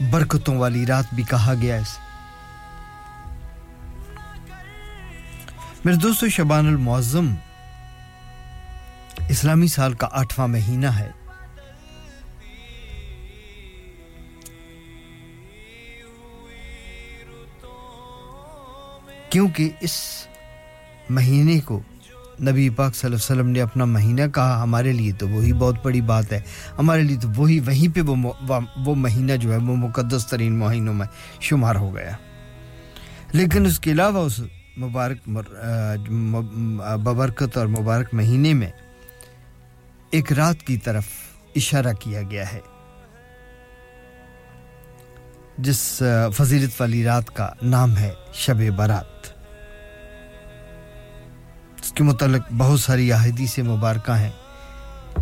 برکتوں والی رات بھی کہا گیا ہے میرے دوستو، شبان المعظم اسلامی سال کا آٹھواں مہینہ ہے۔ کیونکہ اس مہینے کو نبی پاک صلی اللہ علیہ وسلم نے اپنا مہینہ کہا ہمارے لیے تو وہی بہت بڑی بات ہے۔ ہمارے لیے تو وہی وہیں پہ وہ وہ مہینہ جو ہے وہ مقدس ترین مہینوں میں شمار ہو گیا۔ لیکن اس کے علاوہ اس مبارک ببرکت اور مبارک مہینے میں ایک رات کی طرف اشارہ کیا گیا ہے۔ جس فضیلت والی رات کا نام ہے شب برات۔ اس کے متعلق بہت ساری احادیث مبارکہ ہیں۔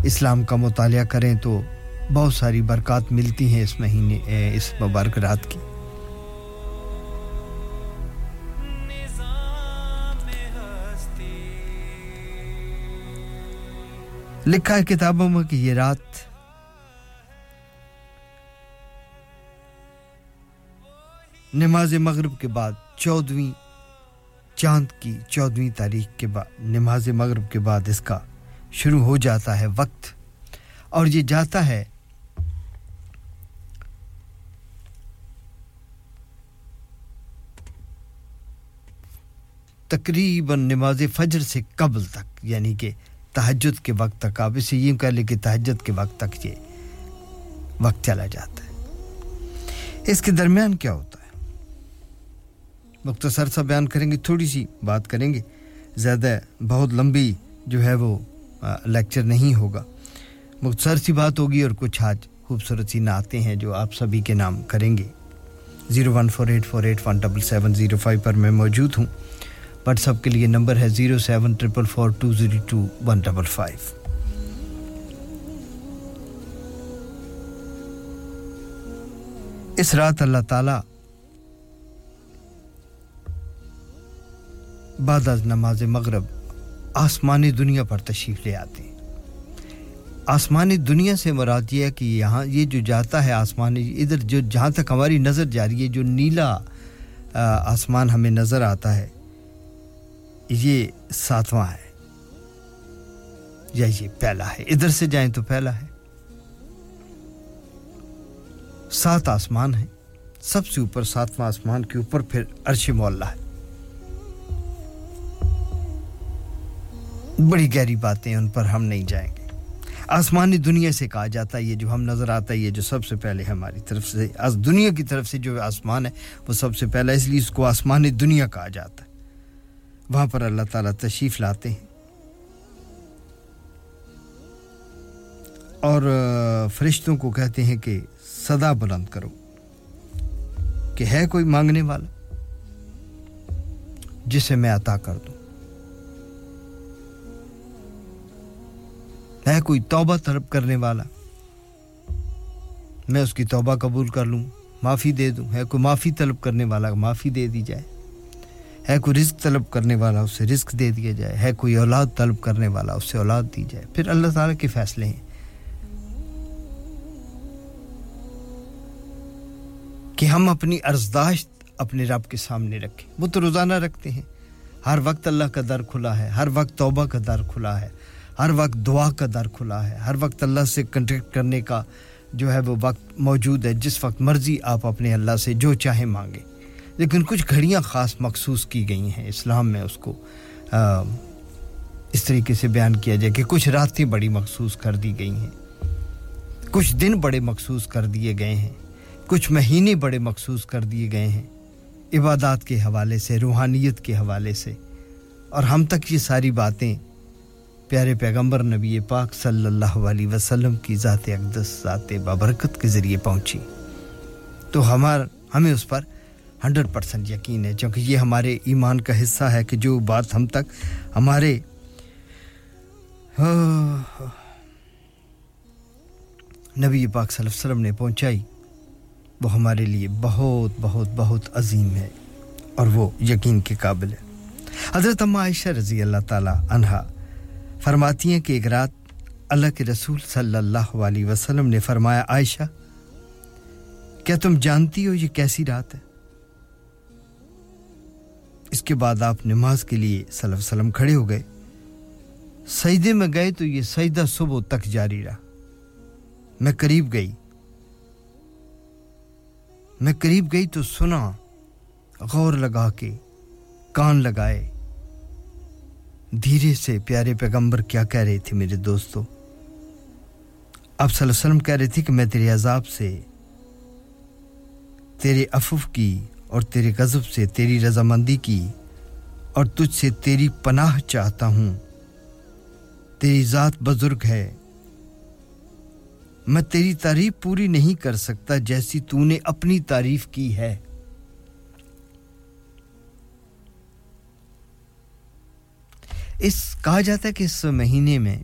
اسلام کا مطالعہ کریں تو بہت ساری برکات ملتی ہیں اس مہینے اس مبارک رات کی۔ لکھا ہے کتابوں میں کہ یہ رات نماز مغرب کے بعد چودویں چاند کی چودویں تاریخ کے بعد نماز مغرب کے بعد اس کا شروع ہو جاتا ہے وقت۔ اور یہ جاتا ہے تقریباً نماز فجر سے قبل تک یعنی کہ تہجد کے وقت تک۔ آپ اسے یہ کہہ لیں کہ تہجد کے وقت تک یہ وقت چلا جاتا ہے۔ اس کے درمیان کیا ہوتا مختصر سا بیان کریں گے، تھوڑی سی بات کریں گے۔ زیادہ بہت لمبی جو ہے وہ لیکچر نہیں ہوگا۔ مختصر سی بات ہوگی اور کچھ آج خوبصورت سی نعتیں ہیں جو آپ سبھی کے نام کریں گے۔ Zero one four eight four eight one double seven zero five پر میں موجود ہوں۔ واٹس ایپ کے لیے نمبر ہے zero seven triple four two zero two one double five. اس رات اللہ تعالیٰ بعد از نماز مغرب آسمانی دنیا پر تشریف لے آتے ہیں۔ آسمانی دنیا سے مراد یہ ہے کہ یہاں یہ جو جاتا ہے آسمانی، ادھر جو جہاں تک ہماری نظر جا رہی ہے، جو نیلا آسمان ہمیں نظر آتا ہے، یہ ساتواں ہے۔ یا یہ پہلا ہے۔ ادھر سے جائیں تو پہلا ہے۔ سات آسمان ہیں۔ سب سے اوپر ساتواں آسمان کے اوپر پھر عرش مولا ہے۔ بڑی گہری باتیں ان پر ہم نہیں جائیں گے۔ آسمانی دنیا سے کہا جاتا ہے، یہ جو ہم نظر آتا ہے، یہ جو سب سے پہلے ہماری طرف سے دنیا کی طرف سے جو آسمان ہے، وہ سب سے پہلا، اس لیے اس کو آسمانی دنیا کہا جاتا ہے۔ وہاں پر اللہ تعالیٰ تشریف لاتے ہیں۔ اور فرشتوں کو کہتے ہیں کہ صدا بلند کرو، کہ ہے کوئی مانگنے والا، جسے میں عطا کر دوں۔ ہے کوئی توبہ طلب کرنے والا؟ میں اس کی توبہ قبول کر لوں، معافی دے دوں۔ ہے کوئی معافی طلب کرنے والا؟ معافی دے دی جائے۔ ہے کوئی رزق طلب کرنے والا اسے رزق دے دیا جائے؟ ہے کوئی اولاد طلب کرنے والا اسے اولاد دی جائے؟ پھر اللہ تعالیٰ کے فیصلے ہیں۔ کہ ہم اپنی ارزداشت اپنے رب کے سامنے رکھیں۔ وہ تو روزانہ رکھتے ہیں۔ ہر وقت اللہ کا در کھلا ہے، ہر وقت توبہ کا در کھلا ہے۔ ہر وقت دعا کا در کھلا ہے۔ ہر وقت اللہ سے کنٹیکٹ کرنے کا جو ہے وہ وقت موجود ہے۔ جس وقت مرضی آپ اپنے اللہ سے جو چاہے مانگیں۔ لیکن کچھ گھڑیاں خاص مخصوص کی گئی ہیں۔ اسلام میں اس کو اس طریقے سے بیان کیا جائے کہ کچھ راتیں بڑی مخصوص کر دی گئی ہیں۔ کچھ دن بڑے مخصوص کر دیے گئے ہیں۔ کچھ مہینے بڑے مخصوص کر دیے گئے ہیں۔ عبادات کے حوالے سے، روحانیت کے حوالے سے۔ اور ہم تک یہ ساری باتیں پیارے پیغمبر نبی پاک صلی اللہ علیہ وسلم کی ذات اقدس، ذات بابرکت کے ذریعے پہنچی۔ تو ہمار ہمیں اس پر ہنڈریڈ پرسنٹ یقین ہے، چونکہ یہ ہمارے ایمان کا حصہ ہے کہ جو بات ہم تک ہمارے نبی پاک صلی اللہ علیہ وسلم نے پہنچائی، وہ ہمارے لیے بہت بہت بہت عظیم ہے اور وہ یقین کے قابل ہے۔ حضرت عائشہ رضی اللہ تعالیٰ عنہ فرماتی ہیں کہ ایک رات اللہ کے رسول صلی اللہ علیہ وسلم نے فرمایا، عائشہ، کیا تم جانتی ہو یہ کیسی رات ہے؟ اس کے بعد آپ نماز کے لیے صلی اللہ علیہ وسلم کھڑے ہو گئے۔ سجدے میں گئے تو یہ سجدہ صبح تک جاری رہا۔ میں قریب گئی۔ میں قریب گئی تو سنا، غور لگا کے، کان لگائے۔ دھیرے سے پیارے پیغمبر کیا کہہ رہے تھے میرے دوستو؟ آپ صلی اللہ علیہ وسلم کہہ رہی تھی کہ میں تیرے عذاب سے، تیرے افف کی اور تیرے غضب سے تیری رضامندی کی اور تجھ سے تیری پناہ چاہتا ہوں۔ تیری ذات بزرگ ہے۔ میں تیری تعریف پوری نہیں کر سکتا جیسی تو نے اپنی تعریف کی ہے۔ اس کہا جاتا ہے کہ اس مہینے میں،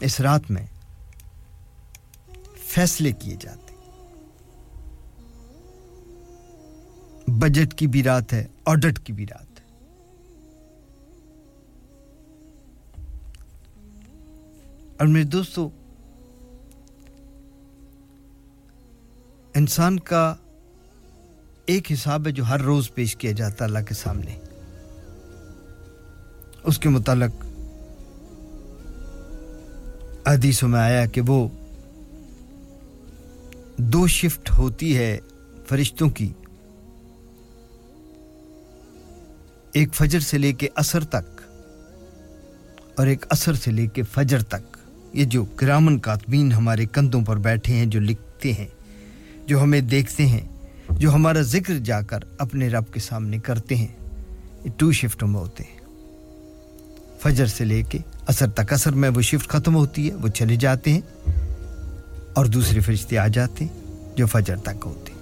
اس رات میں فیصلے کیے جاتے بجٹ کی بھی رات ہے، آڈٹ کی بھی رات ہے۔ اور میرے دوستو، انسان کا ایک حساب ہے جو ہر روز پیش کیا جاتا اللہ کے سامنے۔ اس کے متعلق حدیثوں میں آیا کہ وہ دو شفٹ ہوتی ہے فرشتوں کی، ایک فجر سے لے کے اثر تک اور ایک اثر سے لے کے فجر تک۔ یہ جو کرامن کاتبین ہمارے کندھوں پر بیٹھے ہیں، جو لکھتے ہیں، جو ہمیں دیکھتے ہیں، جو ہمارا ذکر جا کر اپنے رب کے سامنے کرتے ہیں، یہ ٹو شفٹوں میں ہوتے ہیں۔ فجر سے لے کے اثر تک اثر میں وہ شفٹ ختم ہوتی ہے، وہ چلے جاتے ہیں اور دوسرے فرشتے آ جاتے ہیں جو فجر تک ہوتے ہیں۔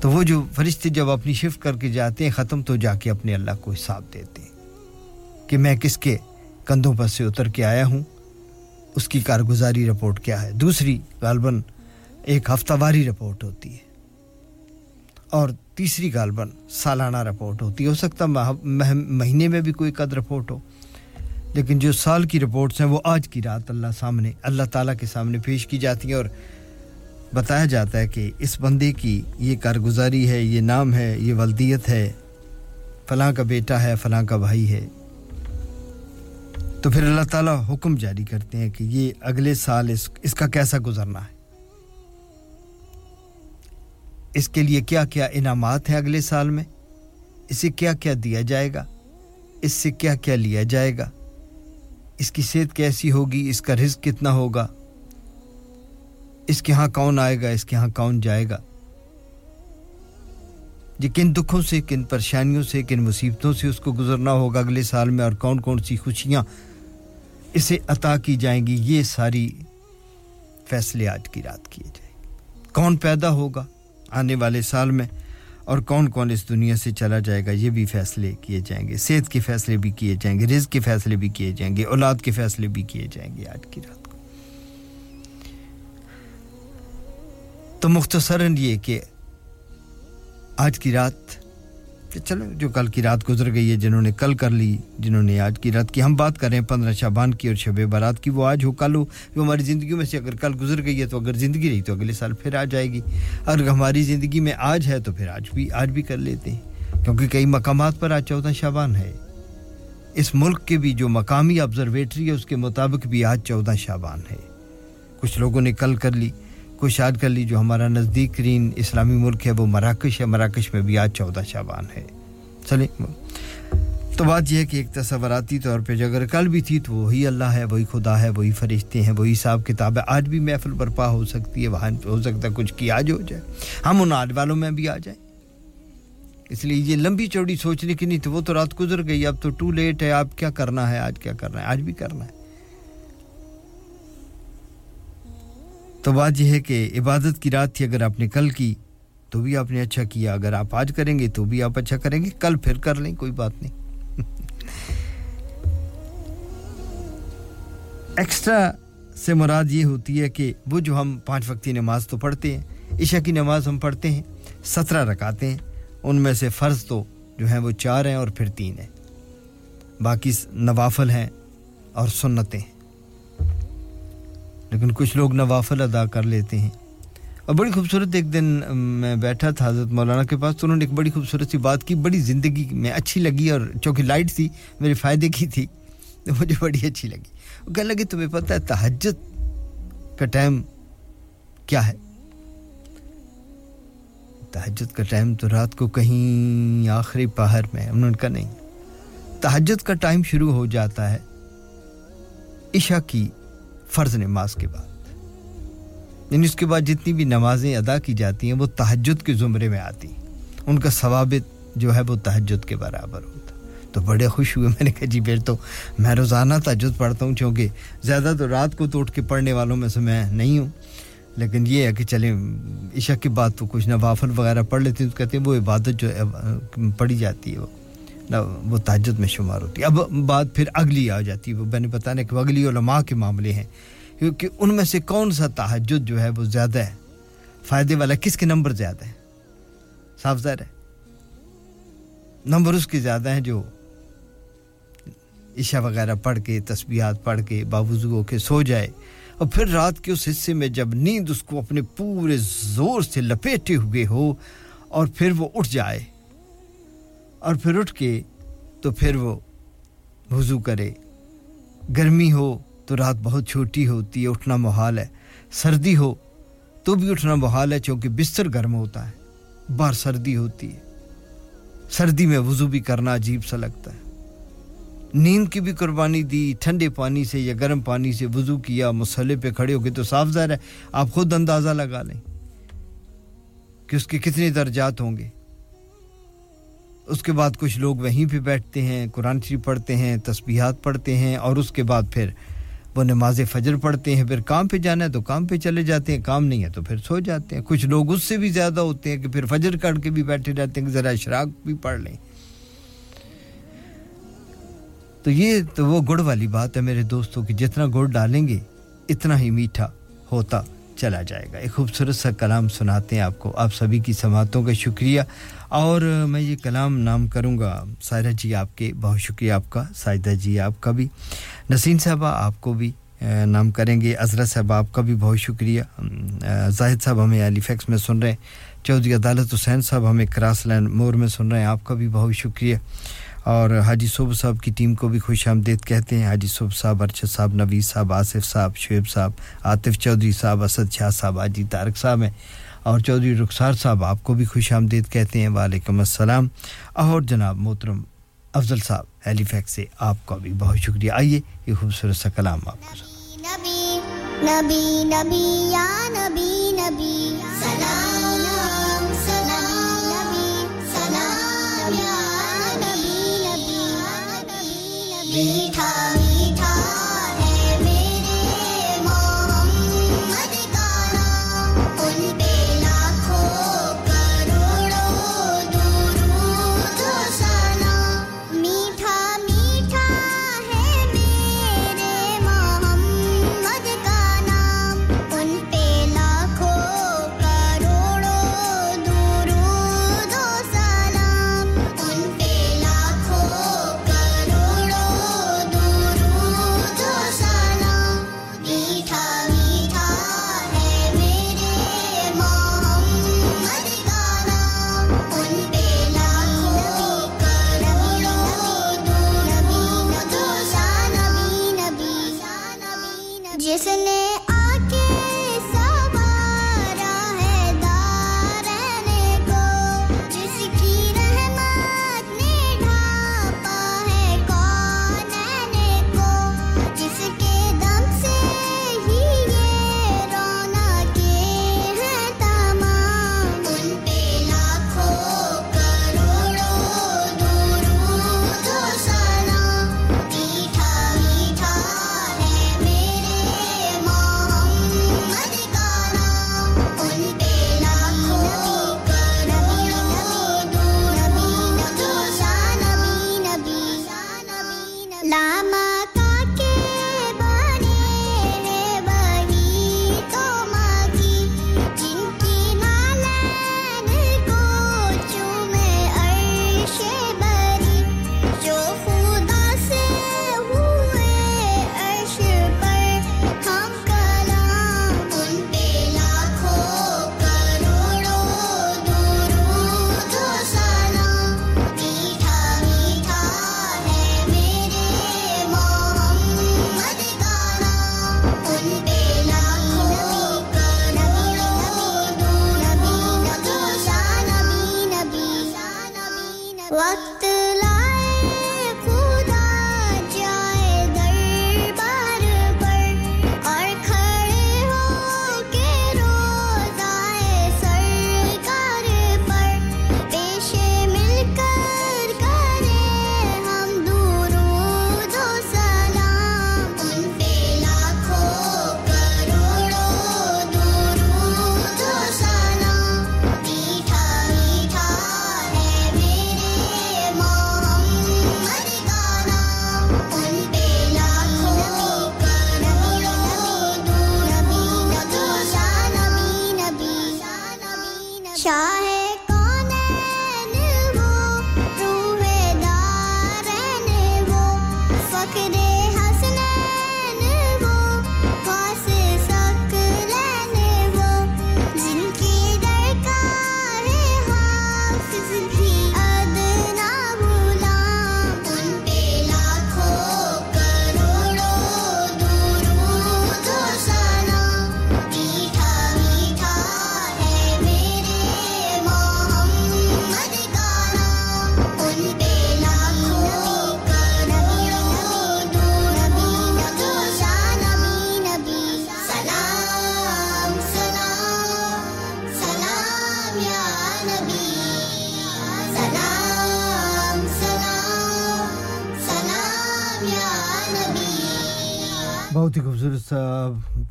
تو وہ جو فرشتے جب اپنی شفٹ کر کے جاتے ہیں، ختم تو جا کے اپنے اللہ کو حساب دیتے ہیں کہ میں کس کے کندھوں پر سے اتر کے آیا ہوں، اس کی کارگزاری رپورٹ کیا ہے۔ دوسری غالباً ایک ہفتہ واری رپورٹ ہوتی ہے اور تیسری غالباً سالانہ رپورٹ ہوتی ہے۔ ہو سکتا مہینے میں بھی کوئی قد رپورٹ ہو لیکن جو سال کی رپورٹس ہیں وہ آج کی رات اللہ سامنے، اللہ تعالیٰ کے سامنے پیش کی جاتی ہیں اور بتایا جاتا ہے کہ اس بندے کی یہ کارگزاری ہے، یہ نام ہے، یہ ولدیت ہے، فلاں کا بیٹا ہے، فلاں کا بھائی ہے۔ تو پھر اللہ تعالیٰ حکم جاری کرتے ہیں کہ یہ اگلے سال اس اس کا کیسا گزرنا ہے؟ اس کے لیے کیا کیا انعامات ہیں اگلے سال میں؟ اسے کیا کیا دیا جائے گا؟ اس سے کیا کیا لیا جائے گا؟ اس کی صحت کیسی ہوگی؟ اس کا رزق کتنا ہوگا؟ اس کے ہاں کون آئے گا؟ اس کے ہاں کون جائے گا؟ یہ کن دکھوں سے، کن پریشانیوں سے، کن مصیبتوں سے اس کو گزرنا ہوگا اگلے سال میں اور کون کون سی خوشیاں اسے عطا کی جائیں گی؟ یہ ساری فیصلے آج کی رات کیے جائیں گے۔ کون پیدا ہوگا آنے والے سال میں؟ اور کون کون اس دنیا سے چلا جائے گا یہ بھی فیصلے کیے جائیں گے۔ صحت کے فیصلے بھی کیے جائیں گے، رزق کے فیصلے بھی کیے جائیں گے، اولاد کے فیصلے بھی کیے جائیں گے آج کی رات کو۔ تو مختصراً یہ کہ آج کی رات کہ چلو جو کل کی رات گزر گئی ہے جنہوں نے کل کر لی، جنہوں نے آج کی رات کی، ہم بات کر رہے ہیں پندرہ شابان کی اور شب برات کی، وہ آج ہو، کل ہو، جو ہماری زندگیوں میں سے اگر کل گزر گئی ہے تو اگر زندگی رہی تو اگلے سال پھر آ جائے گی۔ اگر ہماری زندگی میں آج ہے تو پھر آج بھی آج بھی کر لیتے ہیں۔ کیونکہ کئی مقامات پر آج چودہ شابان ہے۔ اس ملک کے بھی جو مقامی آبزرویٹری ہے، اس کے مطابق بھی آج چودہ شابان ہے۔ کچھ لوگوں نے کل کر لی۔ کچھ یاد کر لی جو ہمارا نزدیک ترین اسلامی ملک ہے، وہ مراکش ہے۔ مراکش میں بھی آج چودہ شابان ہے۔ چلیں۔ تو بات یہ ہے کہ ایک تصوراتی طور پہ جو اگر کل بھی تھی تو وہی اللہ ہے، وہی خدا ہے، وہی فرشتے ہیں، وہی حساب کتاب ہے۔ آج بھی محفل برپا ہو سکتی ہے، وہاں ہو سکتا ہے کچھ کی آج ہو جائے۔ ہم ان آج والوں میں بھی آ جائیں۔ اس لیے یہ لمبی چوڑی سوچنے کی نہیں، تو وہ تو رات گزر گئی، اب تو ٹو لیٹ ہے، اب کیا کرنا ہے؟ آج کیا کرنا ہے؟ آج بھی کرنا ہے۔ تو بات یہ ہے کہ عبادت کی رات تھی اگر آپ نے کل کی، تو بھی آپ نے اچھا کیا۔ اگر آپ آج کریں گے تو بھی آپ اچھا کریں گے۔ کل پھر کر لیں، کوئی بات نہیں۔ ایکسٹرا سے مراد یہ ہوتی ہے کہ وہ جو ہم پانچ وقتی نماز تو پڑھتے ہیں، عشاء کی نماز ہم پڑھتے ہیں، سترہ رکاتے ہیں، ان میں سے فرض تو جو ہیں وہ چار ہیں اور پھر تین ہیں۔ باقی نوافل ہیں اور سنتیں ہیں۔ لیکن کچھ لوگ نوافل ادا کر لیتے ہیں۔ اور بڑی خوبصورت ایک دن میں بیٹھا تھا حضرت مولانا کے پاس تو انہوں نے ایک بڑی خوبصورت سی بات کی، بڑی زندگی میں اچھی لگی اور چونکہ لائٹ تھی، میرے فائدے کی تھی، تو مجھے بڑی اچھی لگی۔ وہ کہنے لگے، تمہیں پتہ ہے تہجد کا ٹائم کیا ہے؟ تہجد کا ٹائم تو رات کو کہیں آخری پہر میں، انہوں نے کہا نہیں، تہجد کا ٹائم شروع ہو جاتا ہے عشاء کی فرض نماز کے بعد۔ یعنی اس کے بعد جتنی بھی نمازیں ادا کی جاتی ہیں، وہ تہجد کے زمرے میں آتی ہیں۔ ان کا ثوابت جو ہے، وہ تہجد کے برابر ہوتا تو بڑے خوش ہوئے۔ میں نے کہا جی پھر تو میں روزانہ تہجد پڑھتا ہوں، چونکہ زیادہ تو رات کو تو اٹھ کے پڑھنے والوں میں سے میں نہیں ہوں۔ لیکن یہ ہے کہ چلیں، عشاء کے بعد تو کچھ نوافل وغیرہ پڑھ لیتے ہیں۔ تو کہتے ہیں وہ عبادت جو پڑھی جاتی ہے۔ وہ وہ تاجد میں شمار ہوتی ہے۔ اب بات پھر اگلی آ جاتی ہے۔ وہ میں نے بتانا کہ اگلی علماء کے معاملے ہیں۔ کیونکہ ان میں سے کون سا تحجد جو ہے وہ زیادہ ہے؟ فائدے والا کس کے نمبر زیادہ ہیں صاف ظاہر ہے۔ نمبر اس کے زیادہ ہیں جو عشاء وغیرہ پڑھ کے، تسبیحات پڑھ کے، باوضو ہو کے سو جائے۔ اور پھر رات کے اس حصے میں جب نیند اس کو اپنے پورے زور سے لپیٹے ہوئے ہو اور پھر وہ اٹھ جائے۔ اور پھر اٹھ کے تو پھر وہ وضو کرے۔ گرمی ہو تو رات بہت چھوٹی ہوتی ہے، اٹھنا محال ہے۔ سردی ہو تو بھی اٹھنا محال ہے، چونکہ بستر گرم ہوتا ہے۔ باہر سردی ہوتی ہے۔ سردی میں وضو بھی کرنا عجیب سا لگتا ہے۔ نیند کی بھی قربانی دی، ٹھنڈے پانی سے یا گرم پانی سے وضو کیا مسئلے پہ کھڑے ہو گئے تو صاف ظاہر ہے۔ آپ خود اندازہ لگا لیں کہ اس کے کتنے درجات ہوں گے۔ اس کے بعد کچھ لوگ وہیں پہ بیٹھتے ہیں، قرآن شریف پڑھتے ہیں، تسبیحات پڑھتے ہیں اور اس کے بعد پھر وہ نماز فجر پڑھتے ہیں۔ پھر کام پہ جانا ہے تو کام پہ چلے جاتے ہیں، کام نہیں ہے تو پھر سو جاتے ہیں۔ کچھ لوگ اس سے بھی زیادہ ہوتے ہیں کہ پھر فجر کر کے بھی بیٹھے رہتے ہیں کہ ذرا اشراق بھی پڑھ لیں۔ تو یہ تو وہ گڑ والی بات ہے میرے دوستوں، کہ جتنا گڑ ڈالیں گے، اتنا ہی میٹھا ہوتا چلا جائے گا۔ ایک خوبصورت سا کلام سناتے ہیں آپ کو۔ آپ سبھی کی سماعتوں کا شکریہ۔ اور میں یہ کلام نام کروں گا سائرہ جی آپ کے، بہت شکریہ آپ کا، سائدہ جی آپ کا بھی۔ نسین صاحبہ آپ کو بھی نام کریں گے عزرہ صاحب آپ کا بھی بہت شکریہ۔ زاہد صاحب ہمیں علی فیکس میں سن رہے ہیں، چودھری عدالت حسین صاحب ہمیں کراس لین مور میں سن رہے ہیں، آپ کا بھی بہت شکریہ۔ اور حاجی صوب صاحب کی ٹیم کو بھی خوش آمدید کہتے ہیں، حاجی صوب صاحب، ارشد صاحب نویز صاحب، آصف صاحب، شعیب صاحب، عاطف چودھری صاحب، اسد شاہ صاحب، حاجی طارق صاحب ہیں۔ اور چودھری رخسار صاحب آپ کو بھی خوش آمدید کہتے ہیں وعلیکم السلام اور جناب محترم افضل صاحب ہیلی فیکس سے آپ کا بھی بہت شکریہ آئیے یہ خوبصورت سا کلام آپ کو سلام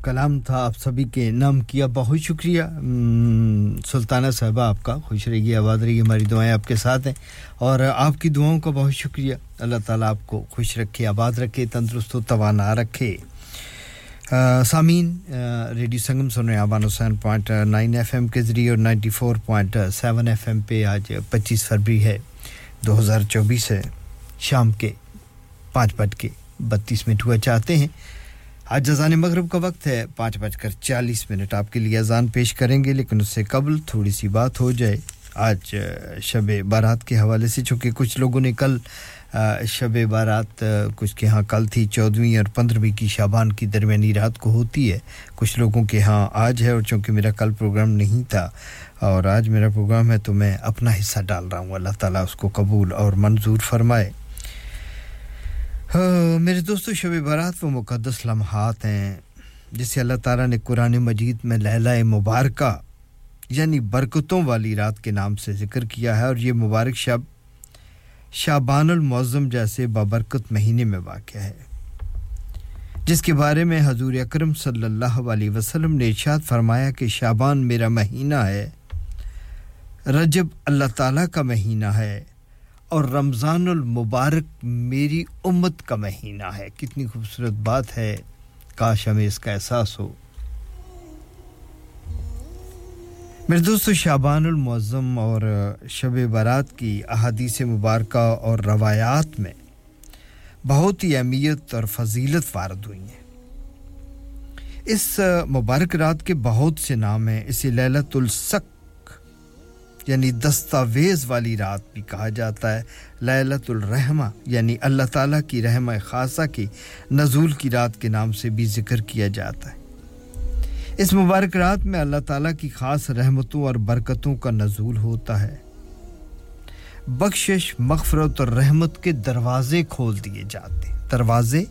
کلام تھا، آپ سبھی کے نام کیا۔ بہت شکریہ۔ سلطانہ صاحبہ آپ کا خوش رہیے آواز رہیے۔ ہماری دعائیں آپ کے ساتھ ہیں۔ اور آپ کی دعاؤں کا بہت شکریہ۔ اللہ تعالیٰ آپ کو خوش رکھے، آباد رکھے، تندرست و توانا رکھے۔ سامعین ریڈیو سنگم سن رہے ہیں آبان حسین پوائنٹ نائن ایف ایم کے ذریعے اور ninety four point seven FM M پہ آج پچیس فروری ہے، دو ہزار چوبیس ہے۔ شام کے پانچ بج کے بتیس منٹ ہوا، چاہتے ہیں آج جزان مغرب کا وقت ہے۔ پانچ بج کر چالیس منٹ آپ کے لیے اذان پیش کریں گے، لیکن اس سے قبل تھوڑی سی بات ہو جائے۔ آج شب بارات کے حوالے سے، چونکہ کچھ لوگوں نے کل شب بارات کچھ کے ہاں کل تھی، چودھویں اور پندرہویں کی شابان کی درمیانی رات کو ہوتی ہے۔ کچھ لوگوں کے ہاں آج ہے اور چونکہ میرا کل پروگرام نہیں تھا اور آج میرا پروگرام ہے، تو میں اپنا حصہ ڈال رہا ہوں۔ اللہ تعالیٰ اس کو قبول اور منظور فرمائے۔ ہاں، میرے دوستو، شب برات وہ مقدس لمحات ہیں، جسے اللہ تعالیٰ نے قرآن مجید میں لیلہ مبارکہ یعنی برکتوں والی رات کے نام سے ذکر کیا ہے، اور یہ مبارک شب شابان المعظم جیسے بابرکت مہینے میں واقع ہے، جس کے بارے میں حضور اکرم صلی اللہ علیہ وسلم نے ارشاد فرمایا کہ شابان میرا مہینہ ہے، رجب اللہ تعالیٰ کا مہینہ ہے اور رمضان المبارک میری امت کا مہینہ ہے۔ کتنی خوبصورت بات ہے۔ کاش ہمیں اس کا احساس ہو۔ میرے دوستو، شعبان المعظم اور شب برات کی احادیث مبارکہ اور روایات میں بہت ہی اہمیت اور فضیلت وارد ہوئی ہیں۔ اس مبارک رات کے بہت سے نام ہیں۔ اسے للت السک یعنی دستاویز والی رات بھی کہا جاتا ہے۔ للت الرحمہ یعنی اللہ تعالیٰ کی رحمہ خاصہ کی نزول کی رات کے نام سے بھی ذکر کیا جاتا ہے۔ اس مبارک رات میں اللہ تعالیٰ کی خاص رحمتوں اور برکتوں کا نزول ہوتا ہے۔ بخشش، مغفرت اور رحمت کے دروازے کھول دیے جاتے ہیں۔ دروازے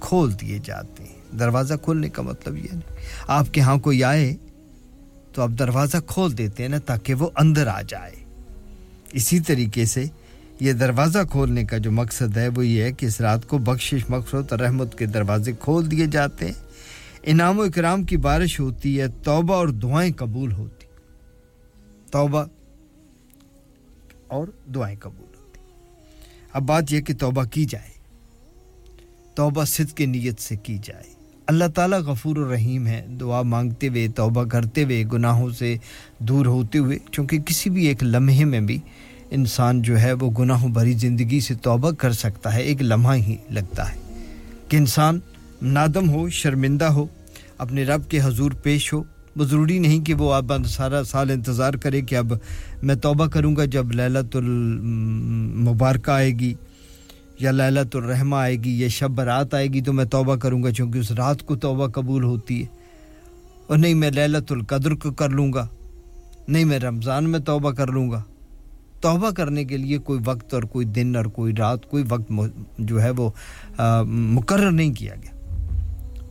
کھول دیے جاتے ہیں۔ دروازہ کھولنے کا مطلب یہ نہیں آپ کے ہاں کوئی آئے تو آپ دروازہ کھول دیتے ہیں نا تاکہ وہ اندر آ جائے۔ اسی طریقے سے یہ دروازہ کھولنے کا جو مقصد ہے وہ یہ ہے کہ اس رات کو بخشش مقصد اور رحمت کے دروازے کھول دیے جاتے ہیں۔ انعام و اکرام کی بارش ہوتی ہے، توبہ اور دعائیں قبول ہوتی۔ توبہ اور دعائیں قبول ہوتی۔ اب بات یہ کہ توبہ کی جائے۔ توبہ صدق کی نیت سے کی جائے۔ اللہ تعالیٰ غفور الرحیم ہے، دعا مانگتے ہوئے، توبہ کرتے ہوئے، گناہوں سے دور ہوتے ہوئے، چونکہ کسی بھی ایک لمحے میں بھی انسان جو ہے وہ گناہوں بھری زندگی سے توبہ کر سکتا ہے، ایک لمحہ ہی لگتا ہے۔ کہ انسان نادم ہو، شرمندہ ہو، اپنے رب کے حضور پیش ہو، وہ ضروری نہیں کہ وہ اب سارا سال انتظار کرے کہ اب میں توبہ کروں گا جب للت المبارکہ آئے گی۔ یا للت الرحمہ آئے گی، یا شب برات آئے گی تو میں توبہ کروں گا چونکہ اس رات کو توبہ قبول ہوتی ہے۔ اور نہیں میں للت القدر کو کر لوں گا، نہیں میں رمضان میں توبہ کر لوں گا۔ توبہ کرنے کے لیے کوئی وقت اور کوئی دن اور کوئی رات، کوئی وقت جو ہے وہ مقرر نہیں کیا گیا۔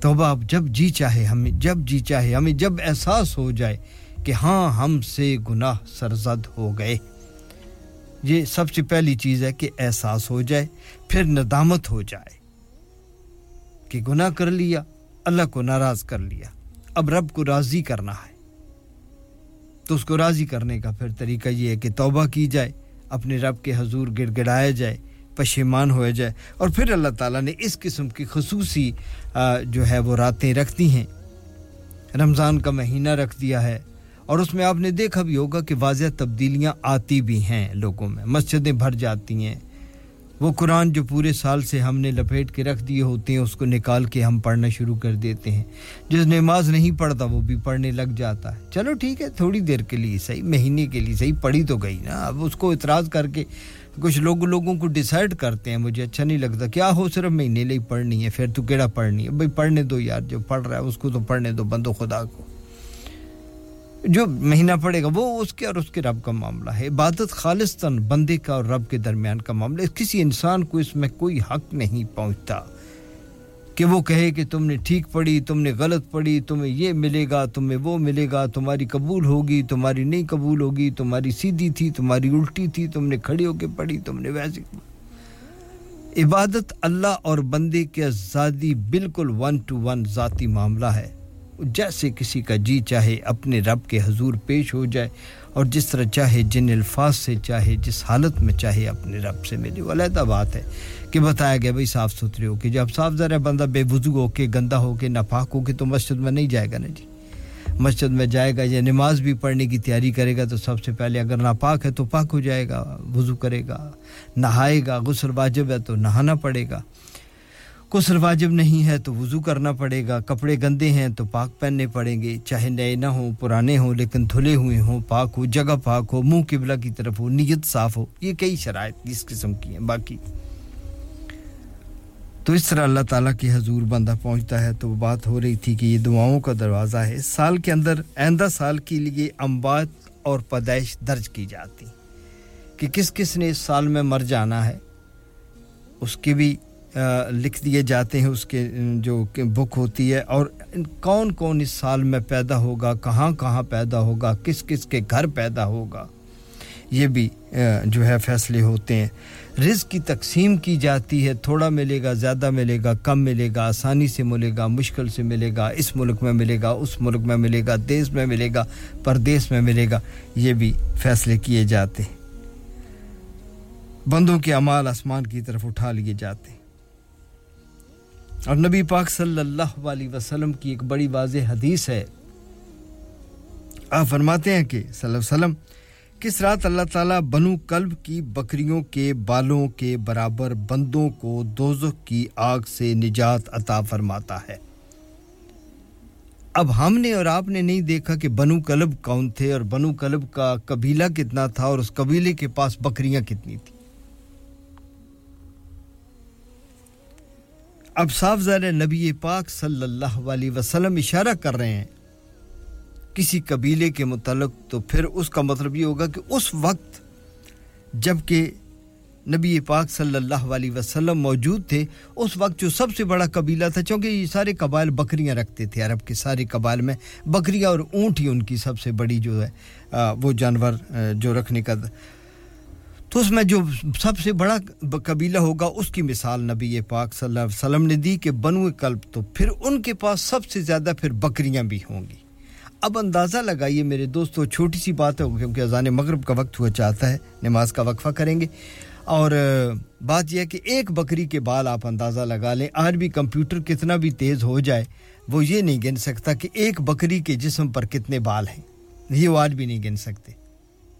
توبہ اب جب جی چاہے ہمیں، جب جی چاہے ہمیں، جب احساس ہو جائے کہ ہاں ہم سے گناہ سرزد ہو گئے۔ یہ سب سے پہلی چیز ہے کہ احساس ہو جائے، پھر ندامت ہو جائے کہ گناہ کر لیا، اللہ کو ناراض کر لیا۔ اب رب کو راضی کرنا ہے۔ تو اس کو راضی کرنے کا پھر طریقہ یہ ہے کہ توبہ کی جائے، اپنے رب کے حضور گڑ گڑایا جائے، پشیمان ہوئے جائے۔ اور پھر اللہ تعالیٰ نے اس قسم کی خصوصی جو ہے وہ راتیں رکھ دی ہیں۔ رمضان کا مہینہ رکھ دیا ہے۔ اور اس میں آپ نے دیکھا بھی ہوگا کہ واضح تبدیلیاں آتی بھی ہیں لوگوں میں، مسجدیں بھر جاتی ہیں۔ وہ قرآن جو پورے سال سے ہم نے لپیٹ کے رکھ دیے ہوتے ہیں، اس کو نکال کے ہم پڑھنا شروع کر دیتے ہیں۔ جس نماز نہیں پڑھتا، وہ بھی پڑھنے لگ جاتا ہے۔ چلو ٹھیک ہے، تھوڑی دیر کے لیے، صحیح مہینے کے لیے، صحیح پڑھی تو گئی نا۔ اب اس کو اعتراض کر کے کچھ لوگ لوگوں کو ڈیسائیڈ کرتے ہیں۔ مجھے اچھا نہیں لگتا۔ کیا ہو صرف مہینے لے پڑھنی ہے؟ پھر تو کیڑا پڑھنی ہے؟ بھائی پڑھنے دو یار، جو پڑھ رہا ہے، اس کو تو پڑھنے دو، بندو خدا کو۔ جو مہینہ پڑے گا وہ اس کے اور اس کے رب کا معاملہ ہے۔ عبادت خالصتاً بندے کا اور رب کے درمیان کا معاملہ ہے۔ کسی انسان کو اس میں کوئی حق نہیں پہنچتا کہ وہ کہے کہ تم نے ٹھیک پڑھی، تم نے غلط پڑھی، تمہیں یہ ملے گا، تمہیں وہ ملے گا، تمہاری قبول ہوگی، تمہاری نہیں قبول ہوگی، تمہاری سیدھی تھی، تمہاری الٹی تھی، تم نے کھڑی ہو کے پڑھی، تم نے ویسے۔ عبادت اللہ اور بندے کے ذاتی بالکل ون ٹو ون ذاتی معاملہ ہے۔ جیسے کسی کا جی چاہے اپنے رب کے حضور پیش ہو جائے اور جس طرح چاہے جن الفاظ سے چاہے جس حالت میں چاہے اپنے رب سے۔ ملے وہ علیحدہ بات ہے کہ بتایا گیا بھائی صاف ستھرے ہو کے جب صاف ذرا بندہ بے وضو ہو کے، گندا ہو کے، ناپاک ہو کے تو مسجد میں نہیں جائے گا نا جی۔ مسجد میں جائے گا یا نماز بھی پڑھنے کی تیاری کرے گا تو سب سے پہلے اگر ناپاک ہے تو پاک ہو جائے گا، وضو کرے گا، نہائے گا، غسل واجب ہے تو نہانا پڑے گا۔ غسل واجب نہیں ہے تو وضو کرنا پڑے گا، کپڑے گندے ہیں تو پاک پہننے پڑیں گے، چاہے نئے نہ ہوں، پرانے ہوں، لیکن دھلے ہوئے ہوں، پاک ہو، جگہ پاک ہو، منہ قبلہ کی طرف ہو، نیت صاف ہو، یہ کئی شرائط اس قسم کی ہیں۔ باقی تو اس طرح اللہ تعالیٰ کی حضور بندہ پہنچتا ہے تو وہ بات ہو رہی تھی کہ یہ دعاؤں کا دروازہ ہے۔ سال کے اندر آئندہ سال کے لیے امبات اور پیدائش درج کی جاتی کہ کس کس نے اس سال میں مر جانا ہے، اس کی بھی لکھ دیے جاتے ہیں اس کے جو بک ہوتی ہے، اور کون کون اس سال میں پیدا ہوگا، کہاں کہاں پیدا ہوگا، کس کس کے گھر پیدا ہوگا، یہ بھی جو ہے فیصلے ہوتے ہیں۔ رزق کی تقسیم کی جاتی ہے، تھوڑا ملے گا، زیادہ ملے گا، کم ملے گا، آسانی سے ملے گا، مشکل سے ملے گا، اس ملک میں ملے گا، اس ملک میں ملے گا، دیس میں ملے گا، پردیس میں ملے گا، یہ بھی فیصلے کیے جاتے ہیں۔ بندوں کے اعمال آسمان کی طرف اٹھا لیے جاتے ہیں۔ اور نبی پاک صلی اللہ علیہ وسلم کی ایک بڑی واضح حدیث ہے۔ آپ فرماتے ہیں کہ صلی اللہ علیہ وسلم، کس رات اللہ تعالیٰ بنو کلب کی بکریوں کے بالوں کے برابر بندوں کو دوزخ کی آگ سے نجات عطا فرماتا ہے۔ اب ہم نے اور آپ نے نہیں دیکھا کہ بنو کلب کون تھے اور بنو کلب کا قبیلہ کتنا تھا اور اس قبیلے کے پاس بکریاں کتنی تھیں۔ اب صاف ظاہر نبی پاک صلی اللہ علیہ وسلم اشارہ کر رہے ہیں، کسی قبیلے کے متعلق تو پھر اس کا مطلب یہ ہوگا کہ اس وقت جبکہ نبی پاک صلی اللہ علیہ وسلم موجود تھے، اس وقت جو سب سے بڑا قبیلہ تھا، چونکہ یہ سارے قبائل بکریاں رکھتے تھے عرب کے سارے قبائل میں، بکریاں اور اونٹ ہی ان کی سب سے بڑی جو ہے وہ جانور جو رکھنے کا تو اس میں جو سب سے بڑا قبیلہ ہوگا، اس کی مثال نبی پاک صلی اللہ علیہ وسلم نے دی کہ بنو کلب تو پھر ان کے پاس سب سے زیادہ پھر بکریاں بھی ہوں گی۔ اب اندازہ لگائیے میرے دوستو، چھوٹی سی بات ہے، کیونکہ اذان مغرب کا وقت ہوا چاہتا ہے، نماز کا وقفہ کریں گے۔ اور بات یہ ہے کہ ایک بکری کے بال آپ اندازہ لگا لیں، آج بھی کمپیوٹر کتنا بھی تیز ہو جائے، وہ یہ نہیں گن سکتا کہ ایک بکری کے جسم پر کتنے بال ہیں۔ یہ وہ آج بھی نہیں گن سکتے۔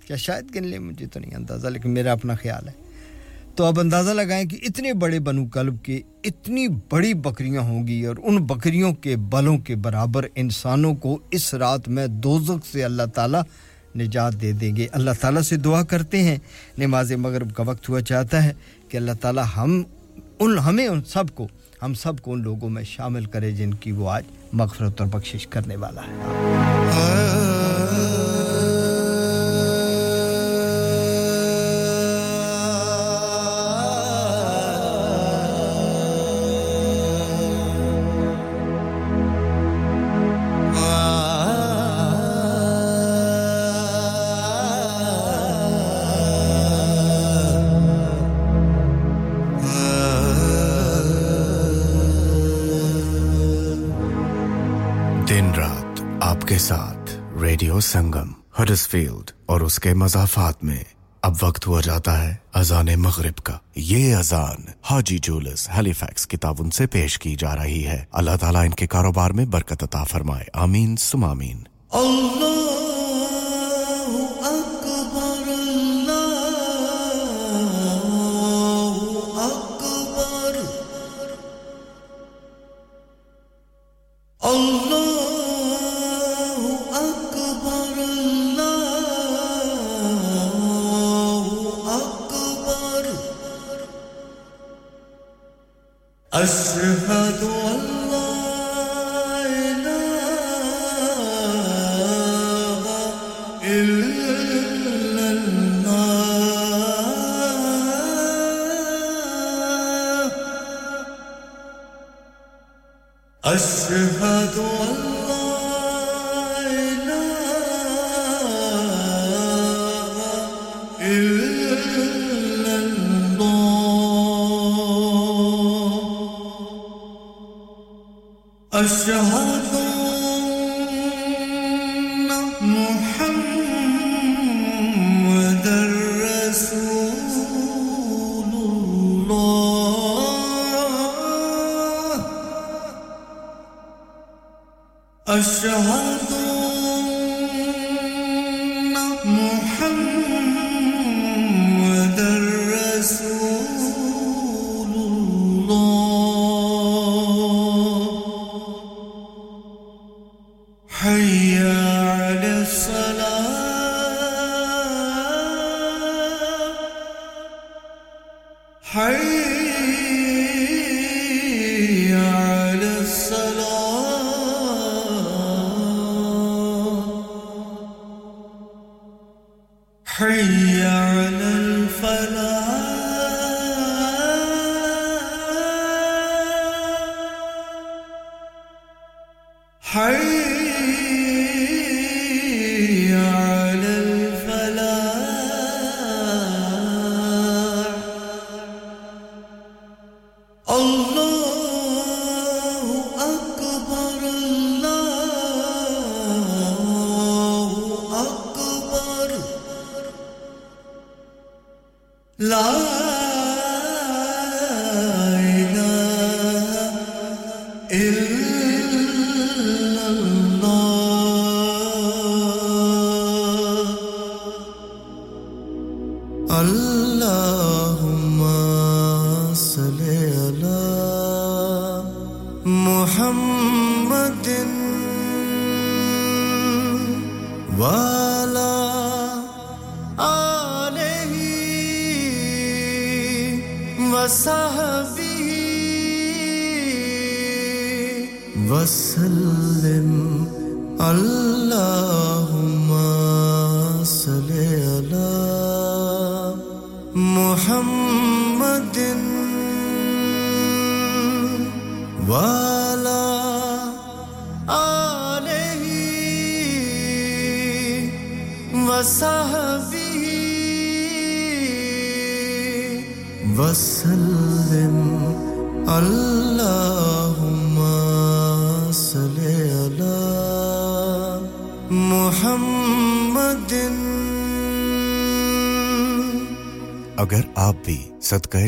کیا شاید گن لیں مجھے تو نہیں اندازہ، لیکن میرا اپنا خیال ہے۔ تو اب اندازہ لگائیں کہ اتنے بڑے بنو کلب کے اتنی بڑی بکریاں ہوں گی اور ان بکریوں کے بلوں کے برابر انسانوں کو اس رات میں دوزخ سے اللہ تعالیٰ نجات دے دیں گے۔ اللہ تعالیٰ سے دعا کرتے ہیں۔ نماز مغرب کا وقت ہوا چاہتا ہے کہ اللہ تعالیٰ ہم ان، ہمیں ان سب کو، ہم سب کو ان لوگوں میں شامل کرے جن کی وہ آج مغفرت اور بخشش کرنے والا ہے۔ ساتھ ریڈیو سنگم ہرس فیلڈ اور اس کے مضافات میں اب وقت ہوا جاتا ہے اذان مغرب کا۔ یہ اذان حاجی جولس ہیلی فیکس کتاب ان سے پیش کی جا رہی ہے۔ اللہ تعالیٰ ان کے کاروبار میں برکت عطا فرمائے۔ آمین سم آمین۔ اللہ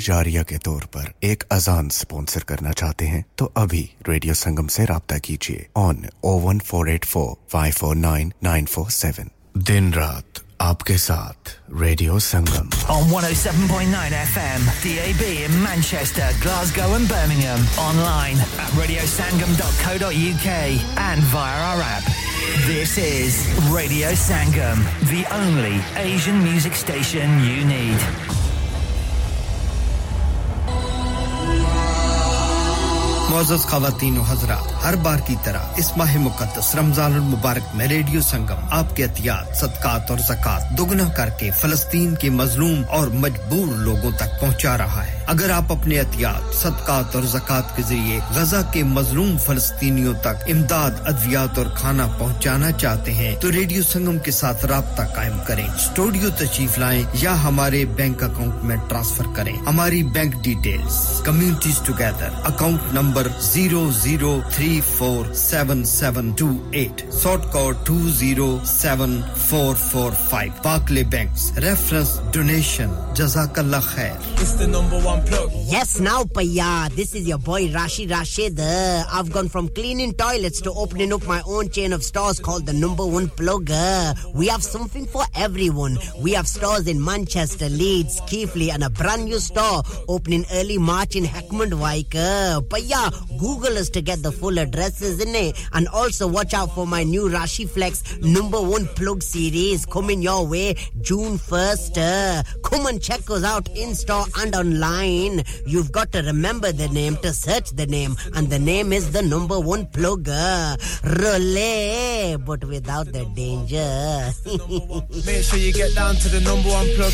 جاریہ کے طور پر ایک اذان سپانسر کرنا چاہتے ہیں تو ابھی ریڈیو سنگم سے رابطہ کیجیے on o one four eight four five four nine nine four seven دن رات آپ کے ساتھ radio Sangam on 107.9 FM, DAB in Manchester, Glasgow, and Birmingham. Online at radiosangam.co.uk and via our app. This is Radio Sangam, the only Asian music station you need. معزز خواتین و حضرات، ہر بار کی طرح اس ماہ مقدس رمضان المبارک میں ریڈیو سنگم، آپ کے احتیاط، صدقات اور زکوٰۃ دگنا کر کے فلسطین کے مظلوم اور مجبور لوگوں تک پہنچا رہا ہے۔ اگر آپ اپنے احتیاط، صدقات اور زکوٰۃ کے ذریعے غزہ کے مظلوم فلسطینیوں تک امداد، ادویات اور کھانا پہنچانا چاہتے ہیں، تو ریڈیو سنگم کے ساتھ رابطہ قائم کریں۔ اسٹوڈیو تشریف لائیں یا ہمارے بینک اکاؤنٹ میں ٹرانسفر کریں۔ ہماری bank details, communities together, account number zero zero three four seven seven two eight sort code two zero seven four four five. پاکلے banks, reference, donation, جزاک اللہ خیر۔ Plug. Yes, now, Paya. This is your boy Rashi Rashid. Uh, I've gone from cleaning toilets to opening up my own chain of stores called the Number One Plug. Uh, we have something for everyone. We have stores in Manchester, Leeds, Keighley, and a brand new store opening early March in Heckmond Wike. Uh, Paya, Google us to get the full addresses in it. And also watch out for my new Rashi Flex number one plug series coming your way June 1st. Uh, come and check us out in store and online you've got to remember the name to search the name, and the name is the number one plugger, Relay, but without the danger. Make sure you get down to the number one plug.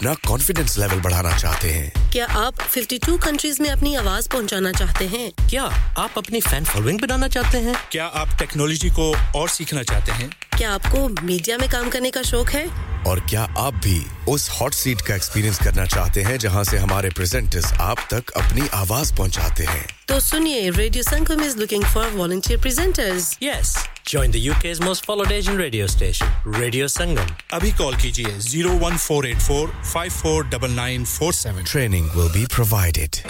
اپنا confidence level بڑھانا چاہتے ہیں۔ کیا آپ 52 countries میں اپنی آواز پہنچانا چاہتے ہیں؟ کیا آپ اپنی فین فالوئنگ بنانا چاہتے ہیں؟ کیا آپ ٹیکنالوجی کو اور سیکھنا چاہتے ہیں؟ کیا آپ کو میڈیا میں کام کرنے کا شوق ہے؟ اور کیا آپ بھی اس ہاٹ سیٹ کا ایکسپیرینس کرنا چاہتے ہیں جہاں سے ہمارے پریزنٹرز آپ تک اپنی آواز پہنچاتے ہیں؟ تو سنیے radio Sangam is looking for volunteer presenters yes join the UK most followed Asian radio station radio Sangam ابھی کال کیجیے zero one four eight four 549947. Training will be provided.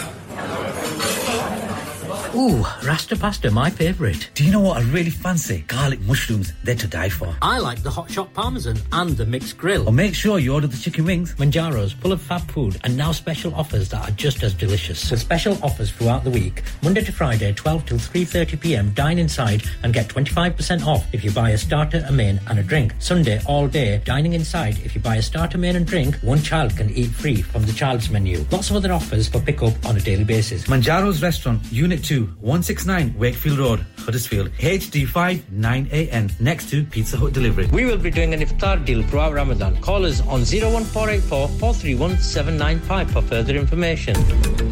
Ooh, Rasta pasta, my favourite. Do you know what I really fancy? Garlic mushrooms, they're to die for. I like the hot shot parmesan and the mixed grill. Or make sure you order the chicken wings. Manjaro's full of fab food and now special offers that are just as delicious. With special offers throughout the week, Monday to Friday, 12 till 3:30 p.m. Dine inside and get 25% off if you buy a starter, a main, and a drink. Sunday all day, dining inside. If you buy a starter, main, and drink, one child can eat free from the child's menu. Lots of other offers for pickup on a daily basis. Manjaro's Restaurant, Unit 2. 169 Wakefield Road, Huddersfield, HD5 9AN, next to Pizza Hut Delivery. We will be doing an iftar deal throughout Ramadan. Call us on 01484 431 795 for further information.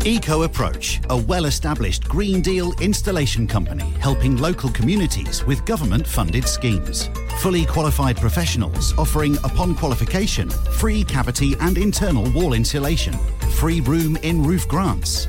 Eco Approach, a well established Green Deal installation company helping local communities with government funded schemes. Fully qualified professionals offering, upon qualification, free cavity and internal wall insulation, free room in roof grants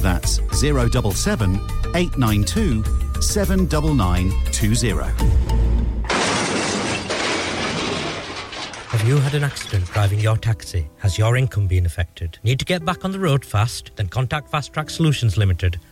That's 077 892 79920. Have you had an accident driving your taxi? Has your income been affected? Need to get back on the road fast? Then contact Fast Track Solutions Limited,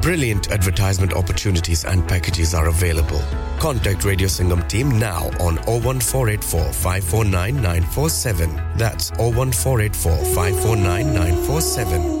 Brilliant advertisement opportunities and packages are available. Contact Radio Singham team now on 01484 549 947. That's 01484 549 947.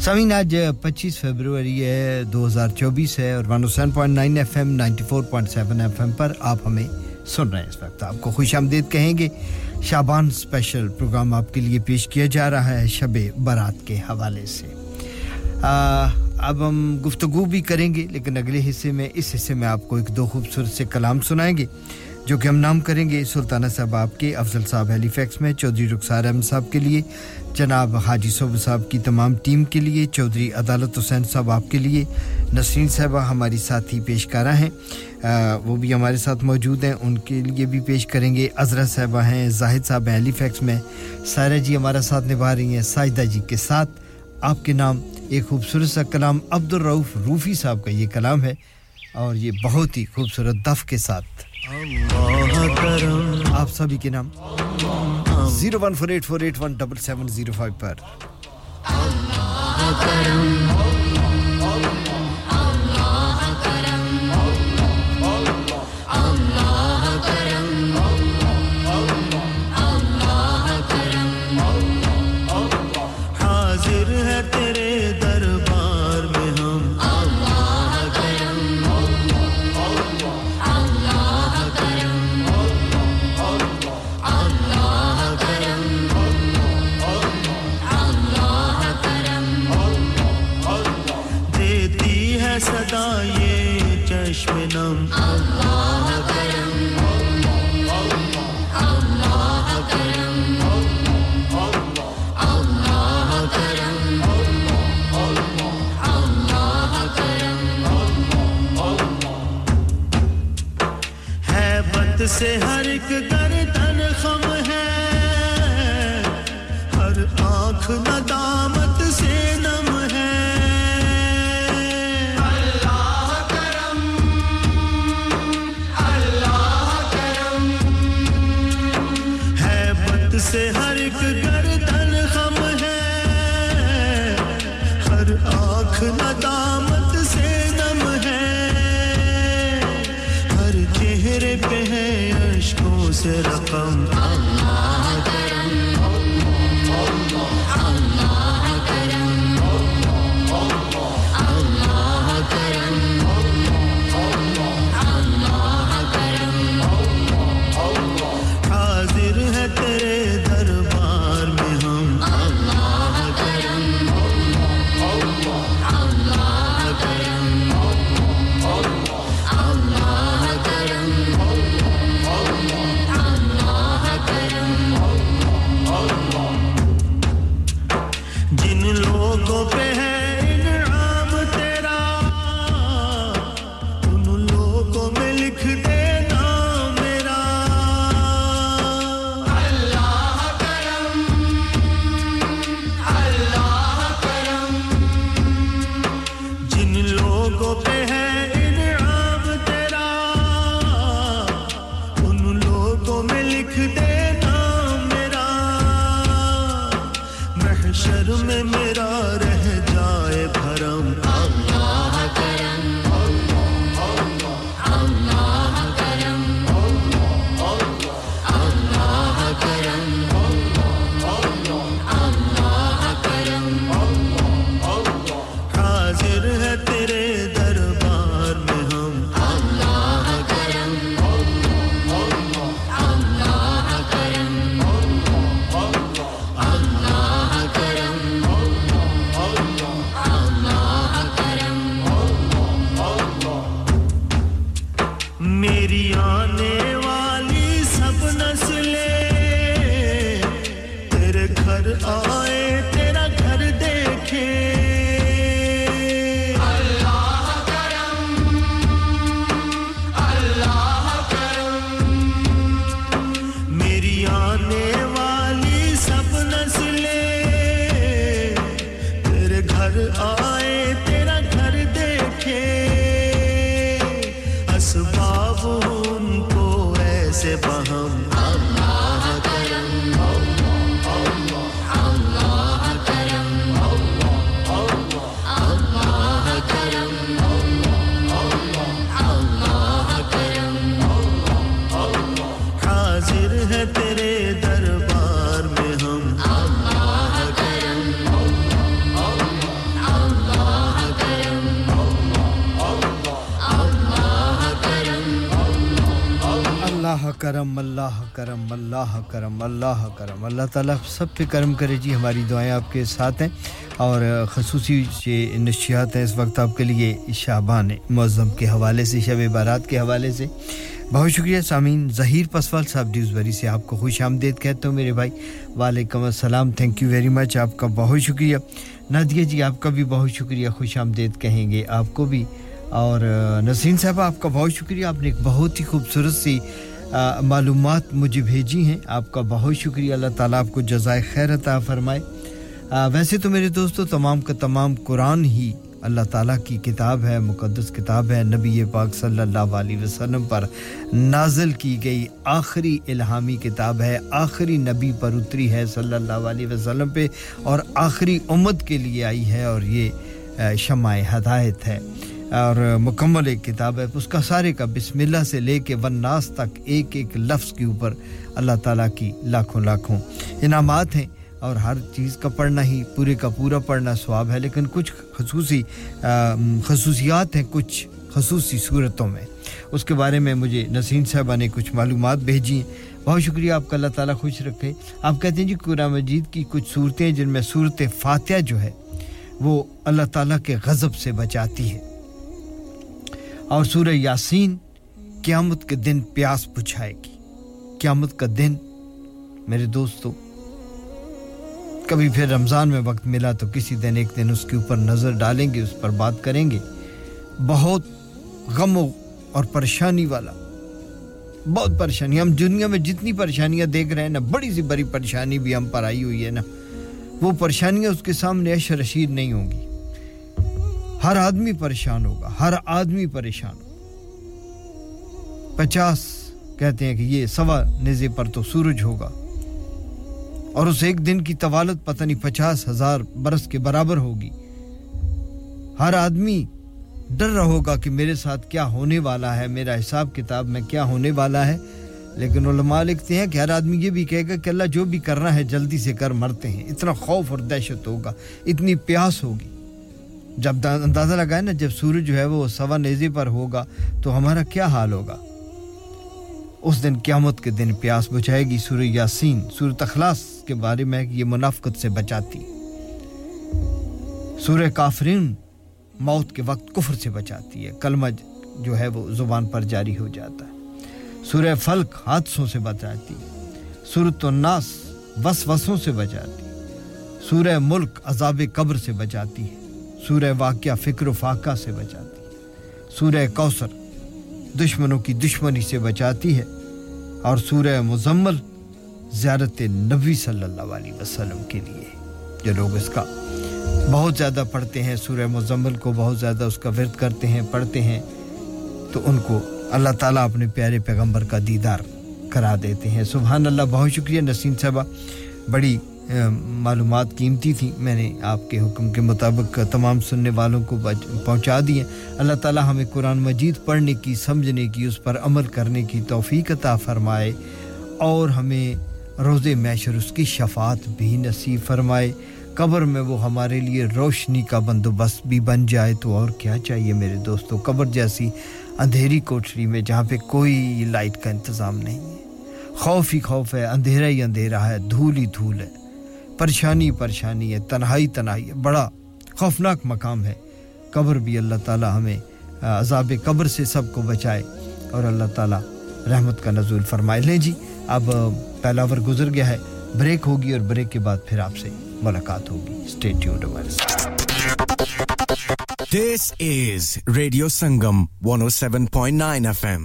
سمین آج پچیس February ہے دو ہزار چوبیس ہے اور one او seven point nine F M ninety four point seven F M پر آپ ہمیں سن رہے ہیں اس وقت۔ آپ کو خوش آمدید کہیں گے شابان اسپیشل پروگرام آپ کے لیے پیش کیا جا رہا ہے شب برات کے حوالے سے۔ آ, اب ہم گفتگو بھی کریں گے لیکن اگلے حصے میں اس حصے میں آپ کو ایک دو خوبصورت سے کلام سنائیں گے۔ جو کہ ہم نام کریں گے سلطانہ صاحب آپ کے افضل صاحب ہیلی فیکس میں چودھری رخسار احمد صاحب کے لیے جناب حاجی صوب صاحب کی تمام ٹیم کے لیے چودھری عدالت حسین صاحب آپ کے لیے نسرین صاحبہ ہماری ساتھی پیشکارہ ہیں آ, وہ بھی ہمارے ساتھ موجود ہیں ان کے لیے بھی پیش کریں گے۔ عذرا صاحبہ ہیں زاہد صاحب ہیلی فیکس میں سائرہ جی ہمارا ساتھ نبھا رہی ہیں ساجدہ جی کے ساتھ۔ آپ کے نام ایک خوبصورت سا کلام عبدالرعف روفی صاحب کا یہ کلام ہے اور یہ بہت ہی خوبصورت دف کے ساتھ۔ آپ سبھی کے نام zero one four eight four eight one double seven zero five پر اللہ کرم۔ اللہ تعالیٰ سب پہ کرم کرے جی ہماری دعائیں آپ کے ساتھ ہیں۔ اور خصوصی نشیات ہیں اس وقت آپ کے لیے شعبان معظم کے حوالے سے، شب بارات کے حوالے سے۔ بہت شکریہ سامعین۔ ظہیر پسوال صاحب ڈیوزبری سے آپ کو خوش آمدید کہتا ہوں۔ میرے بھائی، وعلیکم السلام۔ تھینک یو ویری مچ آپ کا بہت شکریہ۔ نادیہ جی آپ کا بھی بہت شکریہ۔ خوش آمدید کہیں گے آپ کو بھی۔ اور نسرین صاحب، آپ کا بہت شکریہ۔ آپ نے ایک بہت ہی خوبصورت سی معلومات مجھے بھیجی ہیں۔ آپ کا بہت شکریہ۔ اللہ تعالیٰ آپ کو جزائے خیر عطا فرمائے۔ ویسے تو میرے دوستو، تمام کا تمام قرآن ہی اللہ تعالیٰ کی کتاب ہے، مقدس کتاب ہے۔ نبی پاک صلی اللہ علیہ وسلم پر نازل کی گئی آخری الہامی کتاب ہے۔ آخری نبی پر اتری ہے صلی اللہ علیہ وسلم پہ اور آخری امت کے لیے آئی ہے اور یہ شمع ہدایت ہے۔ اور مکمل ایک کتاب ہے۔ اس کا سارے کا بسم اللہ سے لے کے ون ناس تک ایک ایک لفظ کے اوپر اللہ تعالیٰ کی لاکھوں لاکھوں انعامات ہیں۔ اور ہر چیز کا پڑھنا ہی، پورے کا پورا پڑھنا ثواب ہے۔ لیکن کچھ خصوصی خصوصیات ہیں کچھ خصوصی صورتوں میں۔ اس کے بارے میں مجھے نسین صاحبہ نے کچھ معلومات بھیجی ہیں۔ بہت شکریہ، آپ کا اللہ تعالیٰ خوش رکھے۔ آپ کہتے ہیں جی قرآن مجید کی کچھ صورتیں جن میں صورت فاتحہ جو ہے، وہ اللہ تعالیٰ کے غضب سے بچاتی ہے۔ اور سورہ یاسین قیامت کے دن پیاس بچھائے گی۔ قیامت کا دن، میرے دوستو، کبھی پھر رمضان میں وقت ملا تو کسی دن ایک دن اس کے اوپر نظر ڈالیں گے، اس پر بات کریں گے۔ بہت غم اور پریشانی والا، بہت پریشانی۔ ہم دنیا میں جتنی پریشانیاں دیکھ رہے ہیں نا، بڑی سی بڑی پریشانی بھی ہم پر آئی ہوئی ہے نا۔ وہ پریشانیاں اس کے سامنے اشرشیر نہیں ہوں گی۔ ہر آدمی پریشان ہوگا، ہر آدمی پریشان ہوگا۔ پچاس کہتے ہیں کہ یہ سوا نزے پر تو سورج ہوگا۔ اور اس ایک دن کی طوالت پتہ نہیں پچاس ہزار برس کے برابر ہوگی۔ ہر آدمی ڈر رہا ہوگا کہ میرے ساتھ کیا ہونے والا ہے، میرا حساب کتاب میں کیا ہونے والا ہے۔ لیکن علماء لکھتے ہیں کہ ہر آدمی یہ بھی کہے گا کہ اللہ جو بھی کرنا ہے جلدی سے کر، مرتے ہیں۔ اتنا خوف اور دہشت ہوگا، اتنی پیاس ہوگی۔ جب اندازہ لگائے نا جب سورج جو ہے وہ سوا نیزی پر ہوگا تو ہمارا کیا حال ہوگا؟ اس دن قیامت کے دن پیاس بچائے گی سور یاسین سور تخلاص کے بارے میں یہ منافقت سے بچاتی۔ سورہ کافرین موت کے وقت کفر سے بچاتی ہے، کلمہ جو ہے وہ زبان پر جاری ہو جاتا ہے۔ سورہ فلق حادثوں سے بچاتی سور تو ناس وسوسوں سے بچاتی، سورہ ملک عذاب قبر سے بچاتی ہے۔ سورہ واقعہ فکر و فاقہ سے بچاتی ہے۔ سورہ کوثر دشمنوں کی دشمنی سے بچاتی ہے اور سورہ مزمل زیارت نبی صلی اللہ علیہ وسلم کے لیے جو لوگ اس کا بہت زیادہ پڑھتے ہیں، سورہ مزمل کو بہت زیادہ اس کا ورد کرتے ہیں، پڑھتے ہیں، تو ان کو اللہ تعالیٰ اپنے پیارے پیغمبر کا دیدار کرا دیتے ہیں۔ سبحان اللہ، بہت شکریہ نسیم صاحبہ، بڑی معلومات قیمتی تھیں۔ میں نے آپ کے حکم کے مطابق تمام سننے والوں کو پہنچا دیے اللہ تعالی ہمیں قرآن مجید پڑھنے کی، سمجھنے کی، اس پر عمل کرنے کی توفیق عطا فرمائے اور ہمیں روز میشر اس کی شفاعت بھی نصیب فرمائے۔ قبر میں وہ ہمارے لیے روشنی کا بندوبست بھی بن جائے تو اور کیا چاہیے میرے دوستوں قبر جیسی اندھیری کوٹری میں جہاں پہ کوئی لائٹ کا انتظام نہیں ہے۔ خوف ہی خوف ہے، اندھیرا ہی اندھیرا ہے، دھول ہی دھول ہے۔ پریشانی پریشانی ہے، تنہائی تنہائی ہے، بڑا خوفناک مقام ہے۔ قبر بھی اللہ تعالی ہمیں عذاب قبر سے سب کو بچائے اور اللہ تعالی رحمت کا نزول فرمائے۔ لیں جی اب پہلا ور گزر گیا ہے، بریک ہوگی اور بریک کے بعد پھر آپ سے ملاقات ہوگی۔ اسٹیٹیوڈ ہمارے is radio Sangam 107.9 FM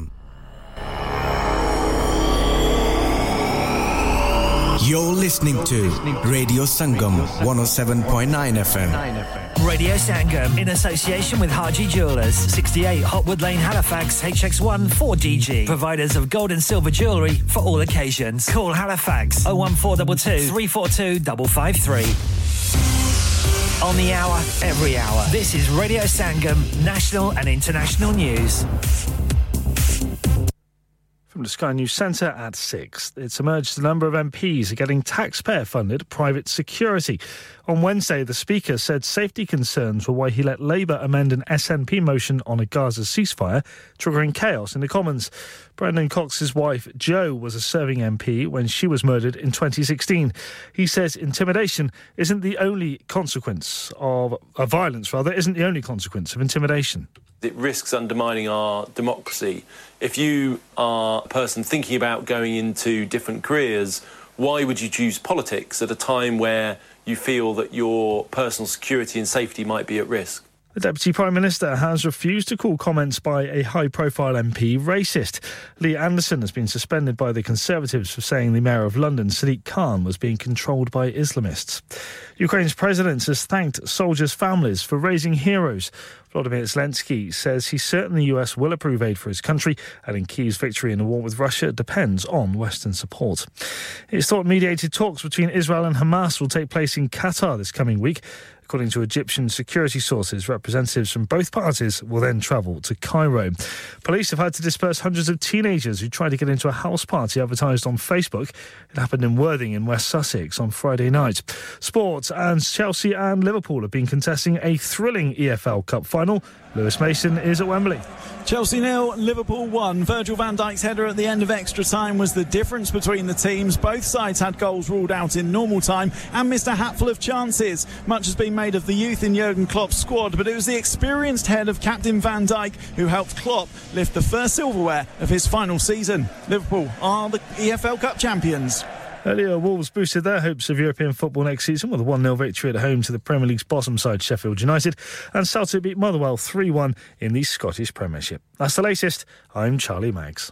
You're listening to Radio Sangam 107.9 FM. Radio Sangam in association with Haji Jewelers, 68 Hotwood Lane, Halifax, HX1 4DG. Providers of gold and silver jewellery for all occasions. Call Halifax 01422 342 553. On the hour, every hour. This is Radio Sangam, national and international news. From the Sky News Centre at 6, it's emerged a number of MPs are getting taxpayer funded private security. On Wednesday, the Speaker said safety concerns were why he let Labour amend an SNP motion on a Gaza ceasefire, triggering chaos in the Commons. Brendan Cox's wife, Jo, was a serving MP when she was murdered in 2016. He says intimidation isn't the only consequence of, uh, violence, rather, isn't the only consequence of intimidation it risks undermining our democracy. If you are a person thinking about going into different careers, why would you choose politics at a time where you feel that your personal security and safety might be at risk? The Deputy Prime Minister has refused to call comments by a high profile MP racist. Lee Anderson has been suspended by the Conservatives for saying the Mayor of London, Sadiq Khan, was being controlled by Islamists. Ukraine's president has thanked soldiers' families for raising heroes. Vladimir Zelensky says he's certain the US will approve aid for his country, and adding Kiev's victory in the war with Russia depends on Western support. It's thought mediated talks between Israel and Hamas will take place in Qatar this coming week. According to Egyptian security sources, representatives from both parties will then travel to Cairo. Police have had to disperse hundreds of teenagers who tried to get into a house party advertised on Facebook. It happened in Worthing in West Sussex on Friday night. Sports and Chelsea and Liverpool have been contesting a thrilling EFL Cup final. Lewis Mason is at Wembley. Chelsea nil, Liverpool one. Virgil van Dijk's header at the end of extra time was the difference between the teams. Both sides had goals ruled out in normal time and missed a hatful of chances. Much has been made of the youth in Jurgen Klopp's squad, but it was the experienced head of captain Van Dijk who helped Klopp lift the first silverware of his final season. Liverpool are the EFL Cup champions. Earlier, Wolves boosted their hopes of European football next season with a 1 0 victory at home to the Premier League's bottom side, Sheffield United, and Celtic beat Motherwell 3 1 in the Scottish Premiership. That's the latest. I'm Charlie Maggs.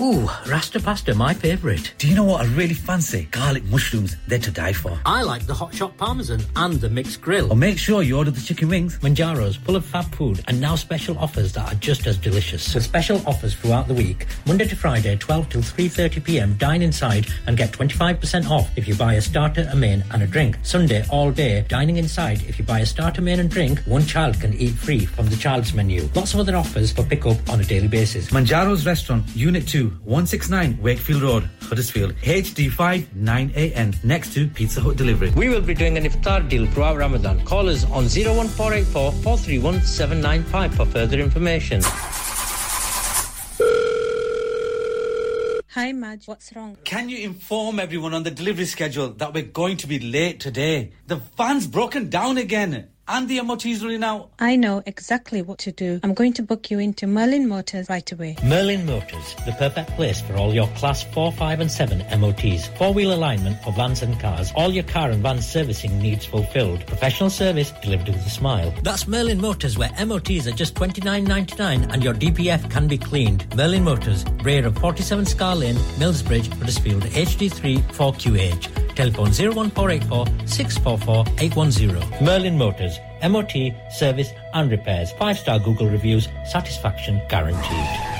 Ooh, Rasta pasta, my favourite. Do you know what I really fancy? Garlic mushrooms, they're to die for. I like the hot shot parmesan and the mixed grill. Or make sure you order the chicken wings. Manjaro's full of fab food and now special offers that are just as delicious. With special offers throughout the week, Monday to Friday, 12 till 3:30 p.m. Dine inside and get 25% off if you buy a starter, a main, and a drink. Sunday all day, dining inside. If you buy a starter, main, and drink, one child can eat free from the child's menu. Lots of other offers for pick up on a daily basis. Manjaro's Restaurant, Unit 2, 169 Wakefield Road, Huddersfield, HD5 9AN, next to Pizza Hut Delivery. We will be doing an iftar deal throughout Ramadan. Call us on 01484 431 795 for further information. Hi, Madge. What's wrong? Can you inform everyone on the delivery schedule that we're going to be late today? The van's broken down again. And the MOT's running out. I know exactly what to do. I'm going to book you into Merlin Motors right away. Merlin Motors, the perfect place for all your class 4, 5 and 7 MOTs. Four-wheel alignment for vans and cars. All your car and van servicing needs fulfilled. Professional service delivered with a smile. That's Merlin Motors where MOTs are just $29.99 and your DPF can be cleaned. Merlin Motors, rear of 47 Scar Lane, Millsbridge, Huddersfield, HD3 4QH. Telephone 01484 644 810. Merlin Motors, MOT, service and repairs. Five star Google reviews, satisfaction guaranteed.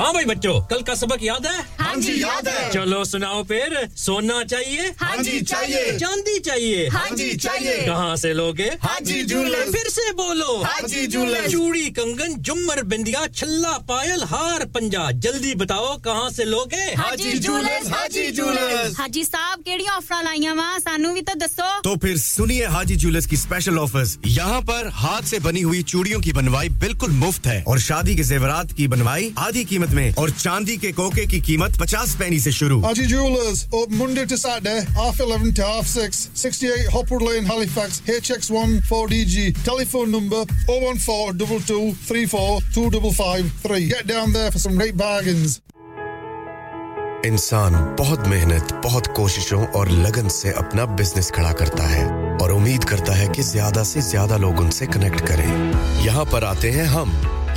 ہاں بھائی بچوں کل کا سبق یاد ہے؟ ہاں جی یاد ہے۔ چلو سناؤ پھر سونا چاہیے؟ ہاں جی چاہیے۔ چاندی چاہیے۔ ہاں جی چاہیے۔ کہاں سے لوگے؟ ہاں جی جولر پھر سے بولو۔ ہاں جی جولر چوڑی کنگن جمر بندیا چھلا پائل ہار پنجا۔ جلدی بتاؤ کہاں سے لوگے؟ ہاں جی جولر ہاں جی جولر حاجی صاحب کیڑی آفر لائیاں وا سانو بھی تو دسو۔ تو پھر سنیے حاجی جولرز کی اسپیشل آفرز یہاں پر ہاتھ سے بنی ہوئی چوڑیوں کی بنوائی بالکل مفت ہے اور شادی کے زیورات کی بنوائی آدھی قیمت قیمت میں اور چاندی کے کوکے کی قیمت پچاس پینی سے شروع Aji Jewelers, open oh, Monday to Saturday, half 11 to half 6, 68 Hopwood Lane, Halifax, HX1 4DG. Telephone number 014 22 34 2553. Get down there for some great bargains. انسان بہت محنت بہت کوششوں اور لگن سے اپنا بزنس کھڑا کرتا ہے اور امید کرتا ہے کہ زیادہ سے زیادہ لوگ ان سے کنیکٹ کریں یہاں پر آتے ہیں ہم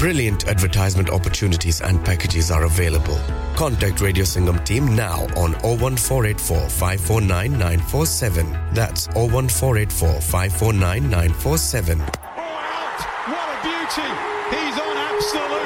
Brilliant advertisement opportunities and packages are available. Contact Radio Singham team now on 01484 549 That's 01484 549 out! What a beauty! He's on absolute.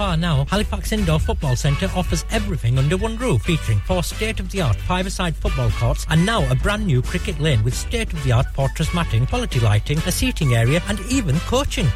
far now. Halifax Indoor Football Centre offers everything under one roof, featuring four state-of-the-art five-side football courts and now a brand new cricket lane with state-of-the-art fortress matting, quality lighting, a seating area, and even coaching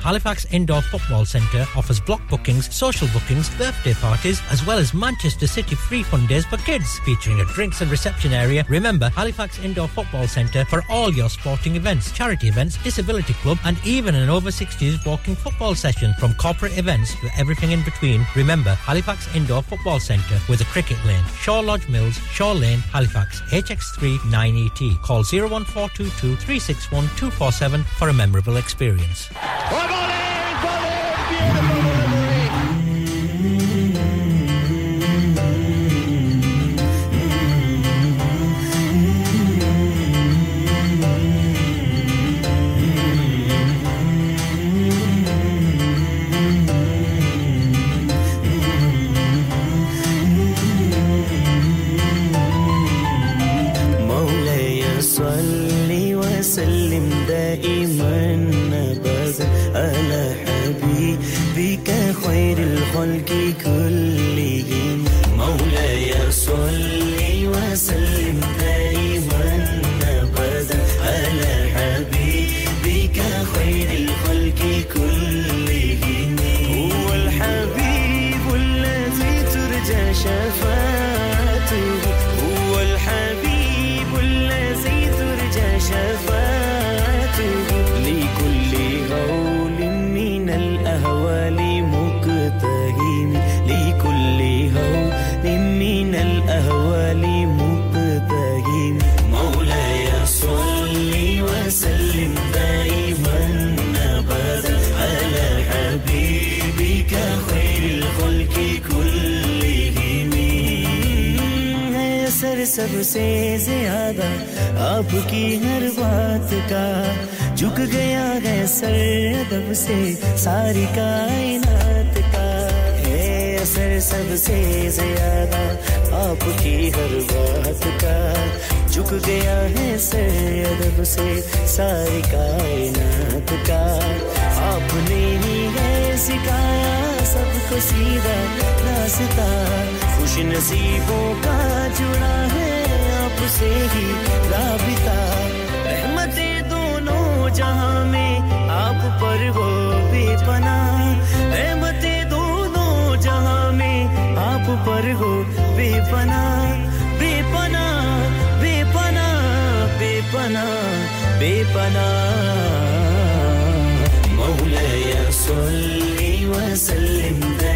city free fun days for kids, featuring a drinks and reception area. Remember, Halifax Indoor Football Centre for all your sporting events, charity events, disability club, and even an over 60s walking football session. From corporate events to everything in between, remember Halifax Indoor Football Centre with a cricket lane, Shaw Lodge Mills, Shaw Lane, Halifax, HX3 9ET. Call 01422 361 247 for a memorable experience. دائما ابدا على حبيبك خير الخلق كلهم. سے زیادہ آپ کی ہر بات کا جھک گیا ہے سر ادب سے ساری کائنات کا ہے اثر سب سے زیادہ آپ کی ہر بات کا جھک گیا ہے سر ادب سے ساری کائنات کا آپ نے ہی ہے سکھایا سب کو سیدھا راستہ خوش نصیبوں کا جڑا ہے سے ہی رابطہ رحمت دونوں جہاں میں آپ پر ہو بے پناہ رحمت دونوں جہاں میں آپ پر ہو بے پناہ بے پناہ بے پناہ بے پناہ بے پناہ مولا صلی وسلم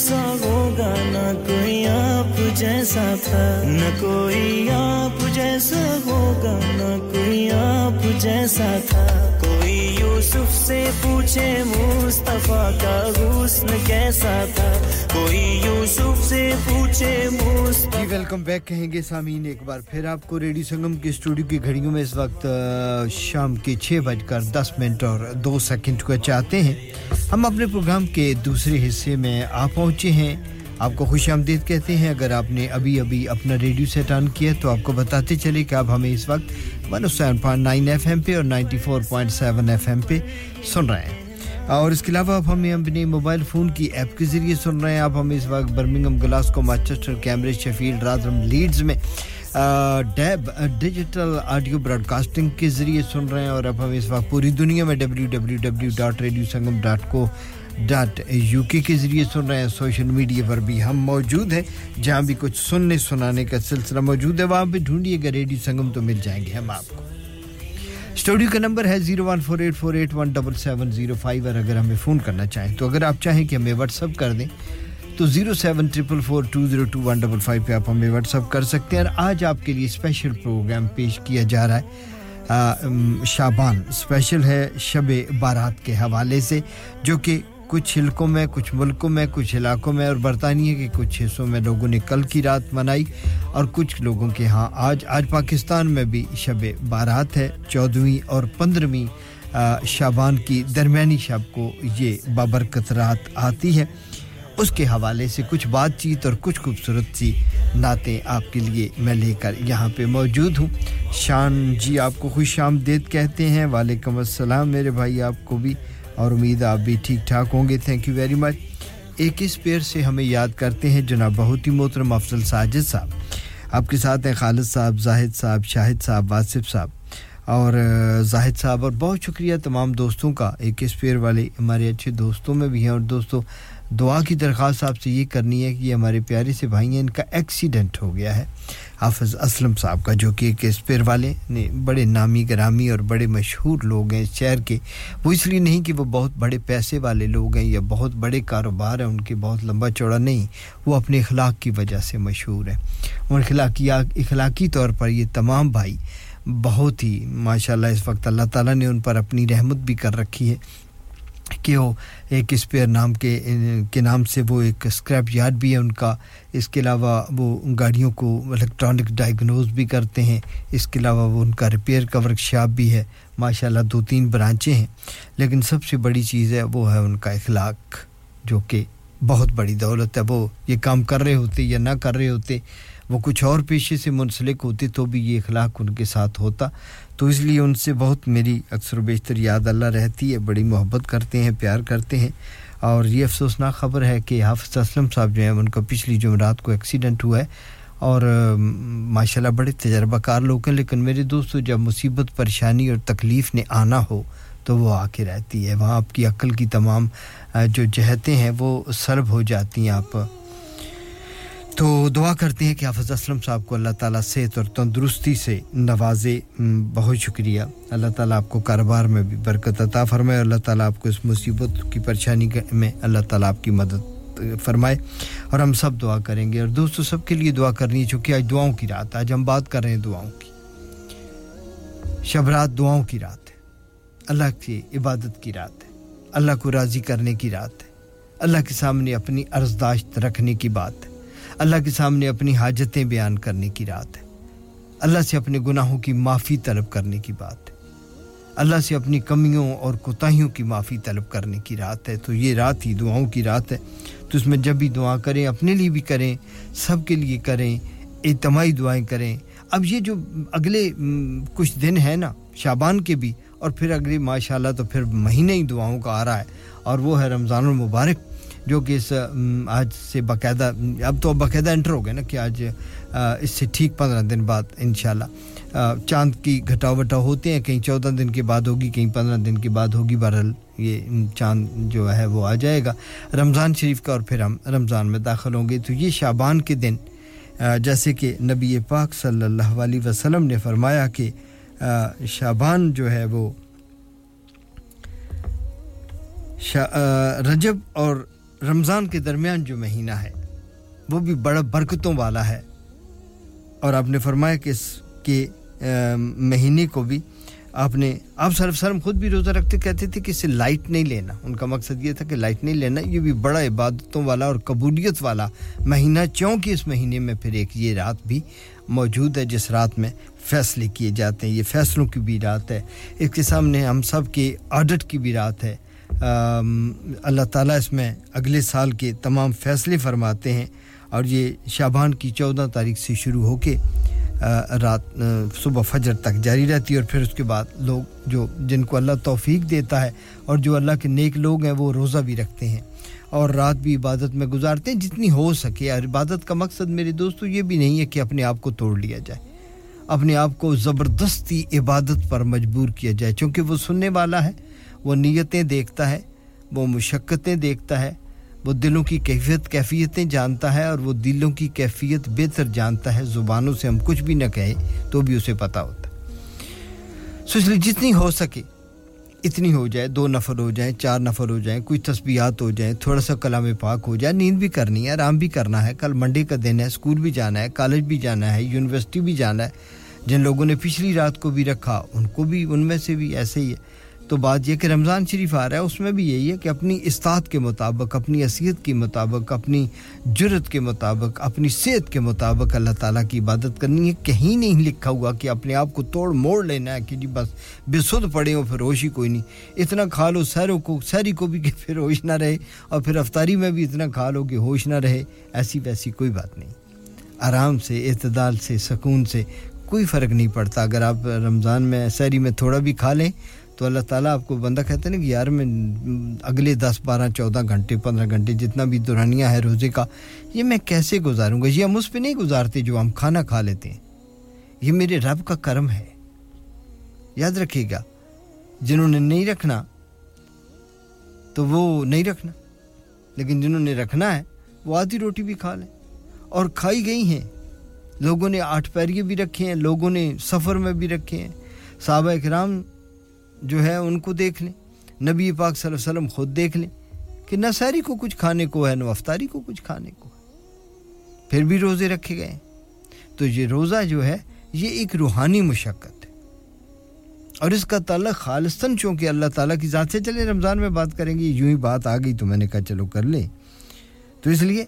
جیسا ہوگا نہ کوئی آپ جیسا تھا، نہ کوئی آپ جیسا ہوگا، نہ کوئی آپ جیسا تھا۔ کوئی یوسف سے پوچھے مصطفیٰ کا حسن کیسا تھا؟ جی، ویلکم بیک، کہیں گے سامعین ایک بار پھر آپ کو ریڈیو سنگم کے اسٹوڈیو کی گھڑیوں میں اس وقت شام کے چھ بج کر دس منٹ اور دو سیکنڈ کو چاہتے ہیں۔ ہم اپنے پروگرام کے دوسرے حصے میں آ پہنچے ہیں۔ آپ کو خوش آمدید کہتے ہیں، اگر آپ نے ابھی ابھی اپنا ریڈیو سیٹ آن کیا تو آپ کو بتاتے چلے کہ آپ ہمیں اس وقت one o seven point nine F M پہ اور ninety four point seven F M پہ سن رہے ہیں۔ اور اس کے علاوہ آپ ہمیں اپنے موبائل فون کی ایپ کے ذریعے سن رہے ہیں۔ آپ ہمیں اس وقت Birmingham Glasgow, Manchester, Cambridge Sheffield Rotherham Leeds میں DAB, digital audio broadcasting کے ذریعے سن رہے ہیں۔ اور اب ہمیں اس وقت پوری دنیا میں W W W dot radio Sangam dot co dot U K کے ذریعے سن رہے ہیں۔ سوشل میڈیا پر بھی ہم موجود ہیں۔ جہاں بھی کچھ سننے، سنانے کا سلسلہ موجود ہے، وہاں پہ ڈھونڈیے گا ریڈیو سنگم تو مل جائیں گے ہم آپ کو۔ اسٹوڈیو کا نمبر ہے zero one four eight four eight one double seven zero five اور اگر ہمیں فون کرنا چاہیں تو اگر آپ چاہیں کہ ہمیں واٹس اپ کر دیں تو zero seven triple four two zero two one double five پہ آپ ہمیں واٹس اپ کر سکتے ہیں اور آج آپ کے لیے اسپیشل پروگرام پیش کیا جا رہا ہے شابان۔ اسپیشل ہے شب بارات کے حوالے سے، جو کہ کچھ حلقوں میں، کچھ ملکوں میں، کچھ علاقوں میں اور برطانیہ کے کچھ حصوں میں لوگوں نے کل کی رات منائی اور کچھ لوگوں کے ہاں آج آج پاکستان میں بھی شب بارات ہے چودھویں اور پندرہویں شابان کی درمیانی شب کو یہ بابرکت رات آتی ہے۔ اس کے حوالے سے کچھ بات چیت اور کچھ خوبصورت سی نعتیں آپ کے لیے میں لے کر یہاں پہ موجود ہوں۔ شان جی آپ کو خوش آمدید کہتے ہیں۔ وعلیکم السلام میرے بھائی، آپ کو بھی اور امید آپ بھی ٹھیک ٹھاک ہوں گے۔ تھینک یو ویری مچ ایک اس پیر سے ہمیں یاد کرتے ہیں جناب بہت ہی محترم افضل ساجد صاحب۔ آپ کے ساتھ ہیں خالد صاحب، زاہد صاحب، شاہد صاحب، واصف صاحب۔ اور زاہد صاحب، اور بہت شکریہ تمام دوستوں کا۔ ایک اس پیر والے ہمارے اچھے دوستوں میں بھی ہیں۔ اور دوستوں، دعا کی درخواست آپ سے یہ کرنی ہے کہ یہ ہمارے پیارے سے بھائی ہیں۔ ان کا ایکسیڈنٹ ہو گیا ہے۔ حافظ اسلم صاحب کا، جو کہ ایک اسپیر والے نے بڑے نامی گرامی اور بڑے مشہور لوگ ہیں شہر کے۔ وہ اس لیے نہیں کہ وہ بہت بڑے پیسے والے لوگ ہیں یا بہت بڑے کاروبار ہیں، ان کے بہت لمبا چوڑا نہیں، وہ اپنے اخلاق کی وجہ سے مشہور ہیں۔ اور اخلاقی اخلاقی طور پر یہ تمام بھائی بہت ہی ماشاءاللہ اس وقت اللہ تعالیٰ نے ان پر اپنی رحمت بھی کر رکھی ہے۔ کیو ایک اسپیئر نام کے کے نام سے وہ ایک اسکریپ یارڈ بھی ہے، ان کا۔ اس کے علاوہ وہ گاڑیوں کو الیکٹرانک ڈائگنوز بھی کرتے ہیں۔ اس کے علاوہ وہ ان کا ریپیئر کا ورک شاپ بھی ہے۔ ماشاء اللہ دو تین برانچیں ہیں۔ لیکن سب سے بڑی چیز ہے، وہ ہے ان کا اخلاق، جو کہ بہت بڑی دولت ہے۔ وہ یہ کام کر رہے ہوتے یا نہ کر رہے ہوتے، وہ کچھ اور پیشے سے منسلک ہوتے تو بھی یہ اخلاق ان کے ساتھ ہوتا۔ تو اس لیے ان سے بہت میری اکثر و بیشتر یاد اللہ رہتی ہے، بڑی محبت کرتے ہیں، پیار کرتے ہیں۔ اور یہ افسوسناک خبر ہے کہ حافظ اسلم صاحب جو ہیں، ان کا پچھلی جمعرات کو ایکسیڈنٹ ہوا ہے۔ اور ماشاءاللہ بڑے تجربہ کار لوگ ہیں، لیکن میرے دوستو، جب مصیبت، پریشانی اور تکلیف نے آنا ہو، تو وہ آ کے رہتی ہے۔ وہاں آپ کی عقل کی تمام جو جہتیں ہیں، وہ سرب ہو جاتی ہیں۔ آپ تو دعا کرتے ہیں کہ حافظ اسلم صاحب کو اللہ تعالیٰ صحت اور تندرستی سے نوازے۔ بہت شکریہ۔ اللہ تعالیٰ آپ کو کاروبار میں بھی برکت عطا فرمائے اور اللہ تعالیٰ آپ کو اس مصیبت کی پریشانی میں اللہ تعالیٰ آپ کی مدد فرمائے اور ہم سب دعا کریں گے۔ اور دوستو، سب کے لیے دعا کرنی ہے، چونکہ آج دعاؤں کی رات آج ہم بات کر رہے ہیں دعاؤں کی۔ شب رات دعاؤں کی رات ہے۔ اللہ کی عبادت کی رات ہے۔ اللہ کو راضی کرنے کی رات ہے۔ اللہ کے سامنے اپنی عرضداشت رکھنے کی بات ہے۔ اللہ کے سامنے اپنی حاجتیں بیان کرنے کی رات ہے۔ اللہ سے اپنے گناہوں کی معافی طلب کرنے کی بات ہے۔ اللہ سے اپنی کمیوں اور کوتاہیوں کی معافی طلب کرنے کی رات ہے۔ تو یہ رات ہی دعاؤں کی رات ہے۔ تو اس میں جب بھی دعا کریں، اپنے لیے بھی کریں، سب کے لیے کریں، اجتماعی دعائیں کریں۔ اب یہ جو اگلے کچھ دن ہیں نا شابان کے بھی، اور پھر اگلے ماشاء اللہ تو پھر مہینے ہی دعاؤں کا آ رہا ہے۔ اور وہ ہے رمضان المبارک۔ جو کہ اس آج سے باقاعدہ، اب تو باقاعدہ انٹر ہو گئے نا کہ آج اس سے ٹھیک پندرہ دن بعد انشاءاللہ۔ چاند کی گھٹا بٹاؤ ہوتے ہیں، کہیں چودہ دن کے بعد ہوگی، کہیں پندرہ دن کے بعد ہوگی، بہرحال یہ چاند جو ہے وہ آ جائے گا۔ رمضان شریف کا اور پھر ہم رمضان میں داخل ہوں گے۔ تو یہ شابان کے دن جیسے کہ نبی پاک صلی اللہ علیہ وسلم نے فرمایا کہ شابان جو ہے وہ رجب اور رمضان کے درمیان جو مہینہ ہے، وہ بھی بڑا برکتوں والا ہے۔ اور آپ نے فرمایا کہ اس کے مہینے کو بھی آپ نے، آپ صرف سرم خود بھی روزہ رکھتے کہتے تھے کہ اسے لائٹ نہیں لینا۔ ان کا مقصد یہ تھا کہ لائٹ نہیں لینا، یہ بھی بڑا عبادتوں والا اور قبولیت والا مہینہ، چونکہ اس مہینے میں پھر ایک یہ رات بھی موجود ہے جس رات میں فیصلے کیے جاتے ہیں۔ یہ فیصلوں کی بھی رات ہے۔ اس کے سامنے ہم سب کے آڈٹ کی بھی رات ہے۔ اللہ تعالیٰ اس میں اگلے سال کے تمام فیصلے فرماتے ہیں اور یہ شابان کی چودہ تاریخ سے شروع ہو کے رات صبح فجر تک جاری رہتی ہے اور پھر اس کے بعد لوگ جو، جن کو اللہ توفیق دیتا ہے اور جو اللہ کے نیک لوگ ہیں، وہ روزہ بھی رکھتے ہیں اور رات بھی عبادت میں گزارتے ہیں، جتنی ہو سکے۔ اور عبادت کا مقصد میرے دوستو یہ بھی نہیں ہے کہ اپنے آپ کو توڑ لیا جائے، اپنے آپ کو زبردستی عبادت پر مجبور کیا جائے، چونکہ وہ سننے والا ہے۔ وہ نیتیں دیکھتا ہے، وہ مشقتیں دیکھتا ہے، وہ دلوں کی کیفیت، کیفیتیں جانتا ہے اور وہ دلوں کی کیفیت بہتر جانتا ہے۔ زبانوں سے ہم کچھ بھی نہ کہیں تو بھی اسے پتہ ہوتا ہے۔ سو اس لیے جتنی ہو سکے، اتنی ہو جائے، دو نفر ہو جائیں، چار نفر ہو جائیں کچھ تسبیحات ہو جائیں، تھوڑا سا کلام پاک ہو جائے، نیند بھی کرنی ہے، آرام بھی کرنا ہے، کل منڈے کا دن ہے، اسکول بھی جانا ہے، کالج بھی جانا ہے، یونیورسٹی بھی جانا ہے۔ جن لوگوں نے پچھلی رات کو بھی رکھا، ان کو بھی، ان میں سے بھی ایسے ہی ہے۔ تو بات یہ کہ رمضان شریف آ رہا ہے، اس میں بھی یہی ہے کہ اپنی استاد کے مطابق، اپنی اصیت کے مطابق، اپنی جرت کے مطابق، اپنی صحت کے مطابق اللہ تعالیٰ کی عبادت کرنی ہے۔ کہیں نہیں لکھا ہوا کہ اپنے آپ کو توڑ موڑ لینا ہے کہ جی بس بے سدھ پڑے ہو پھر ہوش ہی کوئی نہیں۔ اتنا کھا لو سیروں کو، سیری کو بھی کہ پھر ہوش نہ رہے۔ اور پھر افطاری میں بھی اتنا کھا لو کہ ہوش نہ رہے۔ ایسی ویسی کوئی بات نہیں۔ آرام سے، اعتدال سے، سکون سے کوئی فرق نہیں پڑتا۔ اگر آپ رمضان میں سحری میں تھوڑا بھی کھا لیں تو اللہ تعالیٰ آپ کو بندہ کہتے ہیں نا کہ یار میں اگلے دس بارہ چودہ گھنٹے پندرہ گھنٹے جتنا بھی دورانیہ ہے روزے کا، یہ میں کیسے گزاروں گا؟ یہ ہم اس پہ نہیں گزارتے جو ہم کھانا کھا لیتے ہیں۔ یہ میرے رب کا کرم ہے۔ یاد رکھیے گا، جنہوں نے نہیں رکھنا تو وہ نہیں رکھنا۔ لیکن جنہوں نے رکھنا ہے، وہ آدھی روٹی بھی کھا لیں۔ اور کھائی گئی ہیں۔ لوگوں نے آٹھ پیریے بھی رکھے ہیں، لوگوں نے سفر میں بھی رکھے ہیں۔ صحابہ اکرام جو ہے ان کو دیکھ لیں۔ نبی پاک صلی اللہ علیہ وسلم خود دیکھ لیں کہ نہ ساری کو کچھ کھانے کو ہے نہ افطاری کو کچھ کھانے کو ہے۔ پھر بھی روزے رکھے گئے۔ ہیں تو یہ روزہ جو ہے، یہ ایک روحانی مشقت ہے۔ اور اس کا تعلق خالصتاً چونکہ اللہ تعالیٰ کی ذات سے چلے، رمضان میں بات کریں گے، یوں ہی بات آ گئی تو میں نے کہا چلو کر لیں۔ تو اس لیے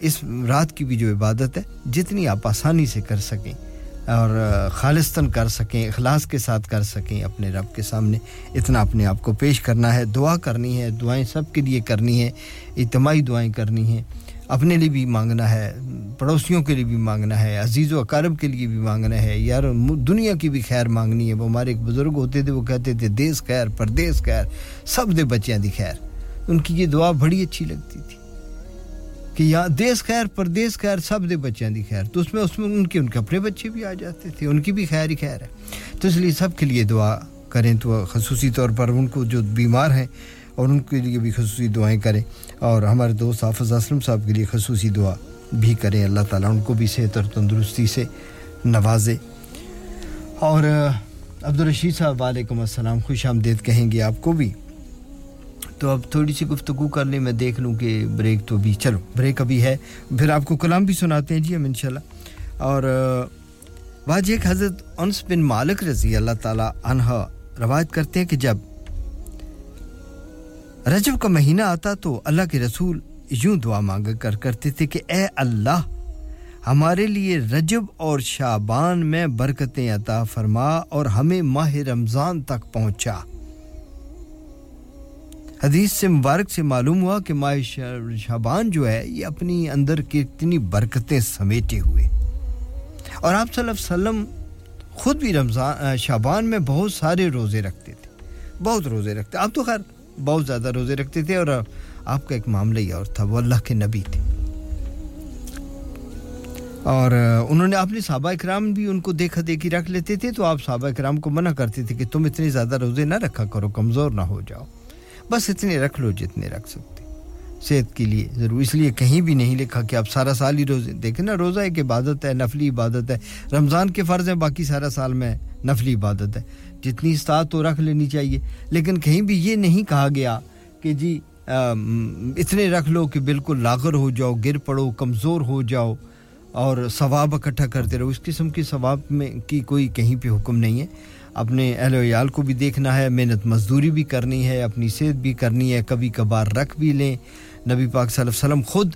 اس رات کی بھی جو عبادت ہے، جتنی آپ آسانی سے کر سکیں۔ اور خالصتاً کر سکیں، اخلاص کے ساتھ کر سکیں اپنے رب کے سامنے۔ اتنا اپنے آپ کو پیش کرنا ہے، دعا کرنی ہے، دعائیں سب کے لیے کرنی ہے اجتماعی دعائیں کرنی ہیں۔ اپنے لیے بھی مانگنا ہے، پڑوسیوں کے لیے بھی مانگنا ہے، عزیز و اقارب کے لیے بھی مانگنا ہے۔ یار دنیا کی بھی خیر مانگنی ہے۔ وہ ہمارے ایک بزرگ ہوتے تھے، وہ کہتے تھے دیس خیر پردیس خیر، سب دے بچیاں دی خیر۔ ان کی یہ دعا بڑی اچھی لگتی تھی۔ کہ یہاں دیس خیر، پردیس خیر، سب دے بچیاں دی خیر۔ تو اس میں اس میں ان کے ان کے اپنے بچے بھی آ جاتے تھے۔ ان کی بھی خیر ہی خیر ہے۔ تو اس لیے سب کے لیے دعا کریں تو خصوصی طور پر ان کو جو بیمار ہیں، اور ان کے لیے بھی خصوصی دعائیں کریں۔ اور ہمارے دوست حافظ اسلم صاحب کے لیے خصوصی دعا بھی کریں۔ اللہ تعالیٰ ان کو بھی صحت اور تندرستی سے نوازے۔ اور عبدالرشید صاحب، وعلیکم السلام۔ خوش آمدید کہیں گے آپ کو بھی۔ تو اب تھوڑی سی گفتگو کر لیں، میں دیکھ لوں کہ بریک تو بھی چلو، بریک ابھی ہے۔ پھر آپ کو کلام بھی سناتے ہیں۔ جی ہم انشاءاللہ۔ اور واج ایک حضرت انس بن مالک رضی اللہ تعالی عنہ روایت کرتے ہیں کہ جب رجب کا مہینہ آتا تو اللہ کے رسول یوں دعا مانگ کر کرتے تھے کہ اے اللہ، ہمارے لیے رجب اور شابان میں برکتیں عطا فرما اور ہمیں ماہ رمضان تک پہنچا۔ حدیث سے مبارک سے معلوم ہوا کہ ماہ شعبان جو ہے، یہ اپنی اندر کی اتنی برکتیں سمیٹے ہوئے۔ اور آپ صلی اللہ علیہ وسلم خود بھی رمضان شابان میں بہت سارے روزے رکھتے تھے۔ بہت روزے رکھتے۔ آپ تو خیر، بہت زیادہ روزے رکھتے تھے اور آپ کا ایک معاملہ ہی اور تھا، وہ اللہ کے نبی تھے۔ اور انہوں نے اپنے صحابہ اکرام بھی ان کو دیکھا دیکھی رکھ لیتے تھے تو آپ صحابہ کرام کو منع کرتے تھے کہ تم اتنے زیادہ روزے نہ رکھا کرو، کمزور نہ ہو جاؤ۔ بس اتنے رکھ لو جتنے رکھ سکتے صحت کے لیے ضرور۔ اس لیے کہیں بھی نہیں لکھا کہ آپ سارا سال ہی روزے۔ دیکھیں نا، روزہ ایک عبادت ہے، نفلی عبادت ہے۔ رمضان کے فرض ہیں، باقی سارا سال میں نفلی عبادت ہے۔ جتنی استاد تو رکھ لینی چاہیے۔ لیکن کہیں بھی یہ نہیں کہا گیا کہ جی اتنے رکھ لو کہ بالکل لاغر ہو جاؤ، گر پڑو، کمزور ہو جاؤ اور ثواب اکٹھا کرتے رہو۔ اس قسم کی ثواب میں کی کوئی کہیں پہ حکم نہیں ہے۔ اپنے اہل و عیال کو بھی دیکھنا ہے، محنت مزدوری بھی کرنی ہے، اپنی صحت بھی کرنی ہے، کبھی کبھار رکھ بھی لیں۔ نبی پاک صلی اللہ علیہ وسلم خود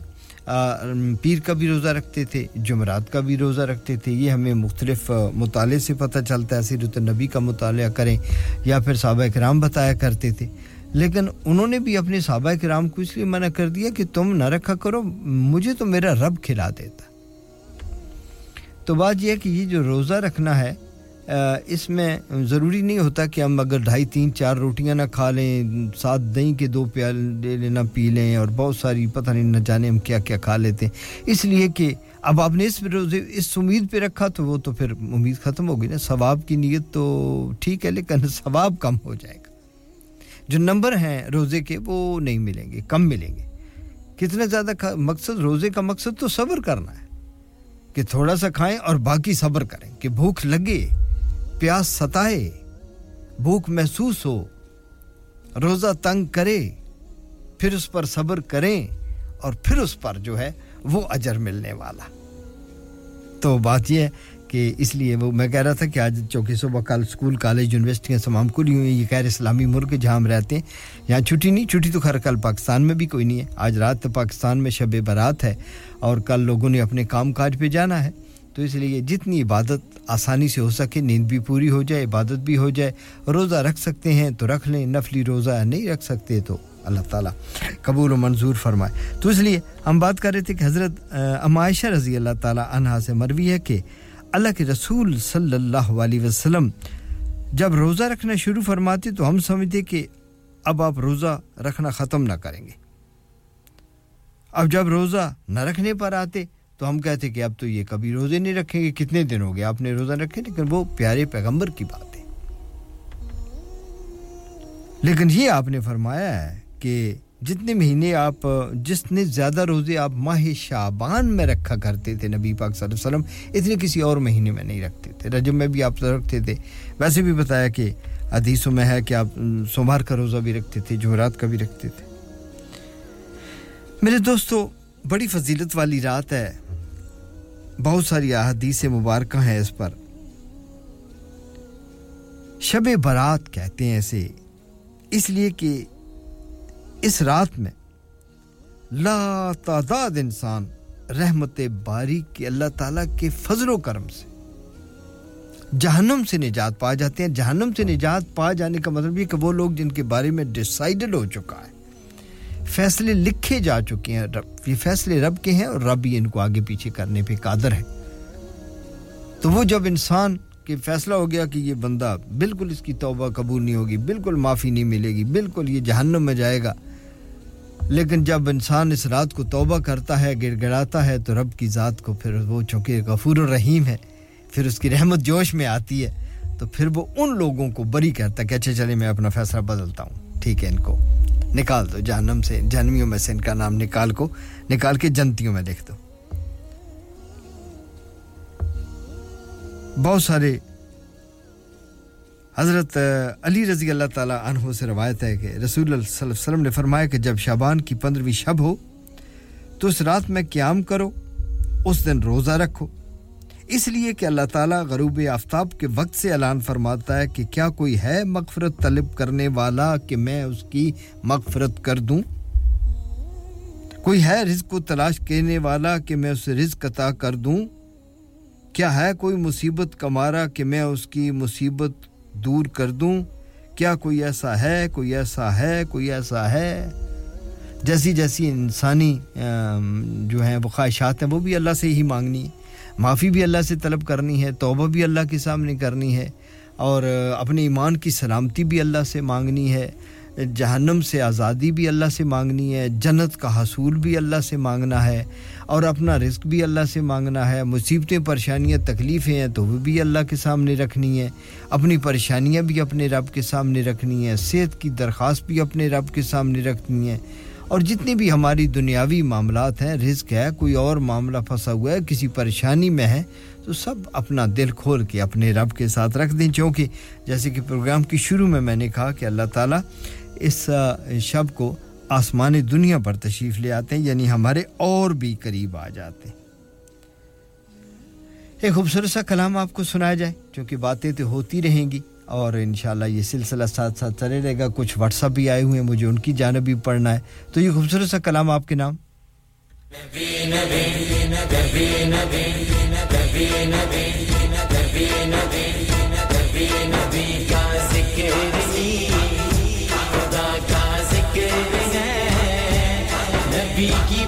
پیر کا بھی روزہ رکھتے تھے، جمعرات کا بھی روزہ رکھتے تھے۔ یہ ہمیں مختلف مطالعے سے پتہ چلتا ہے، سیرت النبی کا مطالعہ کریں یا پھر صحابہ کرام بتایا کرتے تھے۔ لیکن انہوں نے بھی اپنے صحابہ کرام کو اس لیے منع کر دیا کہ تم نہ رکھا کرو، مجھے تو میرا رب کھلا دیتا۔ تو بات یہ ہے کہ یہ جو روزہ رکھنا ہے اس میں ضروری نہیں ہوتا کہ ہم اگر ڈھائی، تین، چار روٹیاں نہ کھا لیں، ساتھ دہی کے دو پیالے لینا پی لیں، اور بہت ساری پتہ نہیں نہ جانے ہم کیا کیا کھا لیتے ہیں۔ اس لیے کہ اب آپ نے اس روزے، اس امید پہ رکھا تو وہ تو پھر امید ختم ہو گئی نا۔ ثواب کی نیت تو ٹھیک ہے، لیکن ثواب کم ہو جائے گا۔ جو نمبر ہیں روزے کے، وہ نہیں ملیں گے، کم ملیں گے۔ کتنا زیادہ مقصد روزے کا مقصد تو صبر کرنا ہے کہ تھوڑا سا کھائیں اور باقی صبر کریں۔ کہ بھوک لگے پیاس ستائے، بھوک محسوس ہو، روزہ تنگ کرے، پھر اس پر صبر کریں اور پھر اس پر جو ہے وہ اجر ملنے والا۔ تو بات یہ ہے کہ اس لیے وہ میں کہہ رہا تھا کہ آج چوکی صبح کل اسکول کالج، یونیورسٹیاں تمام کھلی ہوئی ہیں، یہ خیر اسلامی ملک جہاں ہم رہتے ہیں، یہاں چھٹی نہیں، چھٹی تو خیر کل پاکستان میں بھی کوئی نہیں ہے۔ آج رات پاکستان میں شب برات ہے اور کل لوگوں نے اپنے کام کاج پہ جانا ہے۔ تو اس لیے جتنی عبادت آسانی سے ہو سکے، نیند بھی پوری ہو جائے، عبادت بھی ہو جائے، روزہ رکھ سکتے ہیں تو رکھ لیں، نفلی روزہ نہیں رکھ سکتے تو اللہ تعالیٰ قبول و منظور فرمائے۔ تو اس لیے ہم بات کر رہے تھے کہ حضرت عمائشہ رضی اللہ تعالیٰ عنہ سے مروی ہے کہ اللہ کے رسول صلی اللہ علیہ وسلم جب روزہ رکھنا شروع فرماتے تو ہم سمجھتے کہ اب آپ روزہ رکھنا ختم نہ کریں گے۔ اب جب روزہ نہ رکھنے پر آتے تو ہم کہتے کہ اب تو یہ کبھی روزے نہیں رکھیں گے، کتنے دن ہو گئے؟ آپ نے روزہ رکھے، لیکن وہ پیارے پیغمبر کی بات ہے لیکن یہ آپ نے فرمایا ہے کہ جتنے مہینے آپ، جس نے زیادہ روزے آپ ماہ شابان میں رکھا کرتے تھے، نبی پاک صلی اللہ علیہ وسلم اتنے کسی اور مہینے میں نہیں رکھتے تھے۔ رجب میں بھی آپ رکھتے تھے۔ ویسے بھی بتایا کہ حدیثوں میں ہے کہ آپ سومار کا روزہ بھی رکھتے تھے جمعرات کا بھی رکھتے تھے۔ میرے دوستو، بڑی فضیلت والی رات ہے۔ بہت ساری احادیث مبارکہ ہیں اس پر۔ شب برات کہتے ہیں اسے، اس لیے کہ اس رات میں لا تعداد انسان رحمت باری کے اللہ تعالیٰ کے فضل و کرم سے جہنم سے نجات پا جاتے ہیں۔ جہنم سے نجات پا جانے کا مطلب یہ کہ وہ لوگ جن کے بارے میں ڈسائڈڈ ہو چکا ہے۔ فیصلے لکھے جا چکے ہیں۔ رب یہ فیصلے رب کے ہیں اور رب ہی ان کو آگے پیچھے کرنے پہ قادر ہے۔ تو وہ جب انسان کے فیصلہ ہو گیا کہ یہ بندہ بالکل اس کی توبہ قبول نہیں ہوگی، بالکل معافی نہیں ملے گی، بالکل یہ جہنم میں جائے گا، لیکن جب انسان اس رات کو توبہ کرتا ہے گر گڑاتا ہے، تو رب کی ذات کو پھر وہ چونکہ غفور الرحیم ہے، پھر اس کی رحمت جوش میں آتی ہے، تو پھر وہ ان لوگوں کو بری کرتا ہے کہ اچھا چلے میں اپنا فیصلہ بدلتا ہوں۔ ٹھیک ہے ان کو۔ نکال دو، جہنم سے، جہنمیوں میں سے ان کا نام نکال کو، نکال کے جنتیوں میں دیکھ دو۔ بہت سارے حضرت علی رضی اللہ تعالیٰ عنہ سے روایت ہے کہ رسول اللہ صلی اللہ علیہ وسلم نے فرمایا کہ جب شابان کی پندرہویں شب ہو تو اس رات میں قیام کرو، اس دن روزہ رکھو۔ اس لیے کہ اللہ تعالیٰ غروب آفتاب کے وقت سے اعلان فرماتا ہے کہ کیا کوئی ہے مغفرت طلب کرنے والا کہ میں اس کی مغفرت کر دوں؟ کوئی ہے رزق کو تلاش کرنے والا کہ میں اسے رزق عطا کر دوں؟ کیا ہے کوئی مصیبت کمارا کہ میں اس کی مصیبت دور کر دوں؟ کیا کوئی ایسا ہے، کوئی ایسا ہے، کوئی ایسا ہے؟ جیسی جیسی انسانی جو ہیں وہ خواہشات ہیں وہ بھی اللہ سے ہی مانگنی ہے معافی بھی اللہ سے طلب کرنی ہے، توبہ بھی اللہ کے سامنے کرنی ہے اور اپنے ایمان کی سلامتی بھی اللہ سے مانگنی ہے، جہنم سے آزادی بھی اللہ سے مانگنی ہے، جنت کا حصول بھی اللہ سے مانگنا ہے اور اپنا رزق بھی اللہ سے مانگنا ہے۔ مصیبتیں، پریشانیاں، تکلیفیں ہیں تو وہ بھی اللہ کے سامنے رکھنی ہے اپنی پریشانیاں بھی اپنے رب کے سامنے رکھنی ہے صحت کی درخواست بھی اپنے رب کے سامنے رکھنی ہے اور جتنی بھی ہماری دنیاوی معاملات ہیں، رزق ہے، کوئی اور معاملہ پھنسا ہوا ہے، کسی پریشانی میں ہے، تو سب اپنا دل کھول کے اپنے رب کے ساتھ رکھ دیں۔ چونکہ جیسے کہ پروگرام کی شروع میں میں نے کہا کہ اللہ تعالیٰ اس شب کو آسمان دنیا پر تشریف لے آتے ہیں یعنی ہمارے اور بھی قریب آ جاتے ہیں۔ ایک خوبصورت سا کلام آپ کو سنایا جائے، چونکہ باتیں تو ہوتی رہیں گی۔ اور انشاءاللہ یہ سلسلہ ساتھ ساتھ چلے رہے گا۔ کچھ واٹس اپ بھی آئے ہوئے ہیں، مجھے ان کی جانب بھی پڑھنا ہے۔ تو یہ خوبصورت سا کلام آپ کے نام؟ نبی کی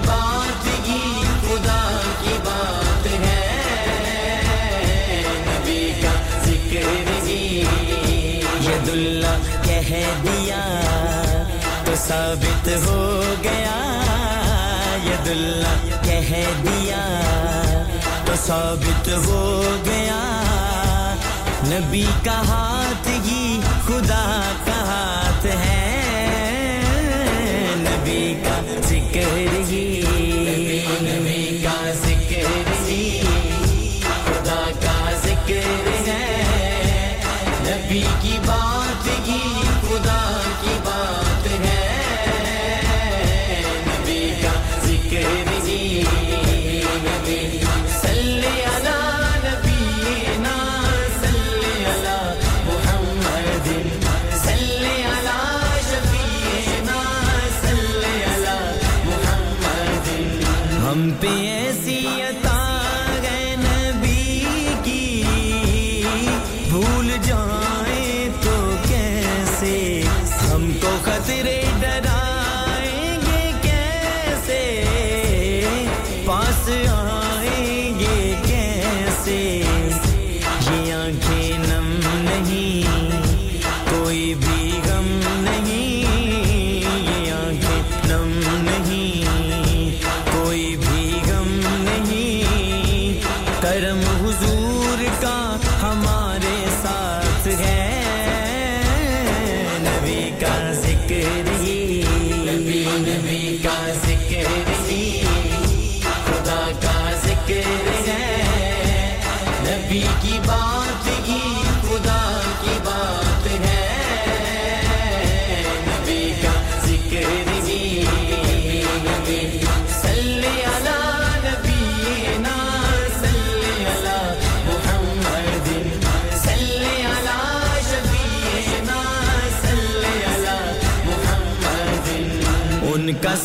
ہے دیا تو ثابت ہو گیا، ید اللہ کہہ دیا تو ثابت ہو گیا۔ نبی کا ہاتھ ہی خدا کا ہاتھ ہے، نبی کا ذکر ہی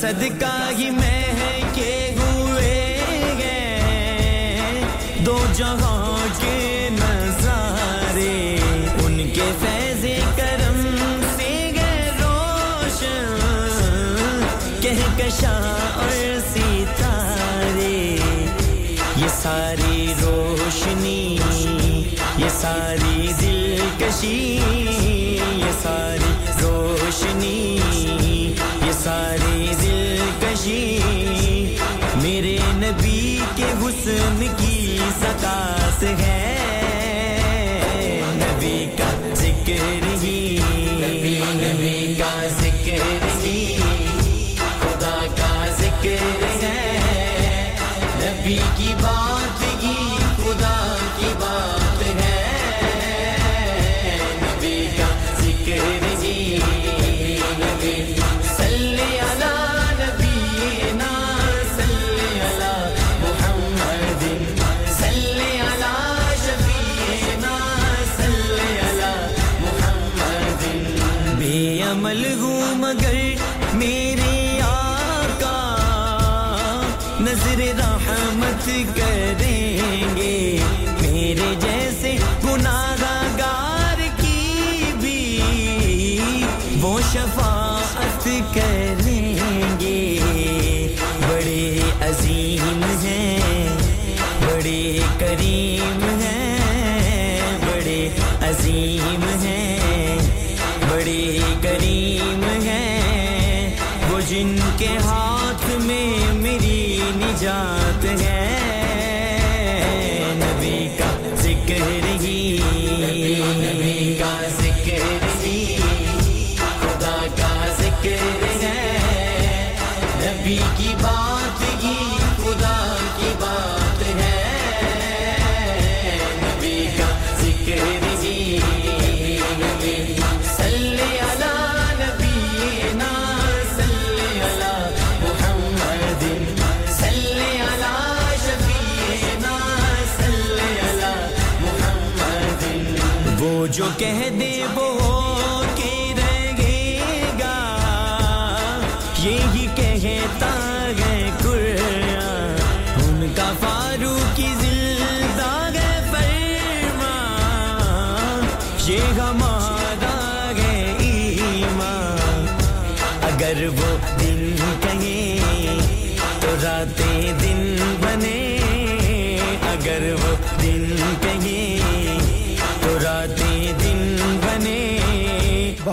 صدقہ ہی میں ہے کہ ہوئے گئے۔ دو جہاں کے نظارے، ان کے فیض کرم سے گئے روشن۔ کہکشاں اور ستارے، یہ ساری روشنی، یہ ساری دلکشی حسن کی سدا سے ہے۔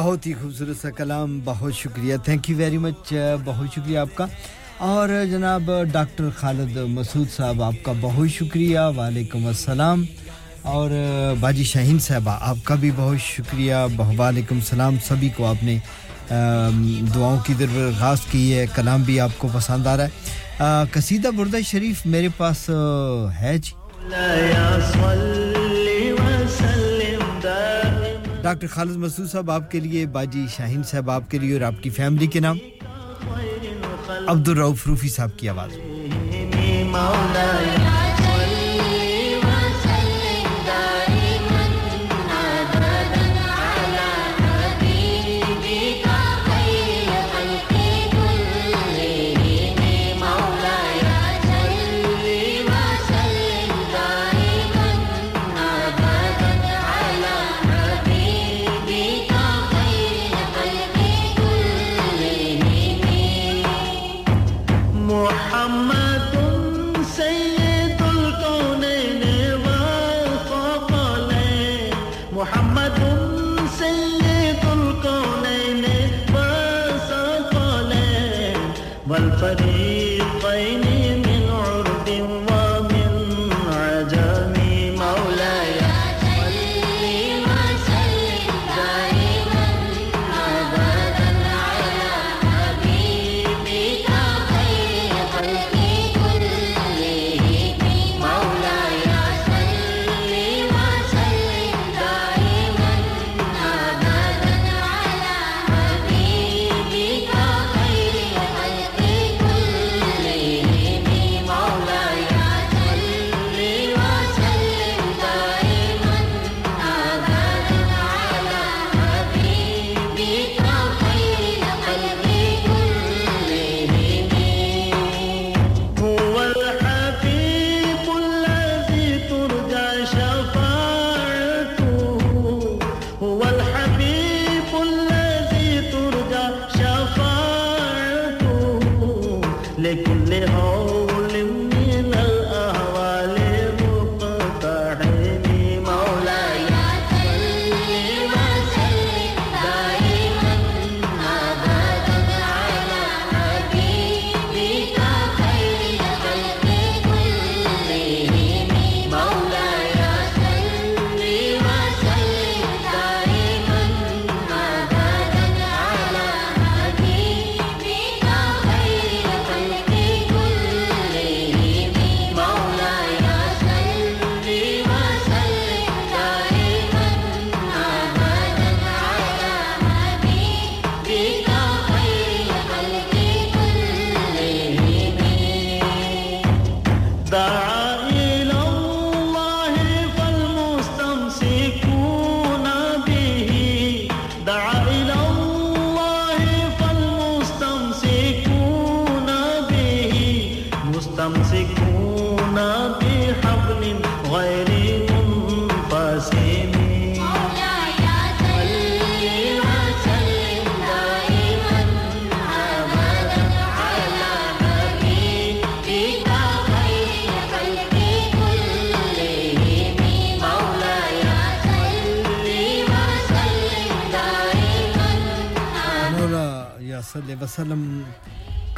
بہت ہی خوبصورت سا کلام، بہت شکریہ۔ تھینک یو ویری مچ بہت شکریہ آپ کا۔ اور جناب ڈاکٹر خالد مسعود صاحب، آپ کا بہت شکریہ۔ وعلیکم السلام۔ اور باجی شاہین صاحبہ، آپ کا بھی بہت شکریہ۔ وعلیکم السلام۔ سبھی کو آپ نے دعاؤں کی درخواست کی ہے۔ کلام بھی آپ کو پسند آ رہا ہے۔ قصیدہ بردہ شریف میرے پاس ہے جی۔ ڈاکٹر خالد مسعود صاحب، آپ کے لیے، باجی شاہین صاحب، آپ کے لیے اور آپ کی فیملی کے نام عبد الروف روفی صاحب کی آواز۔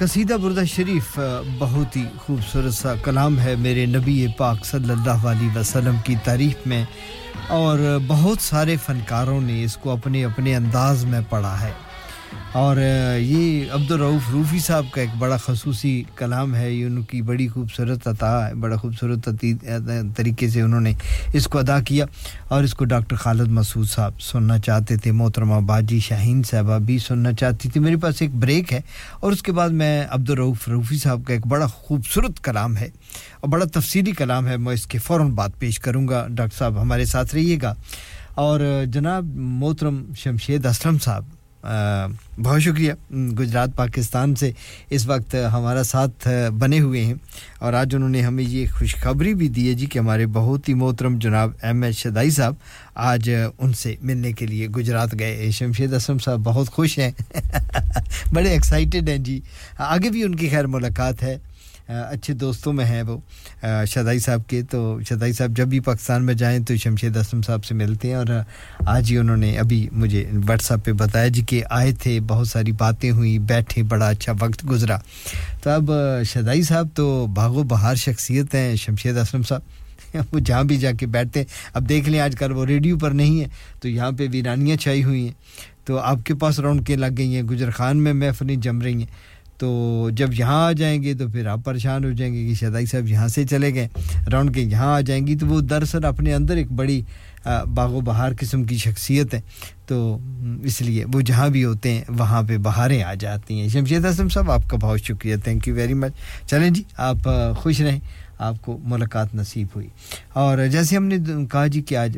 قصیدہ بردہ شریف بہت ہی خوبصورت سا کلام ہے میرے نبی پاک صلی اللہ علیہ وسلم کی تعریف میں، اور بہت سارے فنکاروں نے اس کو اپنے اپنے انداز میں پڑھا ہے۔ اور یہ عبدالرعوف روفی صاحب کا ایک بڑا خصوصی کلام ہے، یہ ان کی بڑی خوبصورت عطا ہے، بڑا خوبصورت طریقے سے انہوں نے اس کو ادا کیا اور اس کو ڈاکٹر خالد مسعود صاحب سننا چاہتے تھے، محترمہ باجی شاہین صاحبہ بھی سننا چاہتی تھی میرے پاس ایک بریک ہے اور اس کے بعد میں عبدالرعوف روفی صاحب کا ایک بڑا خوبصورت کلام ہے، اور بڑا تفصیلی کلام ہے، میں اس کے فوراً بات پیش کروں گا۔ ڈاکٹر صاحب ہمارے ساتھ رہیے گا۔ اور جناب محترم شمشید اسلم صاحب بہت شکریہ۔ گجرات، پاکستان سے اس وقت ہمارا ساتھ بنے ہوئے ہیں۔ اور آج انہوں نے ہمیں یہ خوشخبری بھی دی ہے جی کہ ہمارے بہت ہی محترم جناب ایم ایچ شدائی صاحب آج ان سے ملنے کے لیے گجرات گئے۔ شمشید اسلم صاحب بہت خوش ہیں۔ بڑے ایکسائٹیڈ ہیں جی۔ آگے بھی ان کی خیر ملاقات ہے۔ اچھے دوستوں میں ہیں وہ۔ شدائی صاحب کے۔ تو شدائی صاحب، جب بھی پاکستان میں جائیں تو شمشید اسلم صاحب سے ملتے ہیں اور آج ہی انہوں نے ابھی مجھے واٹس ایپ پہ بتایا جی کہ آئے تھے، بہت ساری باتیں ہوئیں، بیٹھے، بڑا اچھا وقت گزرا۔ تو اب شدائی صاحب تو باغ و بہار شخصیت ہیں، شمشید اسلم صاحب۔ وہ جہاں بھی جا کے بیٹھتے ہیں۔ اب دیکھ لیں، آج کل وہ ریڈیو پر نہیں ہے تو یہاں پہ ویرانیاں چھائی ہوئی ہیں۔ تو آپ کے پاس رونقیں لگ گئی ہیں گجر خان میں محفلیں جم رہی ہیں۔ تو جب یہاں آ جائیں گے تو پھر آپ پریشان ہو جائیں گے کہ شدائی صاحب یہاں سے چلے گئے۔ راؤنڈ کے یہاں آ جائیں گی تو وہ دراصل اپنے اندر ایک بڑی باغ و بہار قسم کی شخصیت ہے۔ تو اس لیے وہ جہاں بھی ہوتے ہیں، وہاں پہ بہاریں آ جاتی ہیں۔ شمشید اعظم صاحب، آپ کا بہت شکریہ۔ تھینک یو ویری مچ چلیں جی آپ خوش رہیں۔ آپ کو ملاقات نصیب ہوئی۔ اور جیسے ہم نے کہا جی کہ آج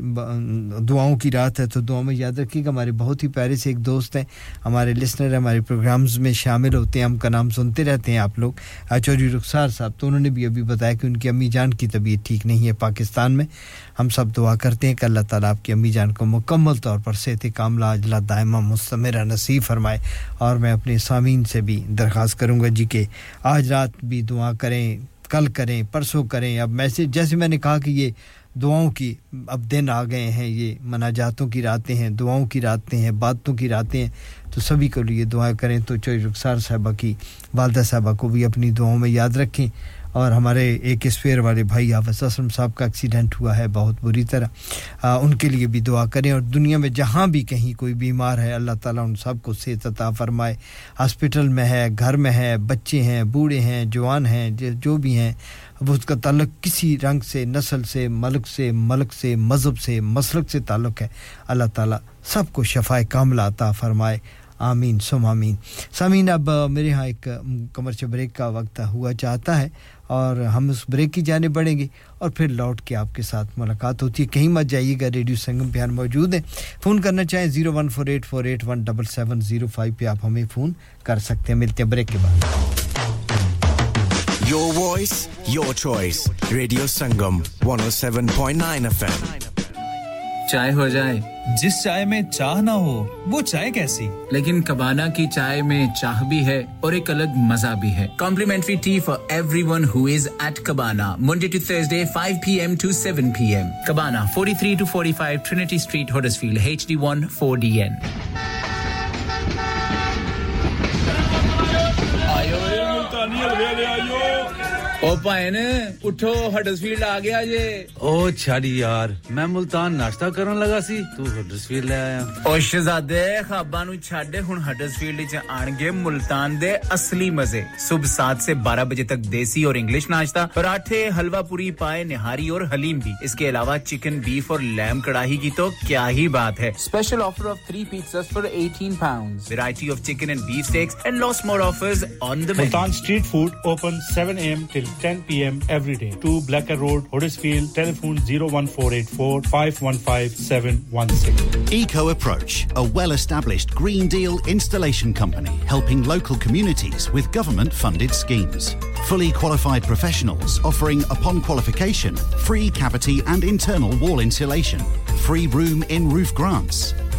دعاؤں کی رات ہے، تو دعاؤں میں یاد رکھیے کہ ہمارے بہت ہی پیارے سے ایک دوست ہیں، ہمارے لسنر ہمارے پروگرامز میں شامل ہوتے ہیں، ہم کا نام سنتے رہتے ہیں آپ لوگ۔ چوری رخسار صاحب، تو انہوں نے بھی ابھی بتایا کہ ان کی امی جان کی طبیعت ٹھیک نہیں ہے پاکستان میں۔ ہم سب دعا کرتے ہیں کہ اللہ تعالیٰ آپ کی امی جان کو مکمل طور پر صحت کاملہ، اجلا دائمہ، مستمرہ نصیب فرمائے۔ اور میں اپنے سامعین سے بھی درخواست کروں گا جی کہ آج رات بھی دعا کریں۔ کل کریں، پرسوں کریں۔ اب میسج، جیسے میں نے کہا کہ یہ دعاؤں کی اب دن آ گئے ہیں، یہ مناجاتوں کی راتیں ہیں، دعاؤں کی راتیں ہیں، باتوں کی راتیں ہیں۔ تو سبھی کو لیے دعائیں کریں تو چوئی رخسار صاحبہ کی، والدہ صاحبہ کو بھی اپنی دعاؤں میں یاد رکھیں۔ اور ہمارے ایک اسپیئر والے بھائی حافظ اسلم صاحب کا ایکسیڈنٹ ہوا ہے بہت بری طرح۔ آ, ان کے لیے بھی دعا کریں اور دنیا میں جہاں بھی کہیں کوئی بیمار ہے اللہ تعالیٰ ان سب کو صحت عطا فرمائے۔ ہاسپٹل میں ہے گھر میں ہے بچے ہیں بوڑھے ہیں جوان ہیں جو بھی ہیں اب اس کا تعلق کسی رنگ سے نسل سے ملک سے ملک سے مذہب سے مسلک سے تعلق ہے۔ اللہ تعالیٰ سب کو شفا کاملہ عطا فرمائے۔ آمین سم آمین۔ سامین اب میرے ہاں ایک کمرچ بریک کا وقت ہوا چاہتا ہے۔ اور ہم اس بریک کی جانے پڑیں گے اور پھر لوٹ کے آپ کے ساتھ ملاقات ہوتی ہے کہیں مت جائیے گا ریڈیو سنگم پہ موجود ہیں فون کرنا چاہیں zero one four eight four eight one double seven zero five پہ آپ ہمیں فون کر سکتے ہیں ملتے ہیں بریک کے بعد Your voice, your choice. Radio Sangam 107.9 FM. چائے ہو جائے۔ جس چائے میں چاہ نہ ہو وہ چائے کیسی؟ لیکن کبانا کی چائے میں چاہ بھی ہے اور ایک الگ مزہ بھی ہے۔ Complimentary tea for everyone who is at Cabana Monday to Thursday five p m to seven p m Cabana forty three to forty five Trinity street Huddersfield H D one four D N او پائن اٹھو Huddersfield آ گیا جے او چھاڑی یار میں ملتان ناشتہ کرن لگا سی تو ہڈسفیلڈ لے آیا او شہزادے خواباں نو چھڈ ہن ہڈسفیلڈ وچ آن گے ملتان دے اصلی مزے صبح 7 سے 12 بجے تک دیسی اور انگلش ناشتہ پراٹھے حلوہ پوری پائے نہاری اور حلیم بھی اس کے علاوہ چکن بیف اور لیم کڑاہی کی تو کیا ہی بات ہے special offer of 3 pizzas for 18 pounds variety of chicken and beef steaks and lots more offers on the Multan street food open 7 A M till 10 p.m. every day. 2 Blacker Road, Huddersfield, telephone 01484 515 716. Eco Approach, a well established Green Deal installation company helping local communities with government funded schemes. Fully qualified professionals offering, upon qualification, free cavity and internal wall insulation, free room in roof grants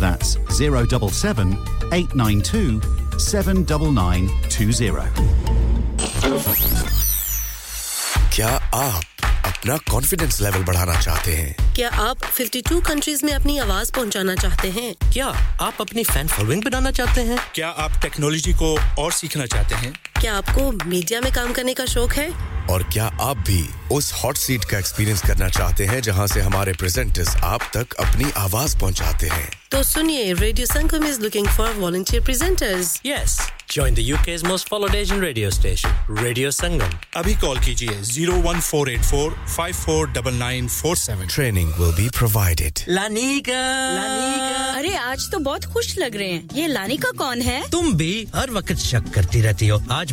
That's 077 892 79920. کیا آپ اپنا confidence level بڑھانا چاہتے ہیں؟ کیا آپ 52 countries میں اپنی آواز پہنچانا چاہتے ہیں؟ کیا آپ اپنی فین فالوئنگ بنانا چاہتے ہیں؟ کیا آپ ٹیکنالوجی کو اور سیکھنا چاہتے ہیں؟ کیا آپ کو میڈیا میں کام کرنے کا شوق ہے؟ اور کیا آپ بھی اس ہاٹ سیٹ کا ایکسپیرینس کرنا چاہتے ہیں جہاں سے ہمارے پریزنٹرز آپ تک اپنی آواز پہنچاتے ہیں؟ تو سنیے radio Sangam is looking for volunteer presenters yes join the U K most followed Asian radio station radio Sangam ابھی کال کیجیے zero one four eight four five four double nine four seven. Training will be provided لانیکا ارے آج تو بہت خوش لگ رہے ہیں۔ یہ لانیکا کون ہے؟ تم بھی ہر وقت شک کرتی رہتی ہو۔ آج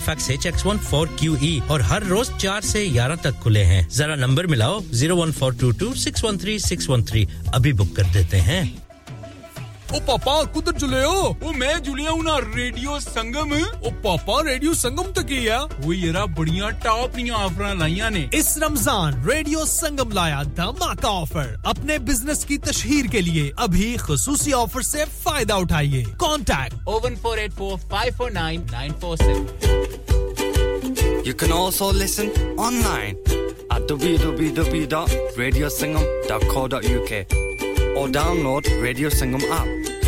Halifax H X one four Q E اور ہر روز چار سے گیارہ تک کھلے ہیں۔ ذرا number ملاؤ zero one four two two six one three six one three ابھی بک کر دیتے ہیں۔ ਉਹ ਪਾਪਾ ਕੁਦਰ ਜੁਲਿਓ ਉਹ ਮੈਂ ਜੁਲਿਆ ਉਹਨਾਂ ਰੇਡੀਓ ਸੰਗਮ ਉਹ ਪਾਪਾ ਰੇਡੀਓ ਸੰਗਮ ਤੇ ਕੀ ਆ ਉਹ ਯਾਰਾ ਬੜੀਆਂ ਟਾਪ ਦੀਆਂ ਆਫਰਾਂ ਲਾਈਆਂ ਨੇ ਇਸ رمضان ریڈیو سنگم لایا دھماکہ آفر۔ اپنے بزنس کی تشہیر کے لیے ابھی خصوصی آفر سے فائدہ اٹھائیے۔ Contact. O one four eight four five four nine nine four seven you can also listen online at www.radiosangam.co.uk or download Radio Sangam app.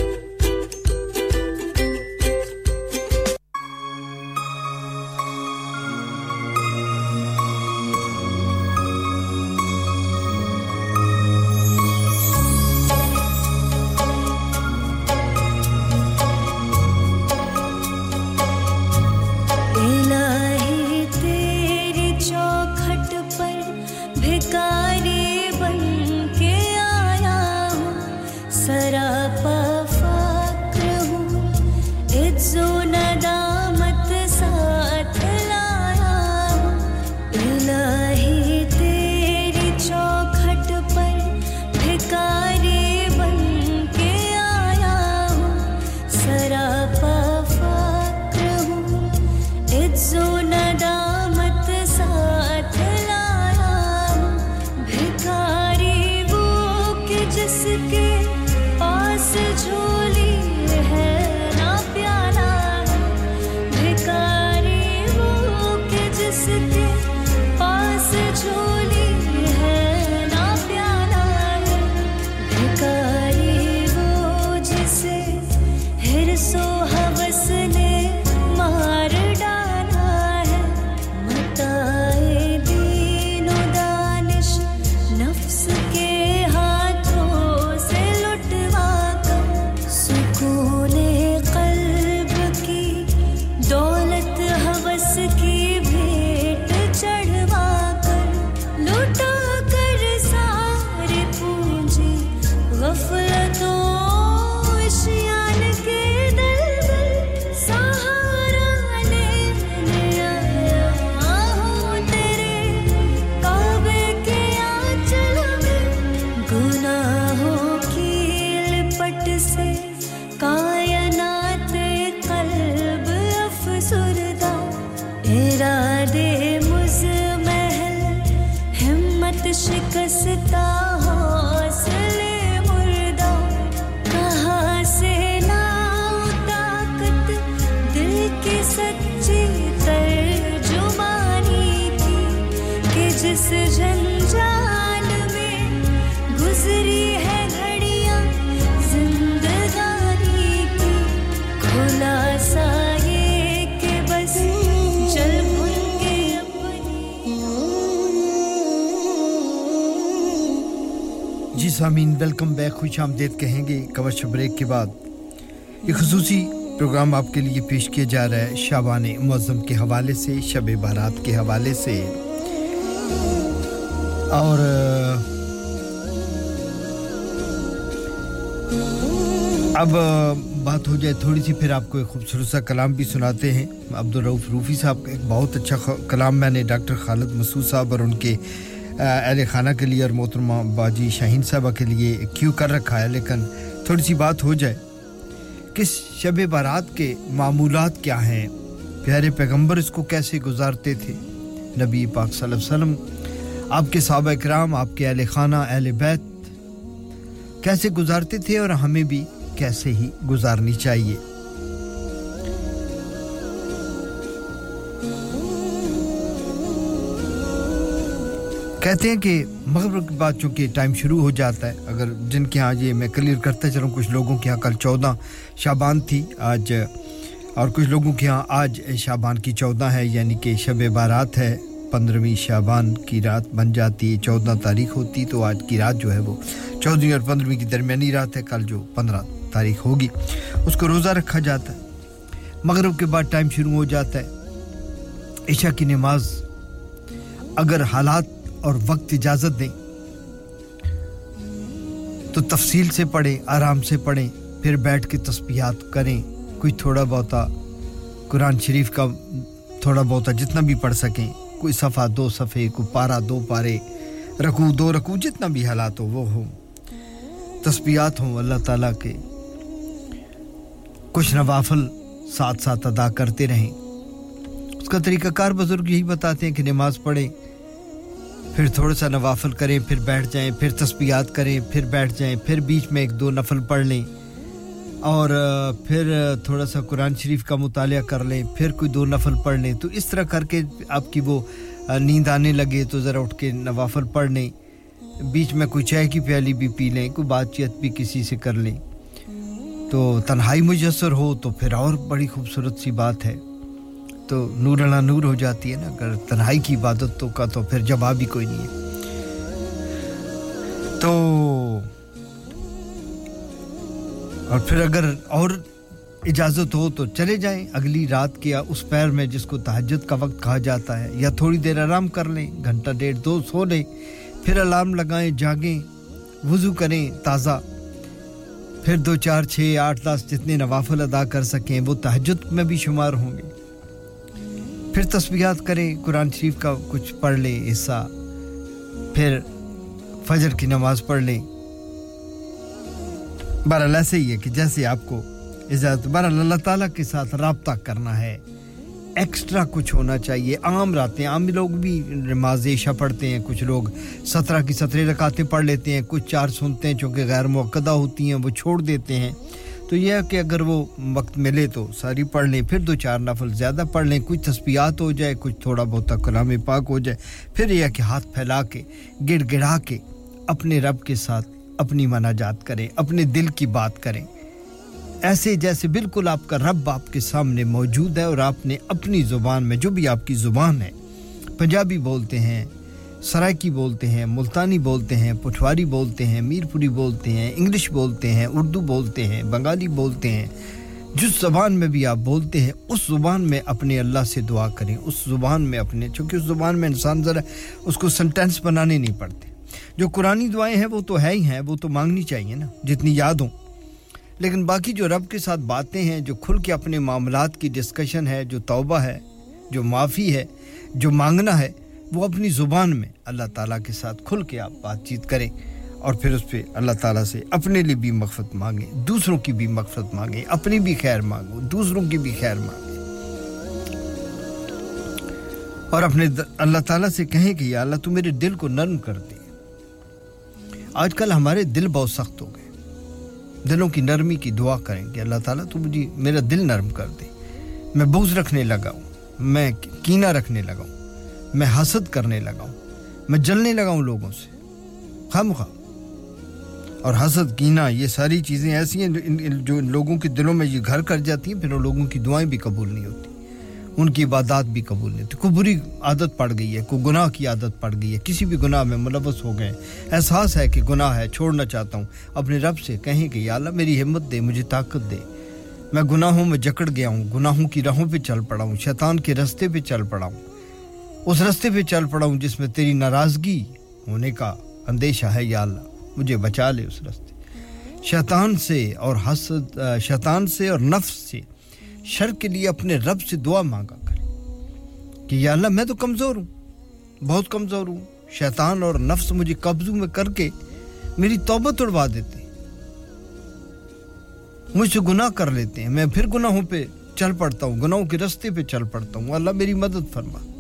خوش آمدید کہیں گے کمرشل بریک کے بعد۔ یہ خصوصی پروگرام آپ کے لیے پیش کیا جا رہا ہے شابان معظم کے حوالے سے، شب بارات کے حوالے سے۔ اور، اب، بات ہو جائے تھوڑی سی، پھر آپ کو ایک خوبصورت سا کلام بھی سناتے ہیں۔ عبدالرعف روفی صاحب کا ایک بہت اچھا کلام میں نے ڈاکٹر خالد مسعود صاحب اور ان کے اہل خانہ کے لیے اور محترمہ باجی شاہین صاحبہ کے لیے کیوں کر رکھا ہے، لیکن تھوڑی سی بات ہو جائے۔ کہ شب بارات کے معمولات کیا ہیں؟ پیارے پیغمبر، اس کو کیسے گزارتے تھے؟ نبی پاک صلی اللہ علیہ وسلم، آپ کے صحابہ اکرام آپ کے اہل خانہ، اہل بیت، کیسے گزارتے تھے اور ہمیں بھی کیسے ہی گزارنی چاہیے؟ کہتے ہیں کہ مغرب کے بعد چونکہ ٹائم شروع ہو جاتا ہے، اگر جن کے ہاں یہ میں کلیئر کرتا چلوں، کچھ لوگوں کے ہاں کل چودہ شابان تھی، آج، اور کچھ لوگوں کے ہاں آج شابان کی چودہ ہے یعنی کہ شب بارات ہے، پندرہویں شابان کی رات بن جاتی ہے، چودہ تاریخ ہوتی تو آج کی رات جو ہے وہ چودہویں اور پندرہویں کی درمیانی رات ہے، کل جو پندرہ تاریخ ہوگی، اس کو روزہ رکھا جاتا ہے۔ مغرب کے بعد ٹائم شروع ہو جاتا ہے، عشاء کی نماز، اگر حالات اور وقت اجازت دے تو تفصیل سے پڑھیں، آرام سے پڑھیں، پھر بیٹھ کے تسبیحات کریں۔ کوئی تھوڑا بہت قرآن شریف کا تھوڑا بہت جتنا بھی پڑھ سکیں، کوئی صفحہ دو صفحے، کوئی پارا دو پارے رکو دو رکو جتنا بھی حالات ہو وہ ہوں۔ تسبیحات ہوں، اللہ تعالیٰ کے کچھ نوافل ساتھ ساتھ ادا کرتے رہیں۔ اس کا طریقہ کار بزرگ یہی بتاتے ہیں کہ نماز پڑھیں۔ پھر تھوڑا سا نوافل کریں، پھر بیٹھ جائیں، پھر تسبیحات کریں، پھر بیٹھ جائیں، پھر بیچ میں ایک دو نفل پڑھ لیں۔ اور پھر تھوڑا سا قرآن شریف کا مطالعہ کر لیں، پھر کوئی دو نفل پڑھ لیں۔ تو اس طرح کر کے آپ کی وہ نیند آنے لگے تو ذرا اٹھ کے نوافل پڑھ لیں۔ بیچ میں کوئی چائے کی پیالی بھی پی لیں، کوئی بات چیت بھی کسی سے کر لیں۔ تو تنہائی مجسر ہو تو پھر اور بڑی خوبصورت سی بات ہے۔ تو نور اللہ نور ہو جاتی ہے نا۔ اگر تنہائی کی عبادت تو کا تو پھر جواب ہی کوئی نہیں ہے۔ تو اور پھر اگر اور اجازت ہو تو چلے جائیں۔ اگلی رات کے اس پیر میں جس کو تہجد کا وقت کہا جاتا ہے، یا تھوڑی دیر آرام کر لیں، گھنٹہ ڈیڑھ دو سو لیں، پھر الارم لگائیں، جاگیں، وضو کریں تازہ۔ پھر دو چار چھ آٹھ دس جتنے نوافل ادا کر سکیں، وہ تہجد میں بھی شمار ہوں گے۔ پھر تسبیحات کرے قرآن شریف کا کچھ پڑھ لے حصہ، پھر فجر کی نماز پڑھ لیں۔ برحال ایسے ہی ہے کہ جیسے آپ کو اجازت برحال اللہ تعالیٰ کے ساتھ رابطہ کرنا ہے۔ ایکسٹرا کچھ ہونا چاہیے۔ عام راتیں، عام لوگ بھی نماز عشاء پڑھتے ہیں۔ کچھ لوگ سترہ کی سترے رکاتیں پڑھ لیتے ہیں۔ کچھ چار سنتے ہیں چونکہ غیر موقعہ ہوتی ہیں، وہ چھوڑ دیتے ہیں۔ تو یہ ہے کہ اگر وہ وقت ملے تو ساری پڑھ لیں، پھر دو چار نفل زیادہ پڑھ لیں، کچھ تسبیحات ہو جائے، کچھ تھوڑا بہت کلام پاک ہو جائے، پھر یہ ہے کہ ہاتھ پھیلا کے، گڑ گڑا کے اپنے رب کے ساتھ اپنی مناجات کریں، اپنے دل کی بات کریں۔ ایسے جیسے بالکل آپ کا رب آپ کے سامنے موجود ہے اور آپ نے اپنی زبان میں، جو بھی آپ کی زبان ہے، پنجابی بولتے ہیں سرائکی بولتے ہیں، ملتانی بولتے ہیں، پٹھواری بولتے ہیں، میرپوری بولتے ہیں، انگلش بولتے ہیں، اردو بولتے ہیں، بنگالی بولتے ہیں۔ جس زبان میں بھی آپ بولتے ہیں، اس زبان میں اپنے اللہ سے دعا کریں۔ اس زبان میں اپنے، چونکہ اس زبان میں انسان ذرا اس کو سنٹینس بنانے نہیں پڑتے۔ جو قرآن دعائیں ہیں، وہ تو ہے ہی ہیں، وہ تو مانگنی چاہیے نا، جتنی یاد ہوں۔ لیکن باقی جو رب کے ساتھ باتیں ہیں، جو کھل کے اپنے معاملات کی ڈسکشن ہے، جو توبہ ہے، جو معافی ہے، جو مانگنا ہے وہ اپنی زبان میں اللہ تعالیٰ کے ساتھ کھل کے آپ بات چیت کریں اور پھر اس پہ اللہ تعالیٰ سے اپنے لیے بھی مغفت مانگیں، دوسروں کی بھی مغفت مانگیں، اپنی بھی خیر مانگو، دوسروں کی بھی خیر مانگیں۔ اور اپنے اللہ تعالیٰ سے کہیں کہ یا اللہ تو میرے دل کو نرم کر دے۔ آج کل ہمارے دل بہت سخت ہو گئے۔ دلوں کی نرمی کی دعا کریں کہ اللہ تعالیٰ تو مجھے میرا دل نرم کر دے۔ میں بغض رکھنے لگا ہوں، میں کینہ رکھنے لگا ہوں۔ میں حسد کرنے لگا ہوں۔ میں جلنے لگا ہوں لوگوں سے۔ خام خواہ اور حسد کینا یہ ساری چیزیں ایسی ہیں جو لوگوں کے دلوں میں یہ گھر کر جاتی ہیں، پھر ان لوگوں کی دعائیں بھی قبول نہیں ہوتی۔ ان کی عبادات بھی قبول نہیں ہوتی۔ کوئی بری عادت پڑ گئی ہے، کوئی گناہ کی عادت پڑ گئی ہے، کسی بھی گناہ میں ملوث ہو گئے احساس ہے کہ گناہ ہے چھوڑنا چاہتا ہوں۔ اپنے رب سے کہیں کہ یا اللہ، میری ہمت دے، مجھے طاقت دے۔ میں گناہوں میں جکڑ گیا ہوں، گناہوں کی راہوں پہ چل پڑا ہوں، شیطان کے رستے پہ چل پڑا ہوں۔ اس رستے پہ چل پڑا ہوں جس میں تیری ناراضگی ہونے کا اندیشہ ہے، یا اللہ، مجھے بچا لے اس راستے شیطان سے اور حسد، شیطان سے اور نفس سے شر کے لیے اپنے رب سے دعا مانگا کرے کہ یا اللہ، میں تو کمزور ہوں، بہت کمزور ہوں۔ شیطان اور نفس مجھے قبضوں میں کر کے میری توبہ توڑوا دیتے مجھ سے گناہ کر لیتے ہیں۔ میں پھر گناہوں پہ چل پڑتا ہوں، گناہوں کے رستے پہ چل پڑتا ہوں۔ اللہ میری مدد فرماتا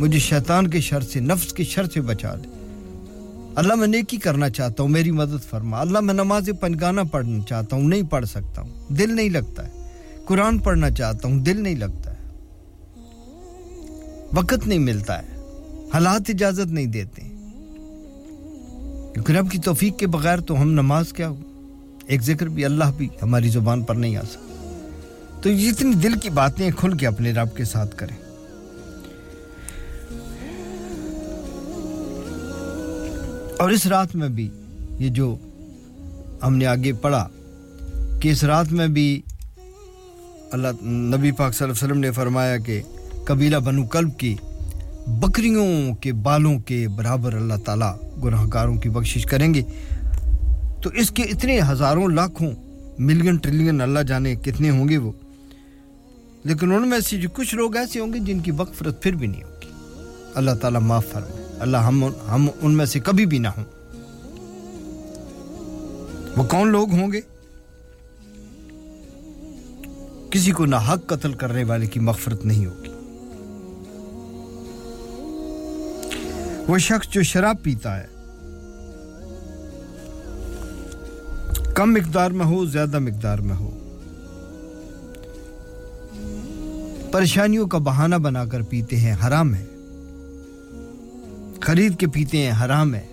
مجھے شیطان کے شر سے، نفس کے شر سے بچا لے۔ اللہ میں نیکی کرنا چاہتا ہوں، میری مدد فرما۔ اللہ میں نماز پنگانہ پڑھنا چاہتا ہوں، نہیں پڑھ سکتا ہوں۔ دل نہیں لگتا ہے۔ قرآن پڑھنا چاہتا ہوں، دل نہیں لگتا ہے۔ وقت نہیں ملتا ہے۔ حالات اجازت نہیں دیتے۔ کیونکہ رب کی توفیق کے بغیر تو ہم نماز کیا ہو ایک ذکر بھی اللہ بھی ہماری زبان پر نہیں آ سکتا۔ تو جتنی دل کی باتیں کھل کے اپنے رب کے ساتھ کریں۔ اور اس رات میں بھی یہ جو ہم نے آگے پڑھا کہ اس رات میں بھی اللہ نبی پاک صلی اللہ علیہ وسلم نے فرمایا کہ قبیلہ بنو کلب کی بکریوں کے بالوں کے برابر اللہ تعالیٰ گناہ گاروں کی بخشش کریں گے۔ تو اس کے اتنے ہزاروں لاکھوں ملین ٹریلین اللہ جانے کتنے ہوں گے وہ۔ لیکن ان میں سے جو کچھ لوگ ایسے ہوں گے جن کی وقفرت پھر بھی نہیں ہوگی۔ اللہ تعالیٰ معاف فرمائے۔ اللہ ہم ہم ان میں سے کبھی بھی نہ ہوں۔ وہ کون لوگ ہوں گے؟ کسی کو ناحق قتل کرنے والے کی مغفرت نہیں ہوگی۔ وہ شخص جو شراب پیتا ہے۔ کم مقدار میں ہو، زیادہ مقدار میں ہو۔ پریشانیوں کا بہانہ بنا کر پیتے ہیں، حرام ہے۔ خرید کے پیتے ہیں، حرام ہے۔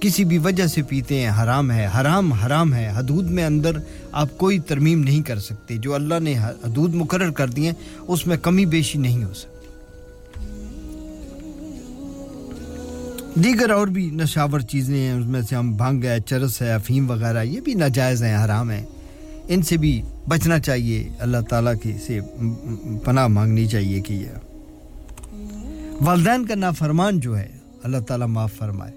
کسی بھی وجہ سے پیتے ہیں، حرام ہے۔ حرام حرام ہے۔ حدود میں اندر آپ کوئی ترمیم نہیں کر سکتے۔ جو اللہ نے حدود مقرر کر دی ہیں، اس میں کمی بیشی نہیں ہو سکتی۔ دیگر اور بھی نشاور چیزیں ہیں، اس میں سے ہم بھنگ ہے، چرس ہے، افیم وغیرہ، یہ بھی ناجائز ہیں، حرام ہیں۔ ان سے بھی بچنا چاہیے۔ اللہ تعالیٰ کی سے پناہ مانگنی چاہیے کہ یہ والدین کا نافرمان جو ہے، اللہ تعالیٰ معاف فرمائے۔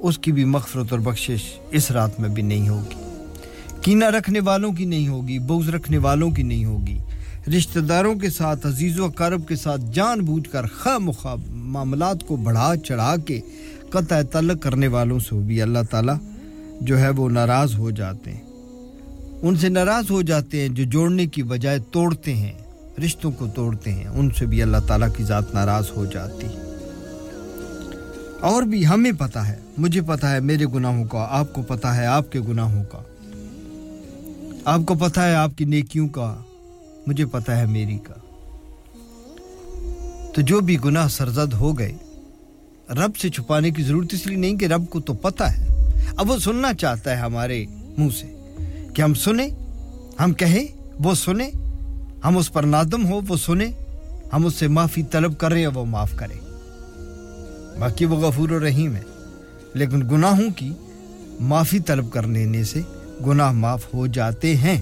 اس کی بھی مغفرت اور بخشش اس رات میں بھی نہیں ہوگی۔ کینہ رکھنے والوں کی نہیں ہوگی بوز رکھنے والوں کی نہیں ہوگی۔ رشتہ داروں کے ساتھ، عزیز و اقارب کے ساتھ جان بوجھ کر خواہ خواب معاملات کو بڑھا چڑھا کے قطع تعلق کرنے والوں سے بھی اللہ تعالیٰ جو ہے وہ ناراض ہو جاتے ہیں۔ ان سے ناراض ہو جاتے ہیں جو جوڑنے کی بجائے توڑتے ہیں۔ رشتوں کو توڑتے ہیں، ان سے بھی اللہ تعالیٰ کی ذات ناراض ہو جاتی۔ اور بھی ہمیں پتہ ہے، مجھے پتہ ہے، میرے گناہوں کا، آپ کو پتہ ہے آپ کے گناہوں کا۔ آپ کو پتہ ہے آپ کی نیکیوں کا، مجھے پتہ ہے میری کا۔ تو جو بھی گناہ سرزد ہو گئے، رب سے چھپانے کی ضرورت اس لیے نہیں کہ رب کو تو پتہ ہے۔ اب وہ سننا چاہتا ہے ہمارے منہ سے کہ ہم سنیں، ہم کہیں، وہ سنیں۔ ہم اس پر نادم ہو، وہ سنے ہم اس سے معافی طلب کر رہے ہیں وہ معاف کرے باقی وہ غفور و رحیم ہے۔ لیکن گناہوں کی معافی طلب کر لینے سے گناہ معاف ہو جاتے ہیں۔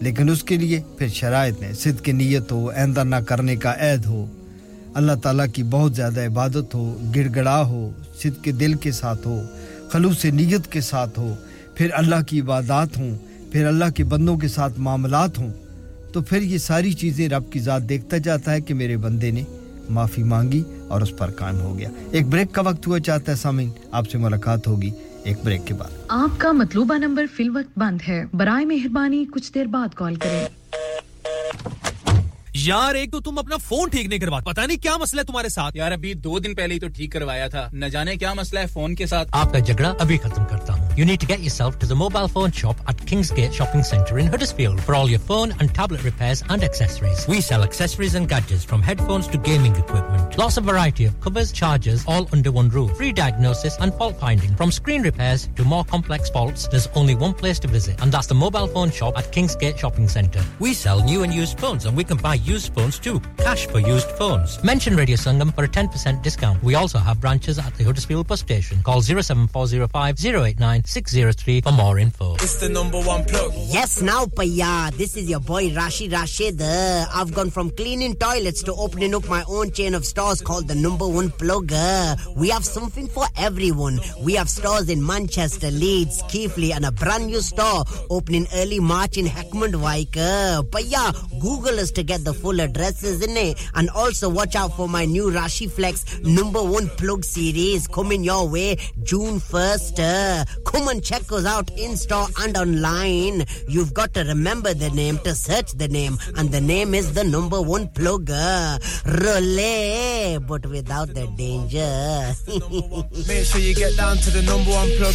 لیکن اس کے لیے پھر شرائط نے صدق کی نیت ہو، آئندہ نہ کرنے کا عہد ہو۔ اللہ تعالیٰ کی بہت زیادہ عبادت ہو گڑ گڑا ہو، صدق کے دل کے ساتھ ہو، خلوص نیت کے ساتھ ہو۔ پھر اللہ کی عبادات ہوں، پھر اللہ کے بندوں کے ساتھ معاملات ہوں۔ تو پھر یہ ساری چیزیں رب کی ذات دیکھتا جاتا ہے کہ میرے بندے نے معافی مانگی اور اس پر کام ہو گیا۔ ایک بریک کا وقت ہوا چاہتا ہے سامین آپ سے ملاقات ہوگی ایک بریک کے بعد۔ آپ کا مطلوبہ نمبر فی الوقت بند ہے۔ برائے مہربانی کچھ دیر بعد کال کریں۔ یار ایک تو تم اپنا فون ٹھیک نہیں کروا پتا نہیں کیا مسئلہ ہے تمہارے ساتھ۔ یار ابھی دو دن پہلے ہی تو ٹھیک کروایا تھا۔ نہ جانے کیا مسئلہ ہے فون کے ساتھ۔ آپ کا جھگڑا ابھی ختم کرتا ہوں۔ You need to get yourself to the mobile phone shop at Kingsgate Shopping Centre in Huddersfield for all your phone and tablet repairs and accessories. We sell accessories and gadgets from headphones to gaming equipment. Lots of variety of covers, chargers, all under one roof. Free diagnosis and fault finding. From screen repairs to more complex faults, there's only one place to visit, and that's the mobile phone shop at Kingsgate Shopping Centre. We sell new and used phones, and we can buy used phones too. Cash for used phones. Mention Radio Sangam for a 10% discount. We also have branches at the Huddersfield bus station. Call 07405 089 603 for more info. It's the number one plug. Yes, now, Paya. This is your boy Rashi Rashid. I've gone from cleaning toilets to opening up my own chain of stores called the number one plug. We have something for everyone. We have stores in Manchester, Leeds, Keighley, and a brand new store opening early March in Heckmond Wike. Uh, Paya, Google us to get the full addresses in it. And also watch out for my new Rashi Flex number one plug series coming your way June 1st. Come and check us out in store and online. You've got to remember the name to search the name, and the name is the number one plugger, Relay, but without the danger. Make sure you get down to the number one plug.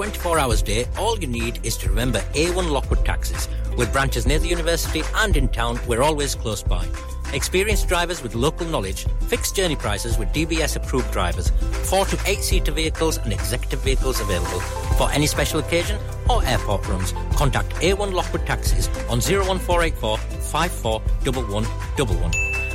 24 hours day all you need is to remember A1 Lockwood Taxis with branches near the university and in town we're always close by Experienced drivers with local knowledge, fixed journey prices with DBS approved drivers, four to eight seater vehicles and executive vehicles available. For any special occasion or airport runs, contact A1 Lockwood Taxis on 01484 541111.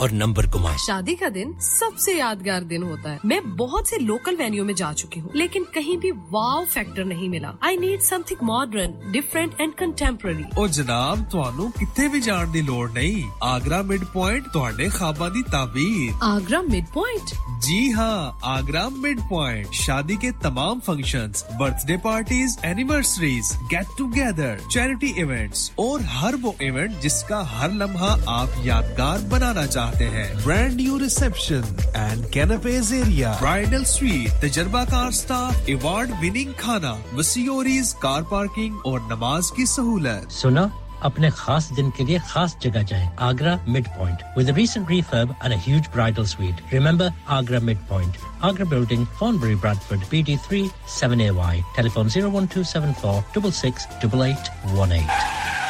اور number Kumar شادی کا دن سب سے یادگار دن ہوتا ہے۔ میں بہت سے لوکل وینیو میں جا چکی ہوں لیکن کہیں بھی واو فیکٹر نہیں ملا۔ I need something modern different and contemporary او جناب تہانوں کتنے بھی جان کی لوڑ نہیں۔ آگرہ مڈ پوائنٹ تہاڈے خواباں دی تعبیر۔ آگرہ مڈ پوائنٹ جی ہاں آگرہ مڈ پوائنٹ شادی کے تمام function birthday parties anniversaries get together charity events اور ہر وہ ایونٹ جس کا ہر لمحہ آپ یادگار بنانا چاہتے آتے ہیں۔ Brand new reception and canapes area bridal suite تجربہ کار سٹاف ایوارڈ وننگ کھانا وسیوریز کار پارکنگ اور نماز کی سہولت۔ سنا اپنے خاص دن کے لیے خاص جگہ جائیں Agra mid point with recent refurb and huge bridal suite remember Agra mid point Agra building Thornbury Bradford B D three seven A Y telephone zero one two seven four double six double eight one eight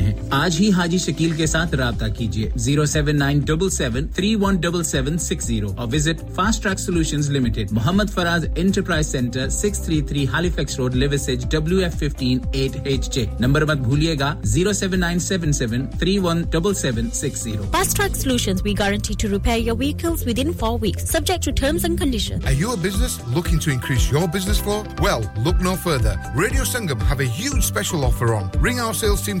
ہیں۔ آج ہی حاجی شکیل کے ساتھ رابطہ کیجیے۔ Zero seven nine double seven three one double seven six zero اور visit fast track solution limited. Muhammad Faraz enterprise centre six three three Halifax Road W F fifteen eight H J number مت بھولیے گا۔ Zero seven nine seven seven three one double seven six zero. Fast track solution we guarantee to repair your vehicles within four weeks subject to terms and condition Are you a business looking to increase your business flow? Well, look no further. Radio Sangam have a huge special offer on. Ring our sales team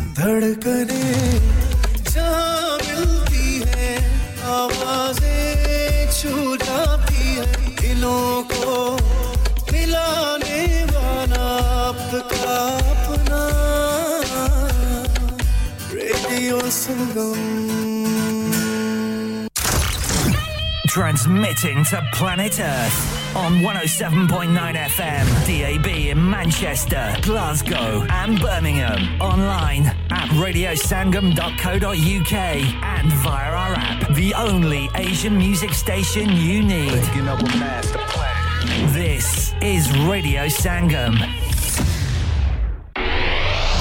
دھڑکنے جہاں ملتی ہے آوازیں چھو جاتی ہے دلوں کو ملانے والا آپ کا اپنا radio Sangam Transmitting to planet Earth on 107.9 FM, DAB in Manchester, Glasgow, and Birmingham. Online at radiosangam.co.uk and via our app, the only Asian music station you need. This is Radio Sangam.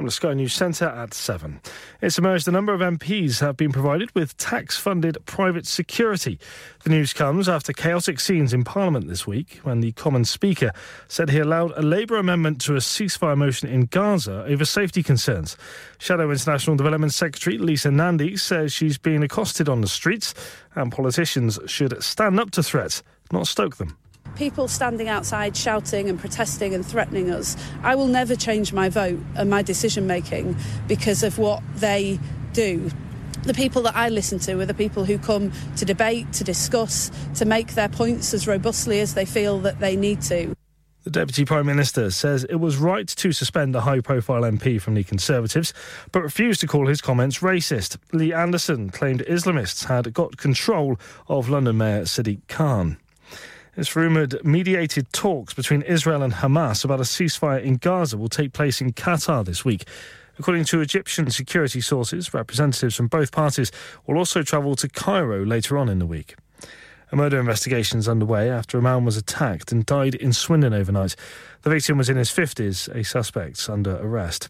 From the Sky News Centre at 7. It's emerged a number of MPs have been provided with tax funded private security. The news comes after chaotic scenes in Parliament this week when the Common Speaker said he allowed a Labour amendment to a ceasefire motion in Gaza over safety concerns. Shadow International Development Secretary Lisa Nandy says she's being accosted on the streets and politicians should stand up to threats, not stoke them people standing outside shouting and protesting and threatening us, I will never change my vote and my decision making because of what they do. The people that I listen to are the people who come to debate, to discuss, to make their points as robustly as they feel that they need to. The Deputy Prime Minister says it was right to suspend a high profile MP from the Conservatives, but refused to call his comments racist. Lee Anderson claimed Islamists had got control of London Mayor Sadiq Khan. It's rumoured mediated talks between Israel and Hamas about a ceasefire in Gaza will take place in Qatar this week. According to Egyptian security sources, representatives from both parties will also travel to Cairo later on in the week. A murder investigation is underway after a man was attacked and died in Swindon overnight. The victim was in his 50s, a suspect under arrest.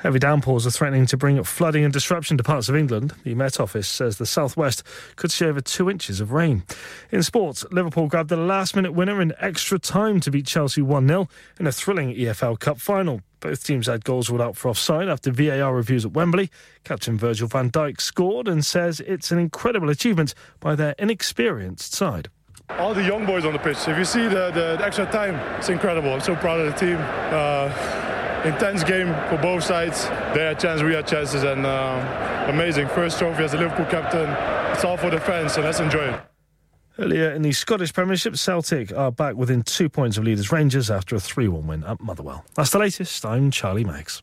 Heavy downpours are threatening to bring flooding and disruption to parts of England. The Met Office says the southwest could see over two inches of rain. In sports, Liverpool grabbed the last minute winner in extra time to beat Chelsea 1 0 in a thrilling EFL Cup final. Both teams had goals ruled out for offside after VAR reviews at Wembley. Captain Virgil van Dijk scored and says it's an incredible achievement by their inexperienced side. All the young boys on the pitch. If you see the, the, the extra time, it's incredible. I'm so proud of the team. Uh, intense game for both sides. They had chances, we had chances, and uh, amazing. First trophy as a Liverpool captain. It's all for the fans, so let's enjoy it. Earlier in the Scottish Premiership, Celtic are back within two points of leaders Rangers after a 3 1 win at Motherwell. That's the latest. I'm Charlie Maggs.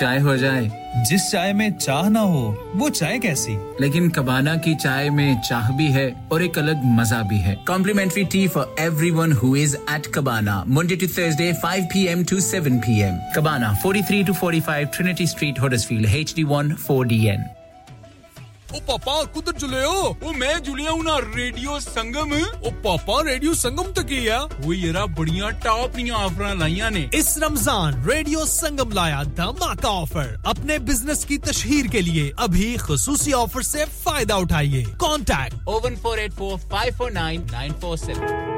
چائے ہو جائے۔ جس چائے میں چاہ نہ ہو وہ چائے کیسی؟ لیکن کبانا کی چائے میں چاہ بھی ہے اور ایک الگ مزہ بھی ہے۔ Complimentary tea for everyone who is at Cabana Monday to Thursday five P M to seven P M Cabana forty three to forty five Trinity Street Huddersfield H D one four D N او پاپا کدھر چلے ہو؟ او میں جلیا ہوں نا radio سنگم۔ او پاپا radio سنگم تک ہی ہے؟ وہ یرا بڑیاں ٹاپ نیاں آفراں لائیاں نے۔ اس رمضان ریڈیو سنگم لایا دھماکہ آفر۔ اپنے بزنس کی تشہیر کے لیے ابھی خصوصی آفر سے فائدہ اٹھائیے۔ Contact. O one four eight four five four nine nine four seven.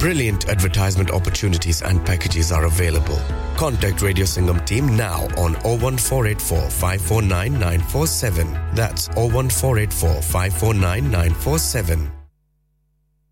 Brilliant advertisement opportunities and packages are available. Contact Radio Singham team now on 01484 549 947. That's 01484 549 947.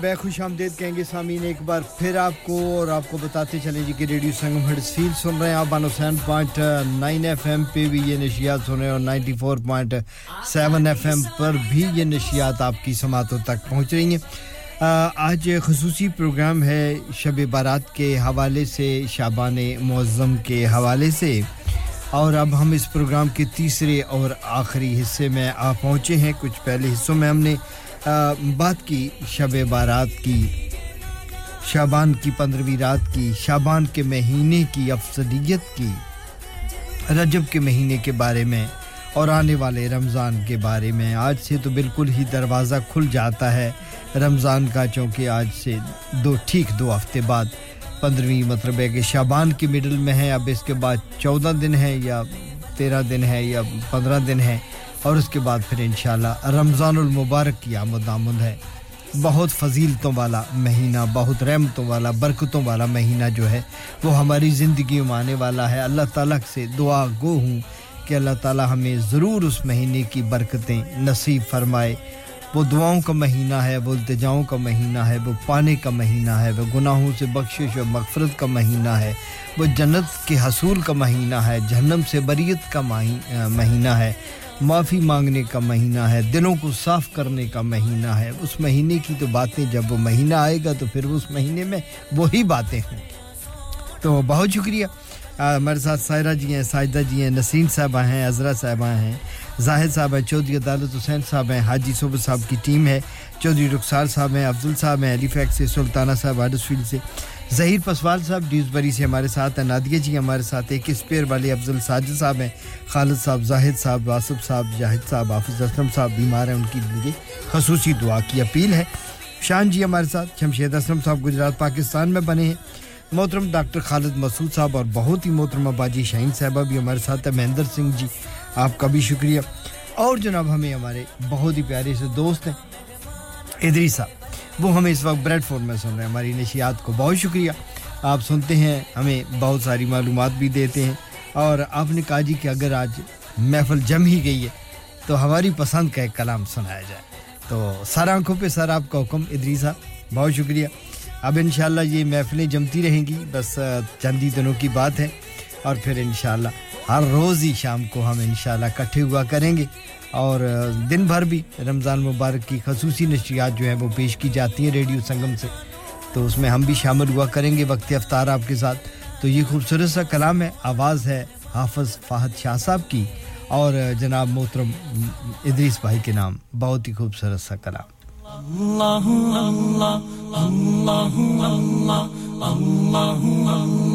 بے خوش آمدید کہیں گے سامعین ایک بار پھر آپ کو اور آپ کو بتاتے چلیں جی کہ ریڈیو سنگم ہڈسفیل سن رہے ہیں آپ Bano seven point nine F M پہ بھی یہ نشیات سن رہے ہیں اور ninety four point seven F M پر بھی یہ نشیات آپ کی سماعتوں تک پہنچ رہی ہیں۔ آج خصوصی پروگرام ہے شب بارات کے حوالے سے شابان معظم کے حوالے سے۔ اور اب ہم اس پروگرام کے تیسرے اور آخری حصے میں آ پہنچے ہیں۔ کچھ پہلے حصوں میں ہم نے بات کی، شب بارات کی، شابان کی پندرہویں رات کی، شابان کے مہینے کی افسدیت کی، رجب کے مہینے کے بارے میں اور آنے والے رمضان کے بارے میں۔ آج سے تو بالکل ہی دروازہ کھل جاتا ہے۔ رمضان کا، چونکہ آج سے دو، ٹھیک دو ہفتے بعد پندرہویں مطلب ہے کہ شابان کی مڈل میں ہے۔ اب اس کے بعد چودہ دن ہے یا تیرہ دن ہے یا پندرہ دن ہے۔ اور اس کے بعد پھر انشاءاللہ رمضان المبارک کی آمد آمد ہے۔ بہت فضیلتوں والا مہینہ، بہت رحمتوں والا، برکتوں والا مہینہ جو ہے، وہ ہماری زندگیوں میں آنے والا ہے۔ اللہ تعالیٰ سے دعا گو ہوں کہ اللہ تعالیٰ ہمیں ضرور اس مہینے کی برکتیں نصیب فرمائے۔ وہ دعاؤں کا مہینہ ہے، وہ التجاؤں کا مہینہ ہے، وہ پانے کا مہینہ ہے، وہ گناہوں سے بخشش و مغفرت کا مہینہ ہے۔ وہ جنت کے حصول کا مہینہ ہے، جہنم سے بریت کا مہینہ ہے۔ معافی مانگنے کا مہینہ ہے، دلوں کو صاف کرنے کا مہینہ ہے۔ اس مہینے کی تو باتیں، جب وہ مہینہ آئے گا تو پھر اس مہینے میں وہی باتیں ہوں۔ تو بہت شکریہ۔ ہمارے ساتھ سائرہ جی ہیں، ساجدہ جی ہیں نسین صاحبہ ہیں عذرا صاحبہ ہیں، زاہد صاحب ہیں، چودھری عدالت حسین صاحب ہیں، حاجی صوبہ صاحب کی ٹیم ہے، چودھری رخسار صاحب ہیں افضل صاحب ہیں، علی فیکٹ سے، سلطانہ صاحب، آڈس فیلڈ سے۔ ظہیر پسوال صاحب ڈیوزبری سے ہمارے ساتھ ہیں۔ نادیہ جی ہمارے ساتھ ایک اسپیئر والے افضل ساجد صاحب ہیں۔ خالد صاحب، زاہد صاحب واسف صاحب، جاہد صاحب، حافظ اسلم صاحب بیمار ہیں، ان کی لیے خصوصی دعا کی اپیل ہے۔ شان جی ہمارے ساتھ، شمشید اسلم صاحب گجرات، پاکستان میں بنے ہیں۔ محترم ڈاکٹر خالد مسعود صاحب اور بہت ہی محترم اباجی شاہین صاحبہ بھی ہمارے ساتھ ہیں۔ مہندر سنگھ جی آپ کا بھی شکریہ۔ اور جناب ہمیں ہمارے بہت ہی پیارے سے دوست ہیں۔ ادری صاحب۔ وہ ہمیں اس وقت بریڈ فورڈ میں سن رہے ہیں۔ ہماری نشیات کو بہت شکریہ۔ آپ سنتے ہیں، ہمیں بہت ساری معلومات بھی دیتے ہیں۔ اور آپ نے کہا جی کہ اگر آج محفل جم ہی گئی ہے، تو ہماری پسند کا ایک کلام سنایا جائے۔ تو سر آنکھوں پہ سر، آپ کا حکم ادری صاحب بہت شکریہ۔ اب انشاءاللہ یہ محفلیں جمتی رہیں گی۔ بس چند ہی دنوں کی بات ہے۔ اور پھر انشاءاللہ ہر روز ہی شام کو ہم انشاءاللہ اکٹھے ہوا کریں گے۔ اور دن بھر بھی رمضان مبارک کی خصوصی نشریات جو ہیں وہ پیش کی جاتی ہیں ریڈیو سنگم سے تو اس میں ہم بھی شامل ہوا کریں گے وقت افطار آپ کے ساتھ تو یہ خوبصورت سا کلام ہے آواز ہے حافظ فہد شاہ صاحب کی اور جناب محترم ادریس بھائی کے نام بہت ہی خوبصورت سا کلام اللہ اللہ اللہ اللہ اللہ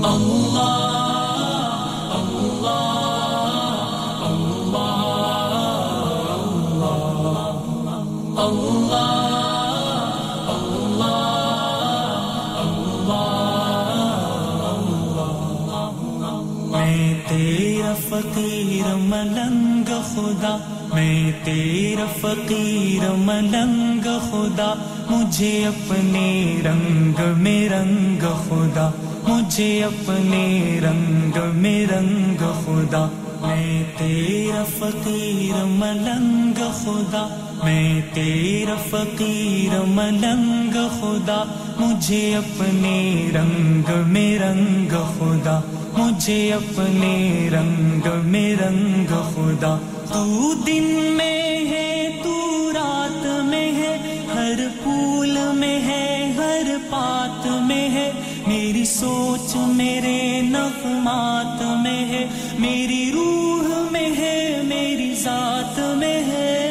اللہ میں تیرا فقیر ملنگ خدا، میں تیرا فقیر ملنگ خدا، مجھے اپنے رنگ میں رنگ خدا، مجھے اپنے رنگ میں رنگ خدا۔ میں تیرا فقیر ملنگ خدا، میں تیرا فقیر ملنگ خدا، مجھے اپنے رنگ میں رنگ خدا، مجھے اپنے رنگ میں رنگ خدا۔ تو دن میں ہے، تو رات میں ہے، ہر پھول میں ہے، ہر پات میں ہے، میری سوچ میرے نغمات میں ہے۔ میری روح میں ہے، میری ذات میں ہے۔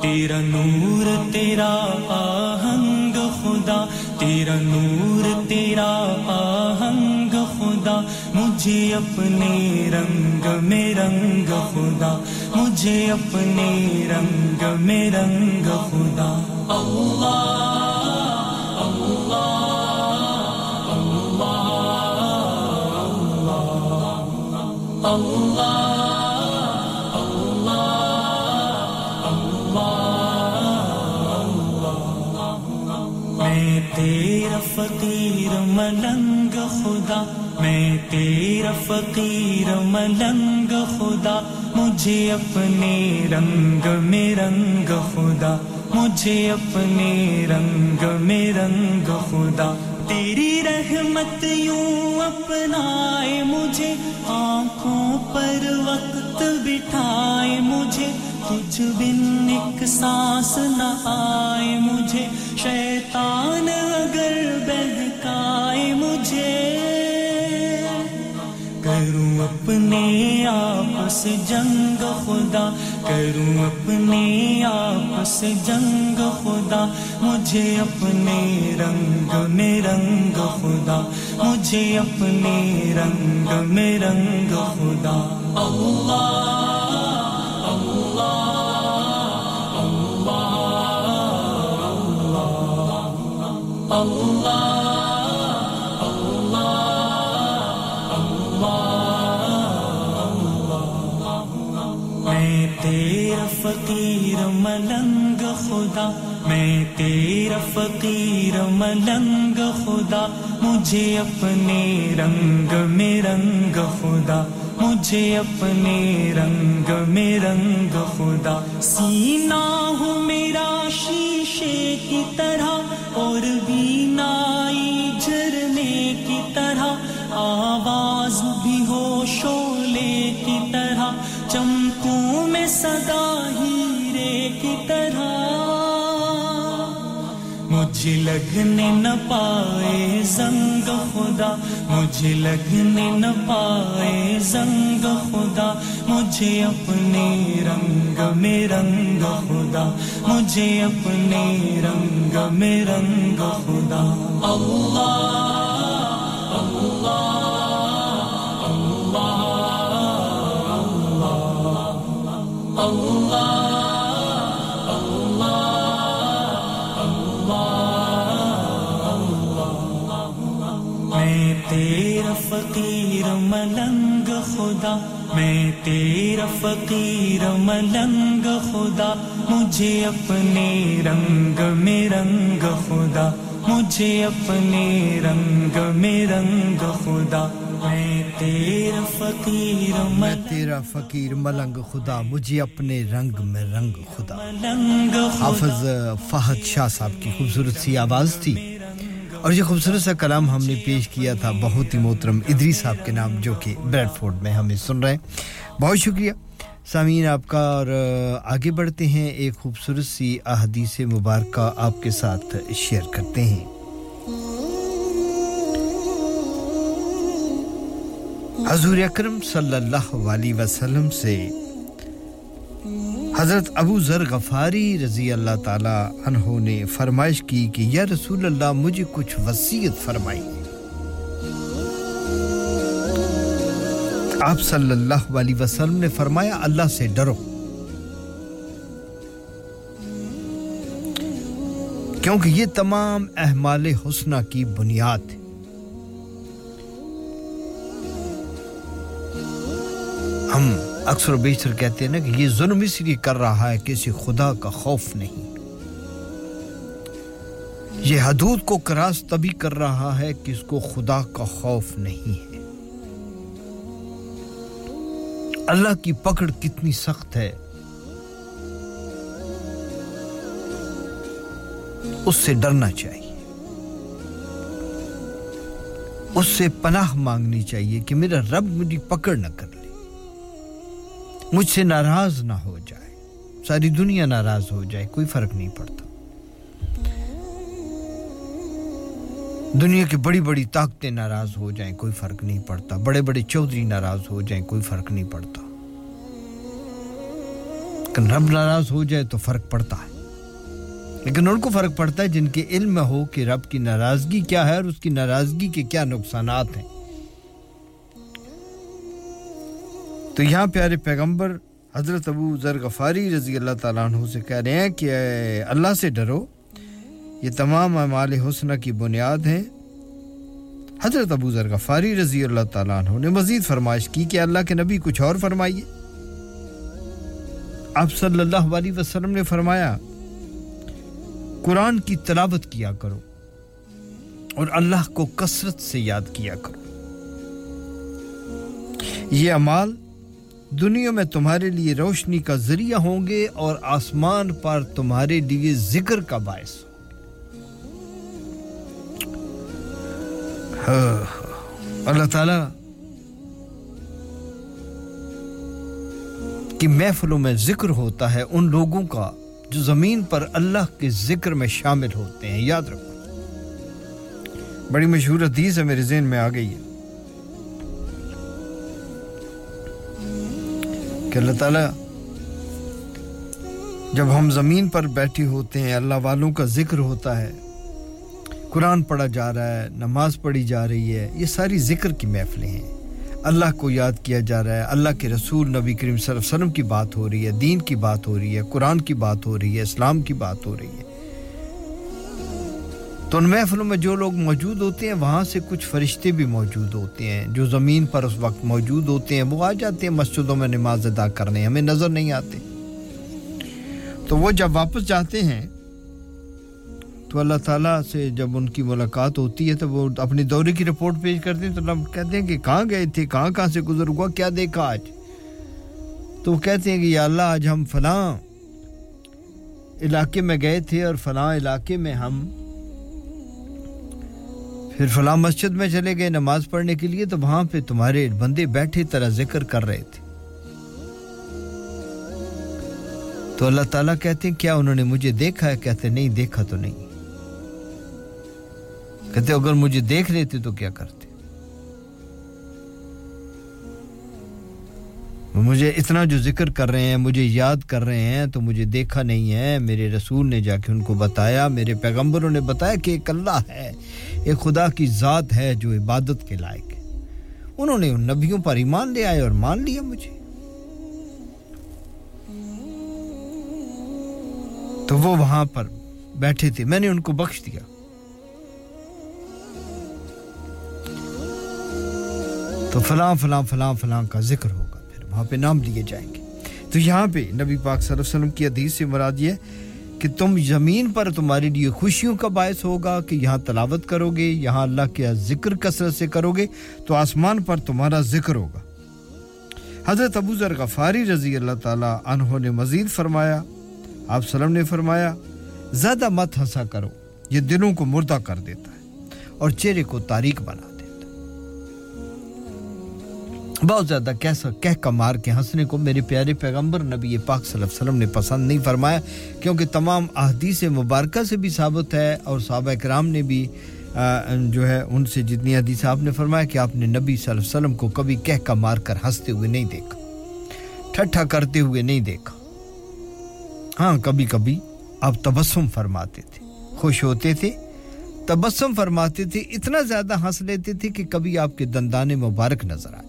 تیرا نور، تیرا آہنگ خدا، تیرا نور، تیرا آہنگ خدا۔ مجھے اپنے رنگ میں رنگ خدا، مجھے اپنے رنگ میں رنگ خدا۔ اللہ میں تیرا ملنگ خدا، میں تیرا فقیر ملنگ خدا، مجھے اپنے رنگ میں رنگ خدا، مجھے اپنے رنگ میں رنگ خدا۔ تیری رحمت یوں اپنائے مجھے، آنکھوں پر وقت بٹھائے مجھے، کچھ بن ایک سانس نہ آئے مجھے، شیطان اگر بہکائے مجھے۔ اپنے آپ سے جنگ خدا کروں اپنے آپ سے جنگ خدا مجھے اپنے رنگ میں رنگ خدا مجھے اپنے رنگ میں رنگ خدا اللہ فقیر ملنگ خدا، میں تیرا فقیر ملنگ خدا، مجھے اپنے رنگ میں رنگ خدا، مجھے اپنے رنگ میں رنگ خدا۔ سینا ہو میرا شیشے کی طرح، اور بینائی جھرنے کی طرح، آواز بھی ہو شولے کی طرح۔ صدا ہیرے کی طرح۔ مجھے لگنے نہ پائے زنگ خدا۔ مجھے لگنے نہ پائے زنگ خدا۔ مجھے اپنے رنگ میں رنگ خدا۔ مجھے اپنے رنگ میں رنگ خدا۔ اللہ میں تیرا فقیر ملنگ خدا مجھے اپنے رنگ میں رنگ خدا مجھے اپنے رنگ میں رنگ خدا۔ میں تیرا فقیر میں تیرا فقیر ملنگ خدا مجھے اپنے رنگ میں رنگ خدا۔ حافظ فہد شاہ صاحب کی خوبصورت سی آواز تھی۔ اور یہ خوبصورت سا کلام ہم نے پیش کیا تھا بہت ہی محترم ادری صاحب کے نام جو کہ بریڈ فورڈ میں ہمیں سن رہے ہیں۔ بہت شکریہ۔ سامعین، آپ کا اور آگے بڑھتے ہیں۔ ایک خوبصورت سی احادیث مبارکہ آپ کے ساتھ شیئر کرتے ہیں۔ حضور اکرم صلی اللہ علیہ وسلم سے حضرت ابو ذر غفاری رضی اللہ تعالی عنہ نے فرمائش کی کہ یا رسول اللہ مجھے کچھ وصیت فرمائی آپ صلی اللہ علیہ وسلم نے فرمایا، اللہ سے ڈرو۔ کیونکہ یہ تمام احمال حسنہ کی بنیاد ہے۔ ہم اکثر و بیشتر کہتے ہیں نا کہ یہ ظلم اس لیے کر رہا ہے کہ اسے خدا کا خوف نہیں۔ یہ حدود کو کراس تبھی کر رہا ہے کہ اس کو خدا کا خوف نہیں ہے۔ اللہ کی پکڑ کتنی سخت ہے۔ اس سے ڈرنا چاہیے۔ اس سے پناہ مانگنی چاہیے کہ میرا رب مجھے پکڑ نہ کر مجھ سے ناراض نہ ہو جائے۔ ساری دنیا ناراض ہو جائے، کوئی فرق نہیں پڑتا۔ دنیا کی بڑی بڑی طاقتیں ناراض ہو جائیں، کوئی فرق نہیں پڑتا۔ بڑے بڑے چودھری ناراض ہو جائیں، کوئی فرق نہیں پڑتا۔ لیکن رب ناراض ہو جائے تو فرق پڑتا ہے۔ لیکن ان کو فرق پڑتا ہے جن کے علم ہو کہ رب کی ناراضگی کیا ہے اور اس کی ناراضگی کے کیا نقصانات ہیں۔ تو یہاں پیارے پیغمبر حضرت ابو ذر غفاری رضی اللہ تعالیٰ عنہ سے کہہ رہے ہیں کہ اللہ سے ڈرو۔ یہ تمام اعمال حسنہ کی بنیاد ہیں۔ حضرت ابو ذر غفاری رضی اللہ تعالیٰ عنہ نے مزید فرمائش کی کہ اللہ کے نبی کچھ اور فرمائیے۔ آپ صلی اللہ علیہ وسلم نے فرمایا، قرآن کی تلاوت کیا کرو اور اللہ کو کثرت سے یاد کیا کرو۔ یہ اعمال دنیا میں تمہارے لیے روشنی کا ذریعہ ہوں گے اور آسمان پر تمہارے لیے ذکر کا باعث ہوں گے۔ ہاں، اللہ تعالی کی محفلوں میں ذکر ہوتا ہے ان لوگوں کا جو زمین پر اللہ کے ذکر میں شامل ہوتے ہیں، یاد رکھو۔ بڑی مشہور حدیث ہے میرے ذہن میں آ گئی ہے۔ کہ اللہ تعالیٰ جب ہم زمین پر بیٹھے ہوتے ہیں، اللہ والوں کا ذکر ہوتا ہے۔ قرآن پڑھا جا رہا ہے، نماز پڑھی جا رہی ہے۔ یہ ساری ذکر کی محفلیں ہیں۔ اللہ کو یاد کیا جا رہا ہے۔ اللہ کے رسول نبی کریم صلی اللہ علیہ وسلم کی بات ہو رہی ہے، دین کی بات ہو رہی ہے، قرآن کی بات ہو رہی ہے، اسلام کی بات ہو رہی ہے۔ تو ان محفلوں میں جو لوگ موجود ہوتے ہیں، وہاں سے کچھ فرشتے بھی موجود ہوتے ہیں۔ جو زمین پر اس وقت موجود ہوتے ہیں، وہ آ جاتے ہیں مسجدوں میں نماز ادا کرنے، ہمیں نظر نہیں آتے۔ تو وہ جب واپس جاتے ہیں، تو اللہ تعالیٰ سے جب ان کی ملاقات ہوتی ہے، تو وہ اپنی دورے کی رپورٹ پیش کرتے ہیں۔ تو اللہ کہتے ہیں کہ کہاں گئے تھے؟ کہاں کہاں سے گزر ہوا؟ کیا دیکھا آج؟ تو وہ کہتے ہیں کہ یا اللہ، آج ہم فلاں علاقے میں گئے تھے اور فلاں علاقے میں ہم پھر فلاں مسجد میں چلے گئے نماز پڑھنے کے لیے تو وہاں پہ تمہارے بندے بیٹھے طرح ذکر کر رہے تھے۔ تو اللہ تعالیٰ کہتے ہیں، کیا انہوں نے مجھے دیکھا ہے؟ کہتے ہیں، نہیں، دیکھا تو نہیں۔ کہتے اگر مجھے دیکھ لیتے تو کیا کرتے؟ مجھے اتنا جو ذکر کر رہے ہیں، مجھے یاد کر رہے ہیں، تو مجھے دیکھا نہیں ہے۔ میرے رسول نے جا کے ان کو بتایا، میرے پیغمبروں نے بتایا کہ ایک اللہ ہے، ایک خدا کی ذات ہے جو عبادت کے لائق ہے۔ انہوں نے ان نبیوں پر ایمان لے آئے اور مان لیا مجھے۔ تو وہ وہاں پر بیٹھے تھے۔ میں نے ان کو بخش دیا۔ تو فلاں فلاں فلاں فلاں کا ذکر ہو۔ وہاں پہ نام لیے جائیں گے۔ تو یہاں پہ نبی پاک صلی اللہ علیہ وسلم کی حدیث سے مراد یہ کہ تم زمین پر تمہارے لیے خوشیوں کا باعث ہوگا کہ یہاں تلاوت کرو گے، یہاں اللہ کے ذکر کثرت سے کرو گے، تو آسمان پر تمہارا ذکر ہوگا۔ حضرت ابو ذر غفاری رضی اللہ تعالیٰ عنہ نے مزید فرمایا، آپ وسلم نے فرمایا، زیادہ مت ہنسا کرو، یہ دلوں کو مردہ کر دیتا ہے اور چہرے کو تاریک بنا۔ بہت زیادہ کیسا کہہ کا مار کے ہنسنے کو میرے پیارے پیغمبر نبی پاک صلی اللہ علیہ وسلم نے پسند نہیں فرمایا، کیونکہ تمام احادیث مبارکہ سے بھی ثابت ہے اور صحابہ کرام نے بھی جو ہے، ان سے جتنی حدیث آپ نے فرمایا کہ آپ نے نبی صلی اللہ علیہ وسلم کو کبھی کہہ کا مار کر ہنستے ہوئے نہیں دیکھا، ٹھٹھا کرتے ہوئے نہیں دیکھا۔ ہاں کبھی کبھی آپ تبسم فرماتے تھے، خوش ہوتے تھے، تبسم فرماتے تھے، اتنا زیادہ ہنس لیتے تھے کہ کبھی آپ کے دندان مبارک نظر آئے۔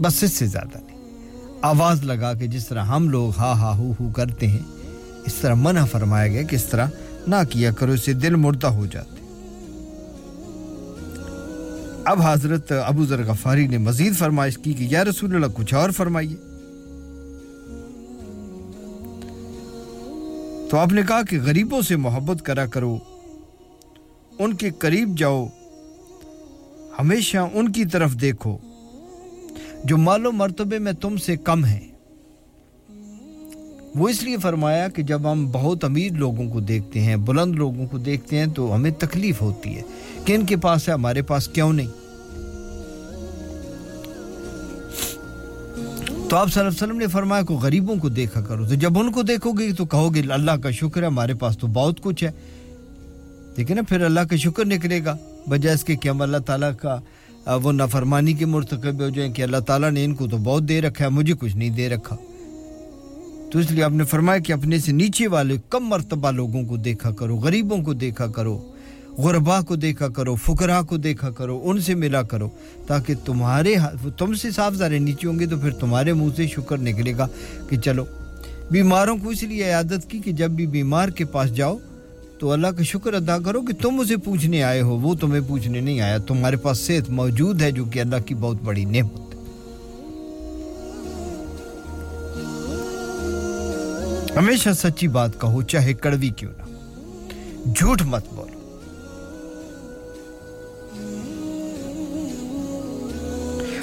بس اس سے زیادہ نہیں۔ آواز لگا کے جس طرح ہم لوگ ہا ہا ہو ہو کرتے ہیں، اس طرح منع فرمایا گیا کہ اس طرح نہ کیا کرو اسے دل مردہ ہو جاتے اب حضرت ابو ذر غفاری نے مزید فرمائش کی کہ یا رسول اللہ، کچھ اور فرمائیے۔ تو آپ نے کہا کہ غریبوں سے محبت کرا کرو، ان کے قریب جاؤ، ہمیشہ ان کی طرف دیکھو۔ جو مال و مرتبے میں تم سے کم ہیں۔ وہ اس لیے فرمایا کہ جب ہم بہت امیر لوگوں کو دیکھتے ہیں، بلند لوگوں کو دیکھتے ہیں، تو ہمیں تکلیف ہوتی ہے کہ ان کے پاس ہے، ہمارے پاس کیوں نہیں۔ تو آپ صلی اللہ علیہ وسلم نے فرمایا کو غریبوں کو دیکھا کرو۔ تو جب ان کو دیکھو گے تو کہو گے، اللہ کا شکر ہے، ہمارے پاس تو بہت کچھ ہے۔ دیکھیں نا پھر اللہ کا شکر نکلے گا، بجائے اس کے کہ ہم اللہ تعالیٰ کا وہ نافرمانی کے مرتکب ہو جائیں کہ اللہ تعالیٰ نے ان کو تو بہت دے رکھا ہے، مجھے کچھ نہیں دے رکھا۔ تو اس لیے آپ نے فرمایا کہ اپنے سے نیچے والے کم مرتبہ لوگوں کو دیکھا کرو، غریبوں کو دیکھا کرو غربا کو دیکھا کرو فقرا کو دیکھا کرو، ان سے ملا کرو، تاکہ تمہارے تم سے صاف ذرے نیچے ہوں گے تو پھر تمہارے منہ سے شکر نکلے گا کہ چلو، بیماروں کو اس لیے عیادت کی کہ جب بھی بیمار کے پاس جاؤ تو اللہ کا شکر ادا کرو کہ تم اسے پوچھنے آئے ہو۔ وہ تمہیں پوچھنے نہیں آیا۔ تمہارے پاس صحت موجود ہے جو کہ اللہ کی بہت بڑی نعمت ہے۔ ہمیشہ سچی بات کہو، چاہے کڑوی کیوں نہ جھوٹ مت بولو۔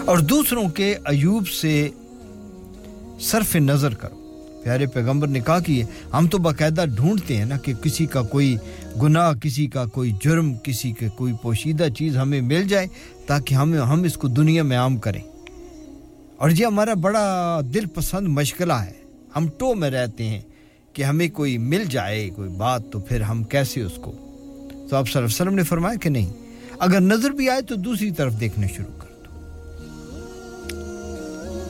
اور دوسروں کے عیوب سے صرف نظر کرو۔ پیارے پیغمبر نے کہا کہ ہم تو باقاعدہ ڈھونڈتے ہیں نا کہ کسی کا کوئی گناہ، کسی کا کوئی جرم، کسی کے کوئی پوشیدہ چیز ہمیں مل جائے تاکہ ہم ہم اس کو دنیا میں عام کریں۔ اور یہ ہمارا بڑا دل پسند مشغلہ ہے۔ ہم ٹو میں رہتے ہیں کہ ہمیں کوئی مل جائے، کوئی بات تو پھر ہم کیسے اس کو؟ تو آپ صلی اللہ علیہ وسلم نے فرمایا کہ نہیں، اگر نظر بھی آئے تو دوسری طرف دیکھنا شروع کر۔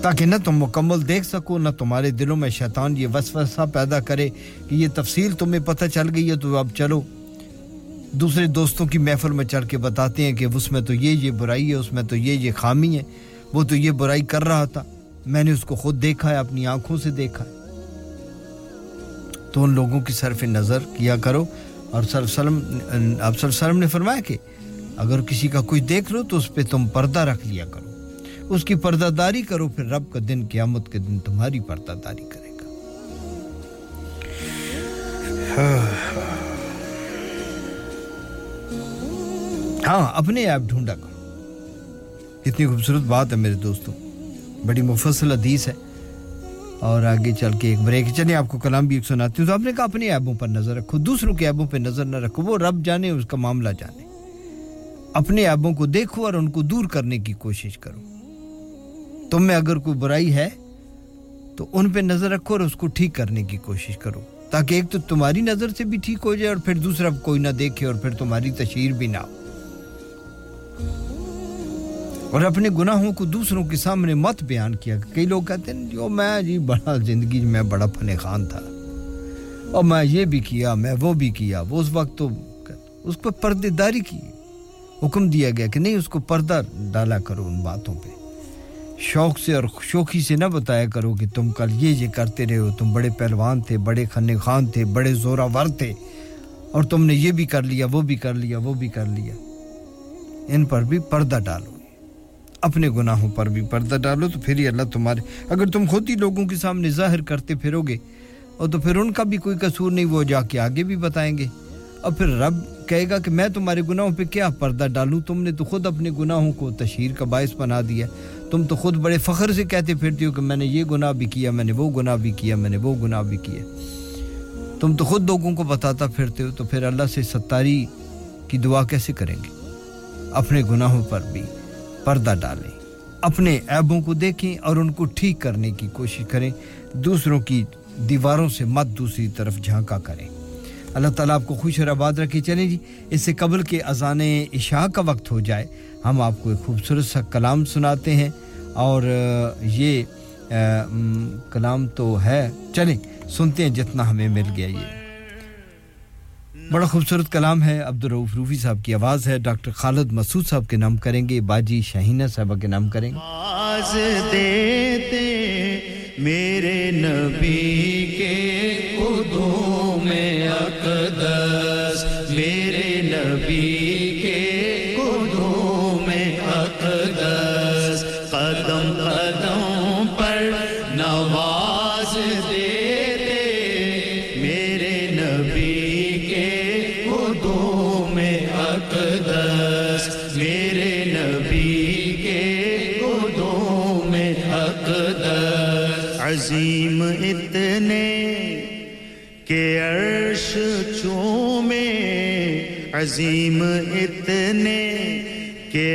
تاکہ نہ تم مکمل دیکھ سکو، نہ تمہارے دلوں میں شیطان یہ وسوسہ پیدا کرے کہ یہ تفصیل تمہیں پتہ چل گئی ہے، تو اب چلو۔ دوسرے دوستوں کی محفل میں چڑھ کے بتاتے ہیں کہ اس میں تو یہ یہ برائی ہے، اس میں تو یہ یہ خامی ہے۔ وہ تو یہ برائی کر رہا تھا۔ میں نے اس کو خود دیکھا ہے، اپنی آنکھوں سے دیکھا ہے۔ تو ان لوگوں کی صرف نظر کیا کرو۔ اور سر سلم اب سر سلم نے فرمایا کہ اگر کسی کا کچھ دیکھ لو تو اس پہ تم پردہ رکھ لیا کرو۔ اس کی پردہ داری کرو، پھر رب کا دن قیامت کے دن تمہاری پردہ داری کرے گا۔ ہاں اپنے ایپ ڈھونڈا کرو۔ اتنی خوبصورت بات ہے میرے دوستوں بڑی مفصل حدیث ہے۔ اور آگے چل کے ایک بریک۔ چلیں، آپ کو کلام بھی ایک سناتی ہوں۔ تو آپ نے کہا اپنے عیبوں پر نظر رکھو، دوسروں کے عیبوں پہ نظر نہ رکھو۔ وہ رب جانے، اس کا معاملہ جانے۔ اپنے عیبوں کو دیکھو اور ان کو دور کرنے کی کوشش کرو۔ تم میں اگر کوئی برائی ہے، تو ان پہ نظر رکھو اور اس کو ٹھیک کرنے کی کوشش کرو۔ تاکہ ایک تو تمہاری نظر سے بھی ٹھیک ہو جائے اور پھر دوسرا کوئی نہ دیکھے اور پھر تمہاری تشہیر بھی نہ ہو۔ اور اپنے گناہوں کو دوسروں کے سامنے مت بیان کیا۔ کئی لوگ کہتے ہیں جو میں جی بڑا زندگی میں بڑا فن خان تھا۔ اور میں یہ بھی کیا، میں وہ بھی کیا۔ وہ اس وقت تو اس پہ پردے داری کی حکم دیا گیا کہ نہیں، اس کو پردہ ڈالا کرو ان باتوں پہ۔ شوق سے اور شوقی سے نہ بتایا کرو کہ تم کل یہ یہ کرتے رہے ہو۔ تم بڑے پہلوان تھے، بڑے خن خان تھے، بڑے زورا ور تھے۔ اور تم نے یہ بھی کر لیا، وہ بھی کر لیا، وہ بھی کر لیا۔ ان پر بھی پردہ ڈالو۔ اپنے گناہوں پر بھی پردہ ڈالو تو پھر ہی اللہ تمہارے اگر تم خود ہی لوگوں کے سامنے ظاہر کرتے پھرو گے، اور تو پھر ان کا بھی کوئی قصور نہیں، وہ جا کے آگے بھی بتائیں گے۔ اور پھر رب کہے گا کہ میں تمہارے گناہوں پہ کیا پردہ ڈالوں؟ تم نے تو خود اپنے گناہوں کو تشہیر کا باعث بنا دیا۔ تم تو خود بڑے فخر سے کہتے پھرتی ہو کہ میں نے یہ گناہ بھی کیا، میں نے وہ گناہ بھی کیا، میں نے وہ گناہ بھی کیا۔ تم تو خود لوگوں کو بتاتا پھرتے ہو تو پھر اللہ سے ستاری کی دعا کیسے کریں گے؟ اپنے گناہوں پر بھی پردہ ڈالیں۔ اپنے عیبوں کو دیکھیں اور ان کو ٹھیک کرنے کی کوشش کریں۔ دوسروں کی دیواروں سے مت دوسری طرف جھانکا کریں۔ اللہ تعالیٰ آپ کو خوش اور آباد رکھے۔ چلیں جی اس سے قبل کے اذان عشاء کا وقت ہو جائے ہم آپ کو ایک خوبصورت سا کلام سناتے ہیں اور یہ کلام تو ہے۔ چلیں سنتے ہیں جتنا ہمیں مل گیا یہ۔ بڑا خوبصورت کلام ہے۔ عبد الروف روفی صاحب کی آواز ہے۔ ڈاکٹر خالد مسعود صاحب کے نام کریں گے۔ باجی شاہینہ صاحبہ کے نام کریں گے۔ میرے نبی۔ عظیم اتنے کہ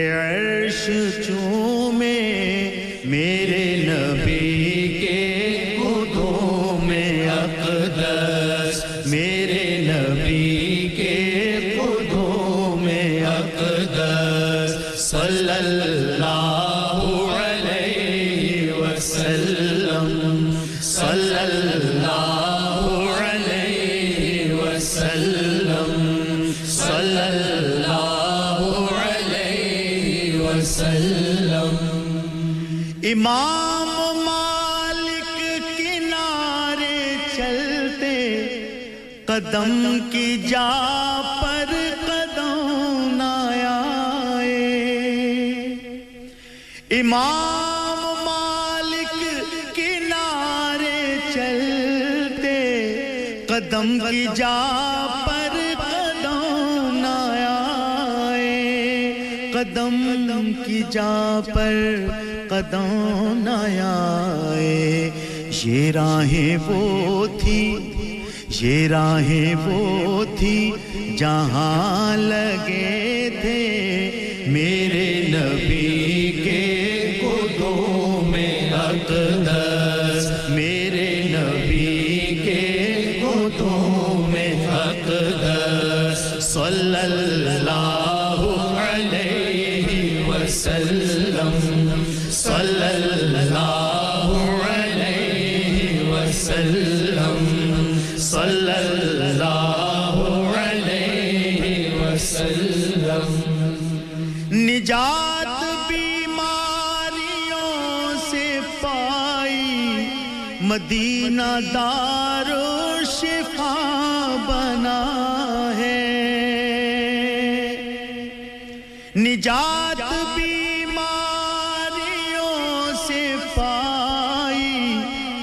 قدم کی جا پر قدم نہ آئے۔ امام مالک کنارے چلتے قدم کی جا پر قدم نہ آئے۔ قدم کی جا پر قدم نہ آئے۔ یہ راہیں وہ تھی یہ راہیں وہ تھی جہاں لگے اپنا دار و شفا بنا ہے۔ نجات بیماریوں سے پائی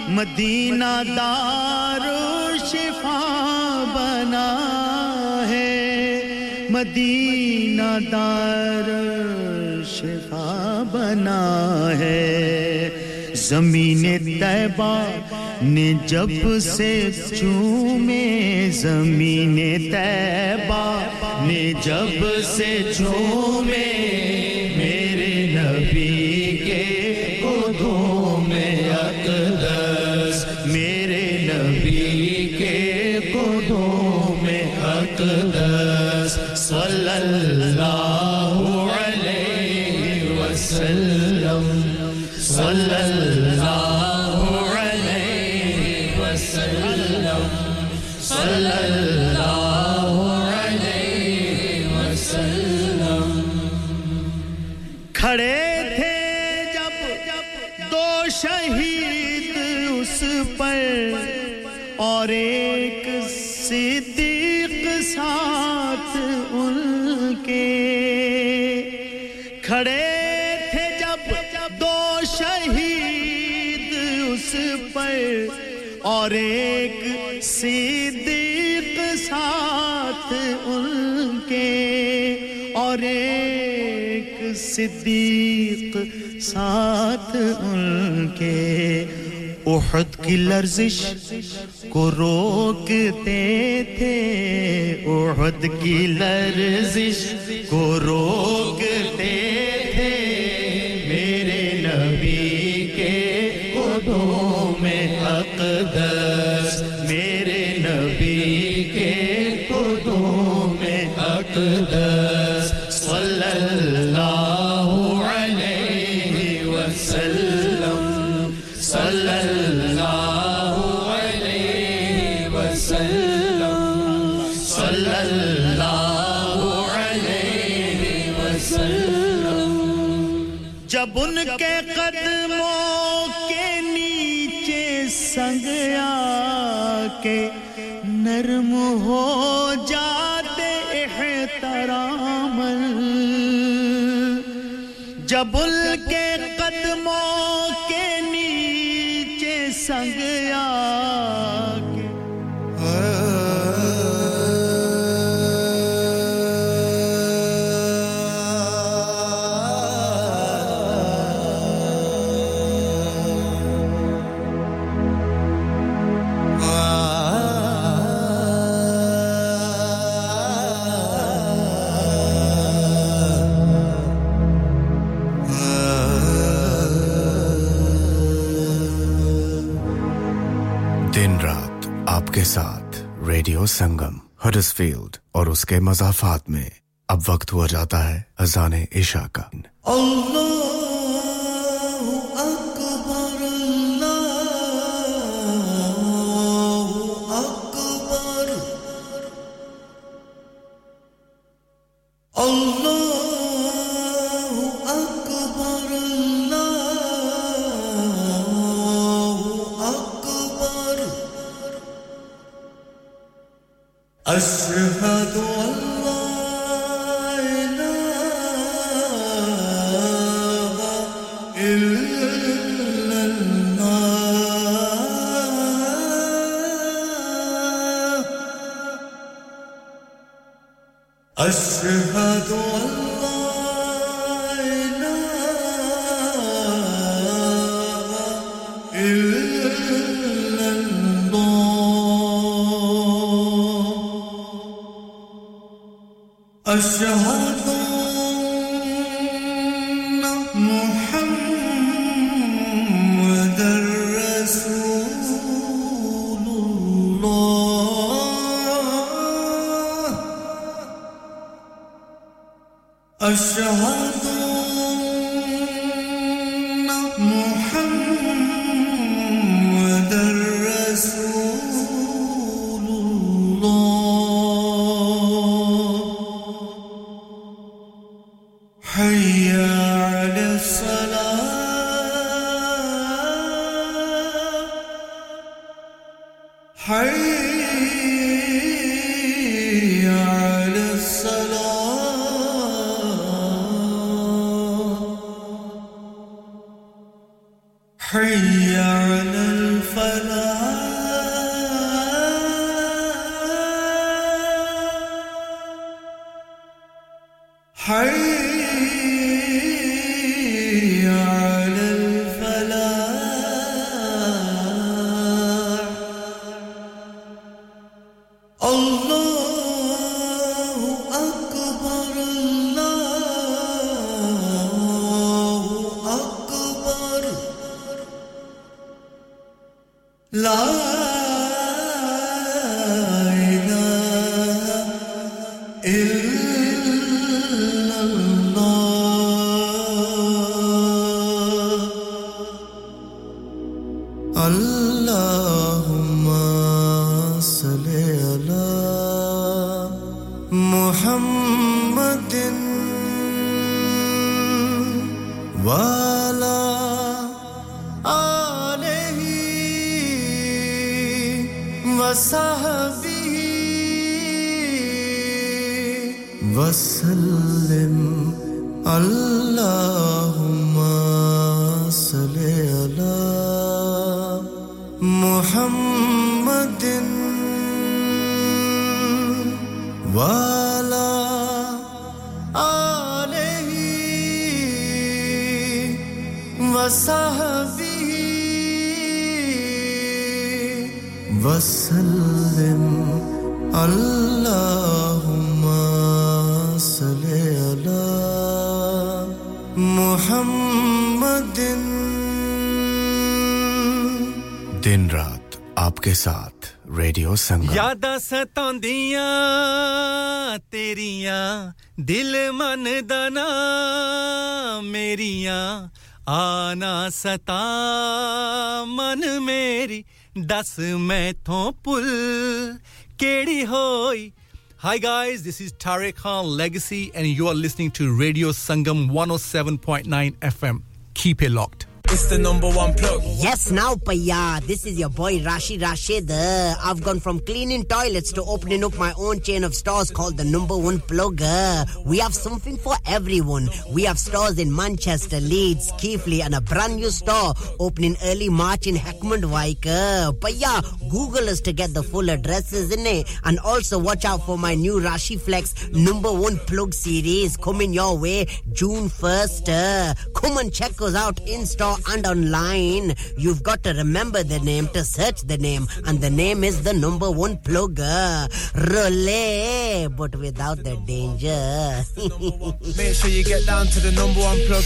مدینہ دار و شفا بنا ہے۔ مدینہ دار شفا بنا ہے۔ زمین طیبہ نے جب سے چومے زمین طیبہ نے جب سے چومے اور ایک صدیق ساتھ ان کے احد کی لرزش کو روکتے تھے، احد کی لرزش کو روکتے ہرس فیلڈ اور اس کے مضافات میں اب وقت ہوا جاتا ہے اذان عشاء کا۔ اللہ وسلم اللهم صل على محمد دن رات آپ کے ساتھ ریڈیو سنگم۔ ستا ستاندیاں تیریا دل من دنا میریاں آنا ستا من میری۔ ਦੱਸ ਮੈਥੋਂ ਭੁੱਲ ਕਿਹੜੀ ਹੋਈ Hi guys, this is Tariq Khan Legacy and you are listening to Radio Sangam 107.9 FM. Keep it locked. It's the number one plug. Yes, now, Paya. This is your boy Rashi Rashid. I've gone from cleaning toilets to opening up my own chain of stores called the number one plug. We have something for everyone. We have stores in Manchester, Leeds, Keighley, and a brand new store opening early March in Heckmond Wike. Uh, Paya, Google us to get the full addresses in it. And also watch out for my new Rashi Flex number one plug series coming your way June 1st. Uh, come and check us out in store and online, you've got to remember the name to search the name, and the name is the number one plugger, Relay, but without the danger. Make sure you get down to the number one plug.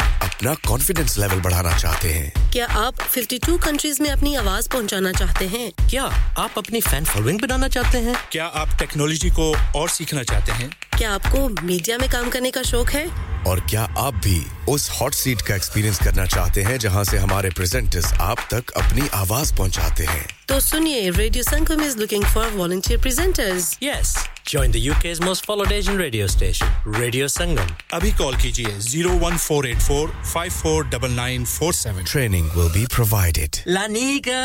اپنا confidence level بڑھانا چاہتے ہیں۔ کیا آپ 52 countries میں اپنی آواز پہنچانا چاہتے ہیں؟ کیا آپ اپنی فین فالوئنگ بنانا چاہتے ہیں؟ کیا آپ ٹیکنالوجی کو اور سیکھنا چاہتے ہیں؟ کیا آپ کو میڈیا میں کام کرنے کا شوق ہے؟ اور کیا آپ بھی اس ہاٹ سیٹ کا ایکسپیرینس کرنا چاہتے ہیں جہاں سے ہمارے پریزنٹرز آپ تک اپنی آواز پہنچاتے ہیں؟ تو سنیے radio Sangam is looking for volunteer presenters yes Join the UK's most followed Asian radio station, radio Sangam ابھی کال کیجیے 01484 four five four double nine four seven training will be provided لانیکا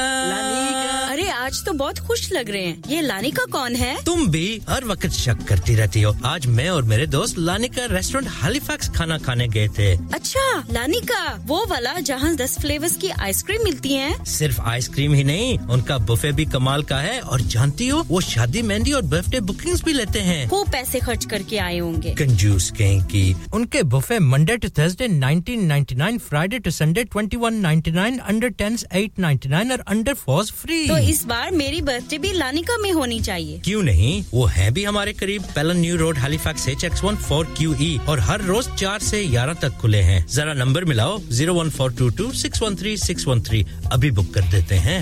ارے آج تو بہت خوش لگ رہے ہیں۔ یہ لانی کا کون ہے؟ تم بھی ہر وقت شک کرتی رہتی ہو۔ آج میں اور میرے دوست لانی کا ریسٹورینٹ ہالی فیکس کھانا کھانے گئے تھے۔ اچھا لانی کا۔ وہ والا جہاں دس فلیورز کی آئس کریم ملتی ہیں۔ صرف آئس کریم ہی نہیں ان کا بفے بھی کمال کا ہے۔ اور جانتی ہو وہ شادی مہندی اور برتھ ڈے بکنگ بھی لیتے ہیں۔ وہ پیسے خرچ کر کے آئے ہوں گے۔ کنجوس کہیں کی ان کے buffet Monday to Thursday night Friday to Sunday 2199 under 10s 899 اور انڈر فورس فری تو اس بار میری برتھ ڈے بھی لانیکا میں ہونی چاہیے۔ کیوں نہیں؟ وہ ہے بھی ہمارے قریب۔ Pellon New Road Halifax H X one four Q E اور ہر روز چار سے گیارہ تک کھلے ہیں۔ ذرا number ملاؤ zero one four two two six one three six one three ابھی بک کر دیتے ہیں۔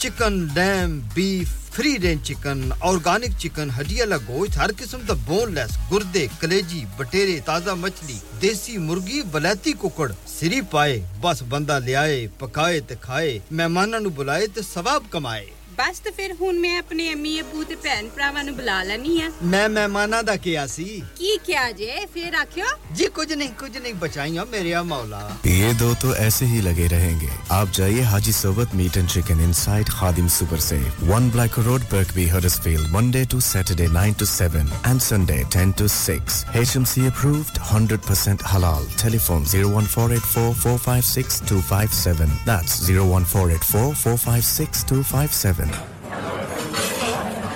Chicken dam beef free range chicken organic chicken ہڈی والا گوشت ہر قسم کا بون لیس گردے کلیجی بٹیرے تازہ مچھلی دیسی مرغی بلیتی ککڑ سری پائے بس بندہ لیا پکائے تے کھائے مہمانوں نو بلائے تے ثواب کمائے ਬਸ ਤੇ ਫਿਰ ਹੁਣ ਮੈਂ ਆਪਣੇ ਅਮੀ ਅਬੂ ਤੇ ਭੈਣ ਭਰਾਵਾਂ ਨੂੰ ਬੁਲਾ ਲੈਣੀ ਆ ਮੈਂ ਮਹਿਮਾਨਾਂ ਦਾ ਕਿਹਾ ਸੀ। ਕੀ ਕਿਹਾ ਜੇ? ਫਿਰ ਆਖਿਓ। جی کچھ نہیں کچھ نہیں بچائیاں میرے مولا یہ دو تو ایسے ہی لگے رہیں گے آپ جائیے Haji Sohbat meat and chicken inside Khadim super سے one Black Road Birkby Huddersfield Monday to Saturday nine to seven and Sunday ten to six H M C approved hundred percent halal telephone zero one four Hello.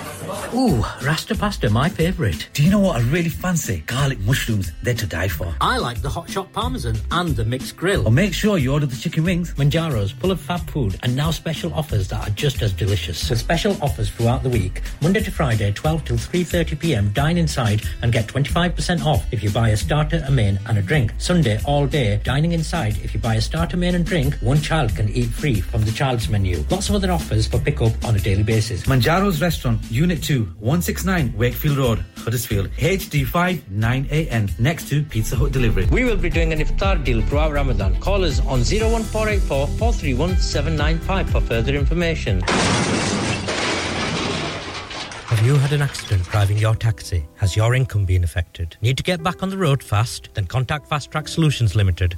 Ooh, Rasta pasta, my favourite. Do you know what I really fancy? Garlic mushrooms, they're to die for. I like the hot shot parmesan and the mixed grill. Or make sure you order the chicken wings. Manjaro's full of fab food and now special offers that are just as delicious. With special offers throughout the week, Monday to Friday, 12 till 3:30 p.m. Dine inside and get 25% off if you buy a starter, a main, and a drink. Sunday all day, dining inside. If you buy a starter, main, and drink, one child can eat free from the child's menu. Lots of other offers for pick up on a daily basis. Manjaro's Restaurant, Unit 2, 169 Wakefield Road, Huddersfield, HD5 9AN, next to Pizza Hut Delivery. We will be doing an iftar deal throughout Ramadan. Call us on 01484 431 795 for further information. Have you had an accident driving your taxi? Has your income been affected? Need to get back on the road fast? Then contact Fast Track Solutions Limited,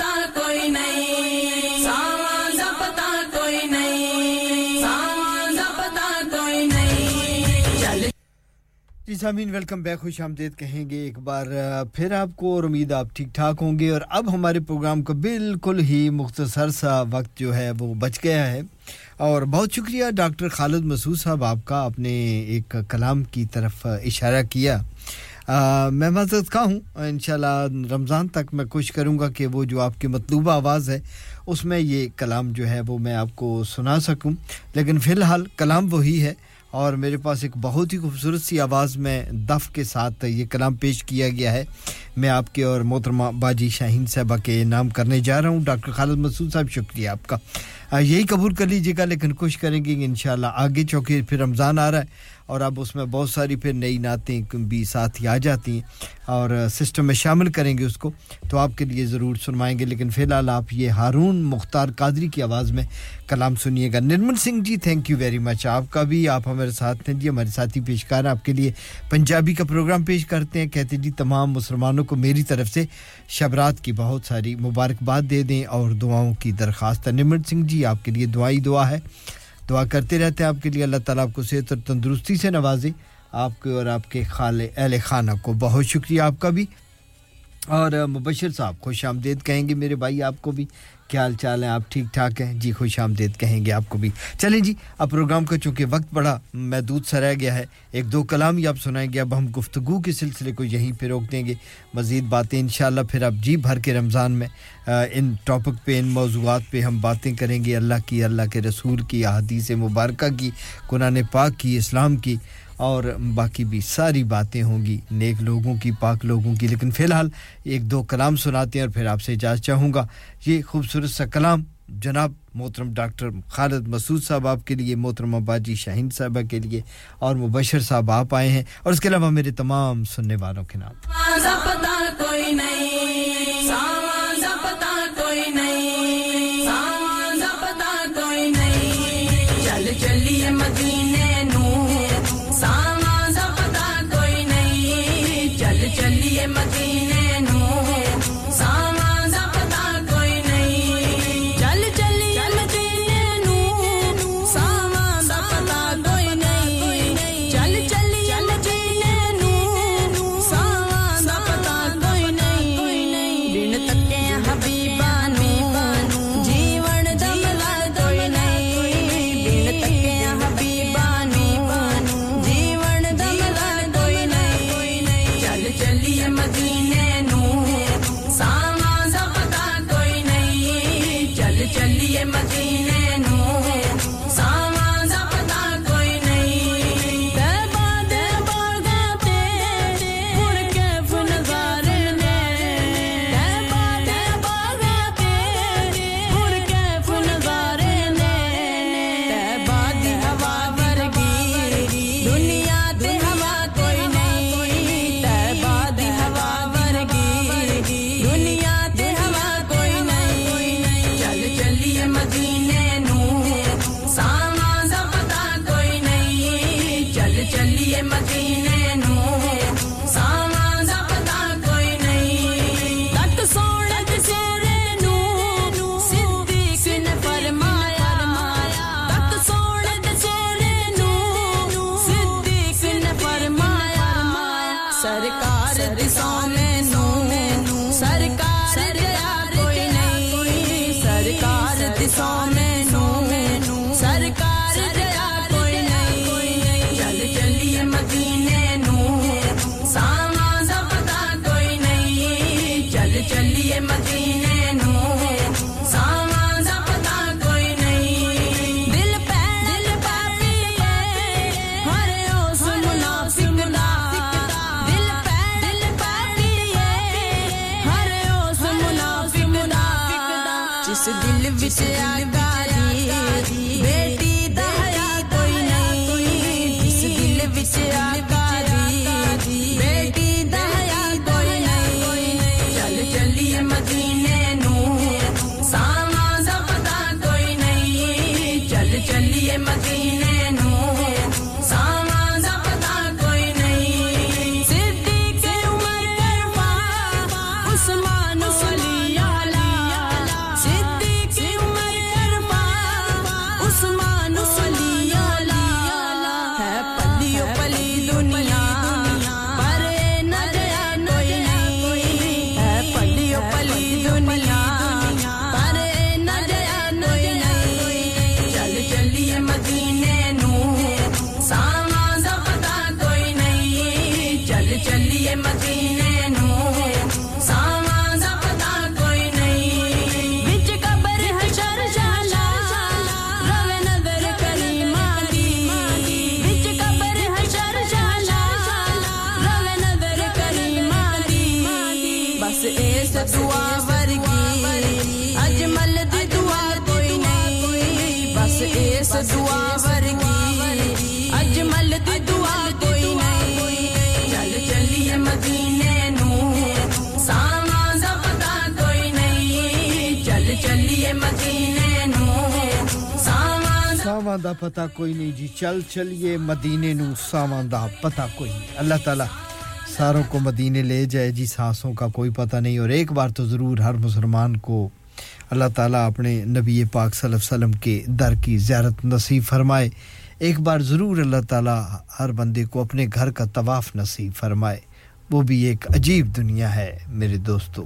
جی سامعین welcome back خوش آمدید۔ کہیں گے ایک بار پھر آپ کو اور امید آپ ٹھیک ٹھاک ہوں گے۔ اور اب ہمارے پروگرام کا بالکل ہی مختصر سا وقت جو ہے وہ بچ گیا ہے۔ اور بہت شکریہ ڈاکٹر خالد مسعود صاحب آپ کا آپ نے ایک کلام کی طرف اشارہ کیا۔ آ, میں معذرت کا ہوں انشاءاللہ رمضان تک میں کوشش کروں گا کہ وہ جو آپ کی مطلوبہ آواز ہے اس میں یہ کلام جو ہے وہ میں آپ کو سنا سکوں۔ لیکن فی الحال کلام وہی ہے۔ اور میرے پاس ایک بہت ہی خوبصورت سی آواز میں دف کے ساتھ یہ کلام پیش کیا گیا ہے۔ میں آپ کے اور محترمہ باجی شاہین صاحبہ کے نام کرنے جا رہا ہوں۔ ڈاکٹر خالد مسعود صاحب، شکریہ آپ کا۔ یہی قبول کر لیجیے گا، لیکن کوشش کریں گے کہ انشاءاللہ آگے چونکہ پھر رمضان آ رہا ہے اور اب اس میں بہت ساری پھر نئی نعتیں بھی ساتھ ہی آ جاتی ہیں اور سسٹم میں شامل کریں گے اس کو تو آپ کے لیے ضرور سنوائیں گے لیکن فی الحال آپ یہ ہارون مختار قادری کی آواز میں کلام سنیے گا۔ Nirmal Singh ji thank you very much آپ کا بھی، آپ ہمارے ساتھ ہیں جی ہمارے ساتھی پیشکار آپ کے لیے پنجابی کا پروگرام پیش کرتے ہیں۔ کہتے جی تمام مسلمانوں کو میری طرف سے شبرات کی بہت ساری مبارکباد دے دیں اور دعاؤں کی درخواست ہے۔ نرمل سنگھ جی آپ کے لیے دعائی دعا ہے۔ دعا کرتے رہتے ہیں آپ کے لیے۔ اللہ تعالیٰ آپ کو صحت اور تندرستی سے نوازے۔ آپ کے اور آپ کے خال اہل خانہ کو بہت شکریہ آپ کا بھی۔ اور مبشر صاحب، خوش آمدید کہیں گے میرے بھائی آپ کو بھی۔ کیا حال چال ہیں، آپ ٹھیک ٹھاک ہیں؟ جی خوش آمدید، کہیں گے آپ کو بھی۔ چلیں جی اب پروگرام کا چونکہ وقت بڑا محدود سا رہ گیا ہے، ایک دو کلام ہی آپ سنائیں گے، اب ہم گفتگو کے سلسلے کو یہیں پہ روک دیں گے۔ مزید باتیں انشاءاللہ پھر آپ جی بھر کے رمضان میں ان ٹاپک پہ، ان موضوعات پہ ہم باتیں کریں گے۔ اللہ کی، اللہ کے رسول کی، احادیث مبارکہ کی، قرآن پاک کی، اسلام کی۔ اور باقی بھی ساری باتیں ہوں گی نیک لوگوں کی، پاک لوگوں کی۔ لیکن فی الحال ایک دو کلام سناتے ہیں اور پھر آپ سے اجازت چاہوں گا۔ یہ خوبصورت سا کلام جناب محترم ڈاکٹر خالد مسعود صاحب آپ کے لیے محترم اباجی شاہین صاحبہ کے لیے اور مبشر صاحب آپ آئے ہیں۔ اور اس کے علاوہ میرے تمام سننے والوں کے نام۔ ساواں دا پتہ کوئی نہیں جی چل چلیے مدینے نو ساواں دا پتہ کوئی نہیں اللہ تعالیٰ ساروں کو مدینے لے جائے جی سانسوں کا کوئی پتہ نہیں اور ایک بار تو ضرور ہر مسلمان کو اللہ تعالیٰ اپنے نبی پاک صلی اللہ علیہ وسلم کے در کی زیارت نصیب فرمائے ایک بار ضرور اللہ تعالیٰ ہر بندے کو اپنے گھر کا طواف نصیب فرمائے وہ بھی ایک عجیب دنیا ہے میرے دوستو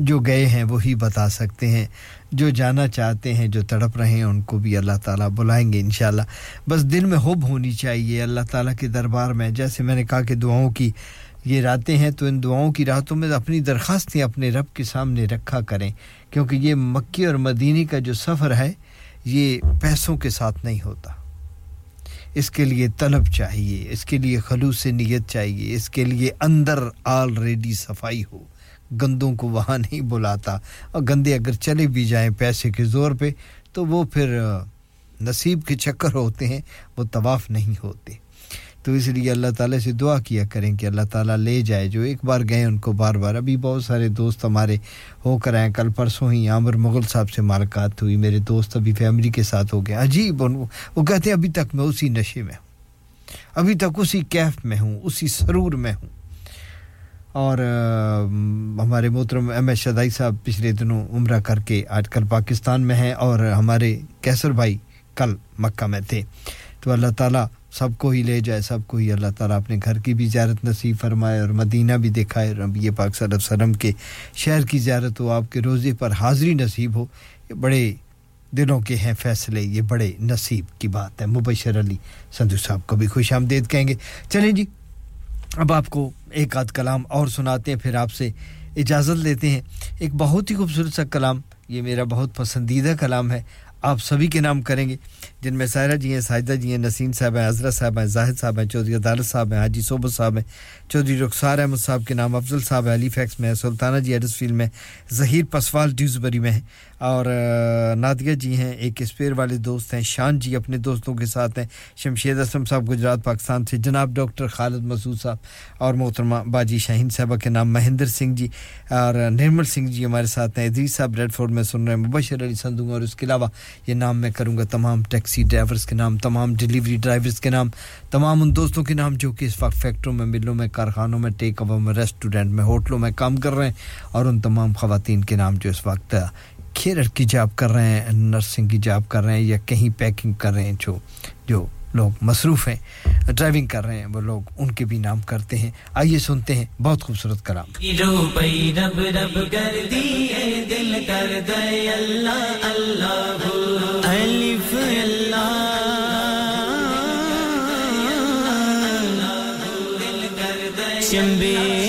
جو گئے ہیں وہی بتا سکتے ہیں جو جانا چاہتے ہیں، جو تڑپ رہے ہیں، ان کو بھی اللہ تعالیٰ بلائیں گے انشاءاللہ۔ بس دل میں حب ہونی چاہیے اللہ تعالیٰ کے دربار میں۔ جیسے میں نے کہا کہ دعاؤں کی یہ راتیں ہیں، تو ان دعاؤں کی راتوں میں اپنی درخواستیں اپنے رب کے سامنے رکھا کریں۔ کیونکہ یہ مکی اور مدینے کا جو سفر ہے، یہ پیسوں کے ساتھ نہیں ہوتا۔ اس کے لیے طلب چاہیے، اس کے لیے خلوص نیت چاہیے، اس کے لیے اندر آلریڈی صفائی ہو۔ گندوں کو وہاں نہیں بلاتا اور گندے اگر چلے بھی جائیں پیسے کے زور پہ، تو وہ پھر نصیب کے چکر ہوتے ہیں، وہ طواف نہیں ہوتے۔ تو اس لیے اللہ تعالیٰ سے دعا کیا کریں کہ اللہ تعالیٰ لے جائے۔ جو ایک بار گئے ان کو بار بار، ابھی بہت سارے دوست ہمارے ہو کر آئے کل پرسوں ہی عامر مغل صاحب سے ملاقات ہوئی۔ میرے دوست ابھی فیملی کے ساتھ ہو گئے۔ عجیب وہ کہتے ہیں، ابھی تک میں اسی نشے میں ہوں۔ ابھی تک اسی کیف میں ہوں، اسی سرور میں ہوں۔ اور ہمارے محترم ایم ایس شدائی صاحب پچھلے دنوں عمرہ کر کے آج کل پاکستان میں ہیں اور ہمارے کیسر بھائی کل مکہ میں تھے۔ تو اللہ تعالیٰ سب کو ہی لے جائے، سب کو ہی اللہ تعالیٰ اپنے گھر کی بھی زیارت نصیب فرمائے اور مدینہ بھی دکھائے۔ اور نبی پاک صلی اللہ علیہ وسلم کے شہر کی زیارت ہو، آپ کے روزے پر حاضری نصیب ہو۔ یہ بڑے دلوں کے ہیں فیصلے، یہ بڑے نصیب کی بات ہے۔ مبشر علی سندھو صاحب کو بھی خوش آمدید کہیں گے۔ چلیں جی اب آپ کو ایک آدھ کلام اور سناتے ہیں، پھر آپ سے اجازت لیتے ہیں۔ ایک بہت ہی خوبصورت سا کلام، یہ میرا بہت پسندیدہ کلام ہے۔ آپ سبھی کے نام کریں گے، جن میں سائرہ جی ہیں، ساجدہ جی ہیں، نسیم صاحب ہیں عزرہ صاحب ہیں، زاہد صاحب ہیں چودھری عدالت صاحب ہیں، حاجی صوبہ صاحب ہیں۔ چودری رخسار احمد صاحب کے نام، افضل صاحب علی فیکس میں ہے سلطانہ جی ایڈس فیلڈ میں ظہیر پسوال ڈیوزبری میں ہیں اور نادیہ جی ہیں، ایک اسپیئر والے دوست ہیں، شان جی اپنے دوستوں کے ساتھ ہیں، شمشید اسلم صاحب گجرات، پاکستان سے، جناب ڈاکٹر خالد مسعود صاحب اور محترمہ باجی شاہین صاحبہ کے نام، مہندر سنگھ جی اور، نرمل سنگھ جی ہمارے ساتھ ہیں، ادریس صاحب ریڈ فورڈ میں سن رہے ہیں، مبشر علی سندھو اور اس کے علاوہ یہ نام میں کروں گا تمام ٹیکسی ڈرائیورز کے نام، تمام ڈیلیوری ڈرائیورز کے نام، تمام ان دوستوں کے نام جو کہ اس وقت فیکٹروں میں، ملوں میں کارخانوں میں ٹیک اوور میں ریسٹورینٹ میں ہوٹلوں میں کام کر رہے ہیں اور ان تمام خواتین کے نام جو اس وقت کھیرر کی جاب کر رہے ہیں نرسنگ کی جاب کر رہے ہیں یا کہیں پیکنگ کر رہے ہیں، جو جو لوگ مصروف ہیں ڈرائیونگ کر رہے ہیں، وہ لوگ ان کے بھی نام کرتے ہیں۔ آئیے سنتے ہیں بہت خوبصورت کلام۔ دل کر دے اللہ اللہ Persian beer.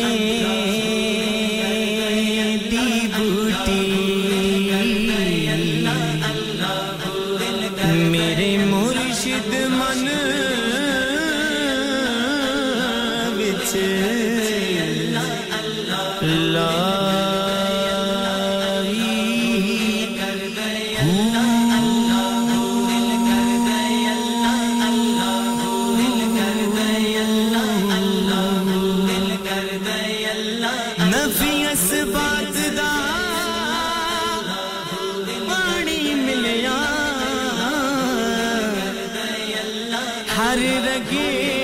کی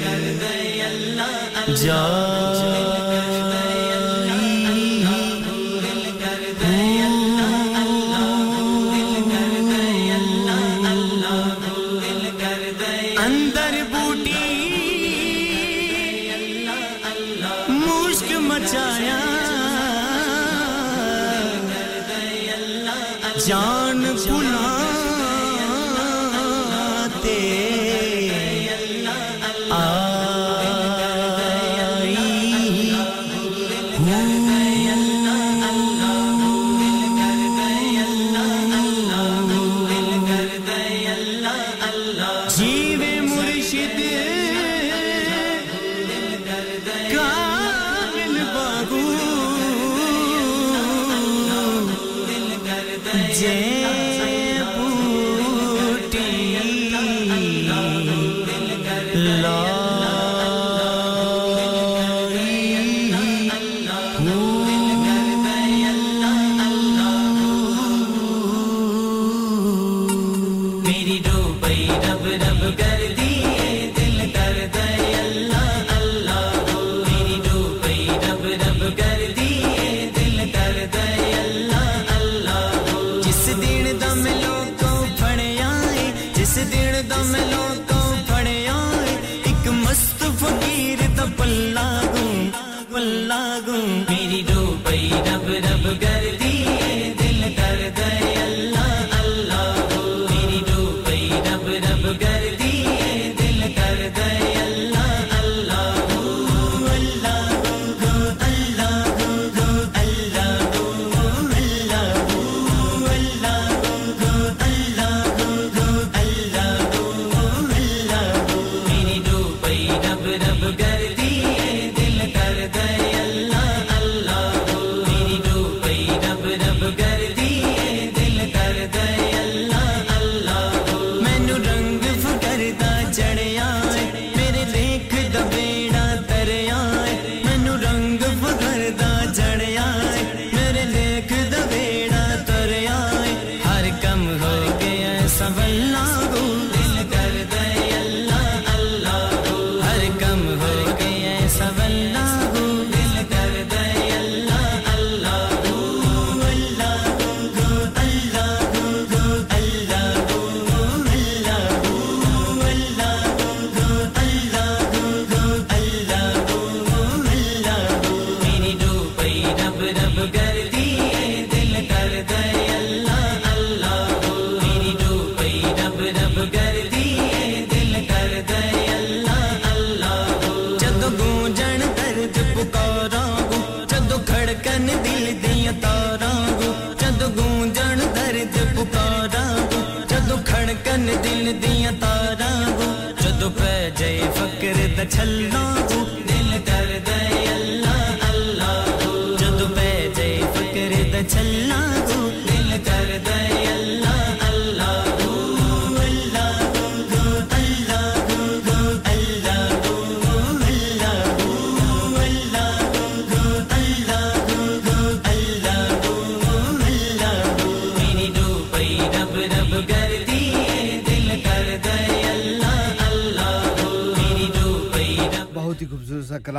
گھر۔ جا۔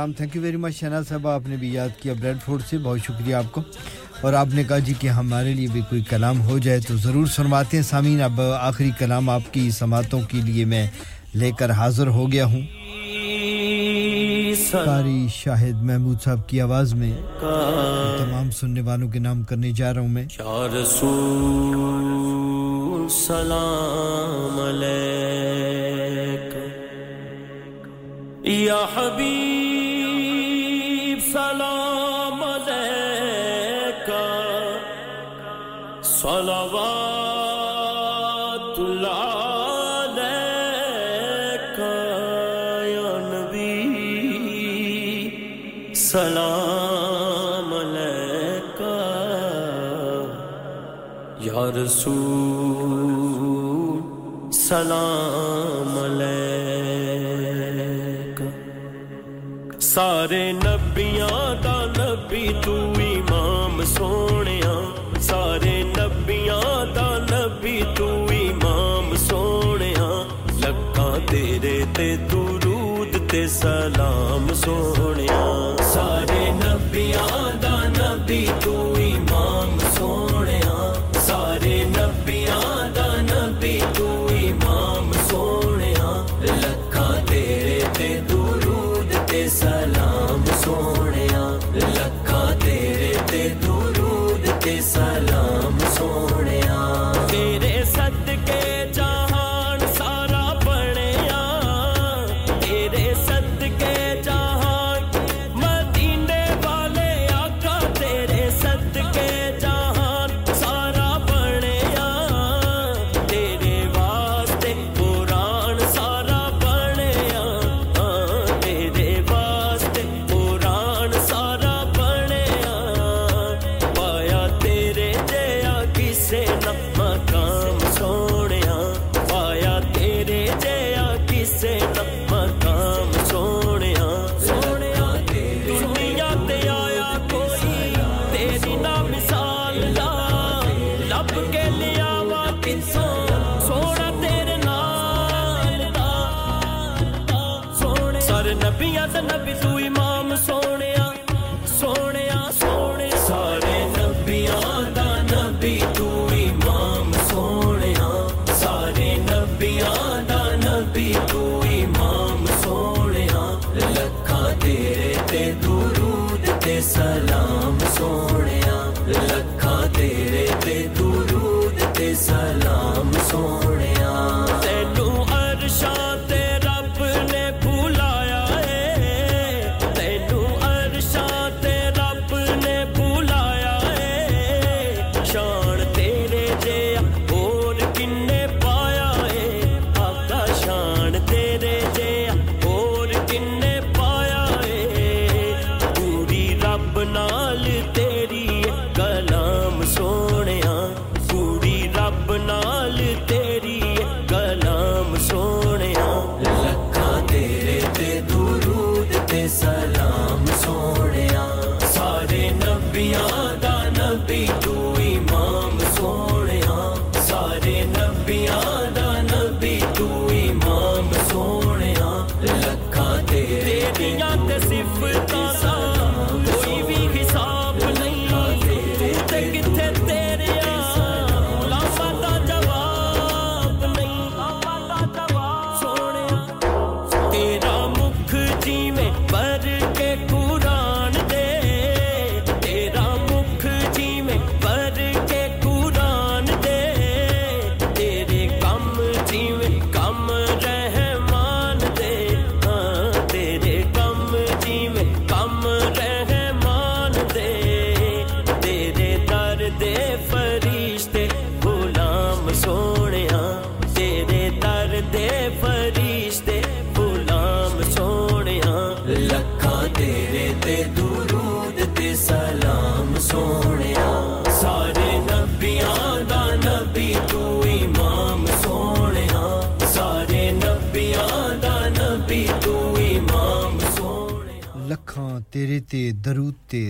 السلام تھینک یو ویری مچ شنا صاحب، آپ نے بھی یاد کیا بریڈ فورڈ سے. بہت شکریہ آپ کو. اور آپ نے کہا جی کہ ہمارے لیے بھی کوئی کلام ہو جائے تو ضرور سنواتے ہیں. سامعین، اب آخری کلام آپ کی سماعتوں کے لیے میں لے کر حاضر ہو گیا ہوں. ساری شاہد محمود صاحب کی آواز میں تمام سننے والوں کے نام کرنے جا رہا ہوں میں. سلام علیک. یا حبیب صلوات علیکہ یا نبی، سلام علیکہ یا رسول، سلام علیکہ سارے نبیاں دا نبی تو ਤੇ ਸਲਾਮ ਸੋ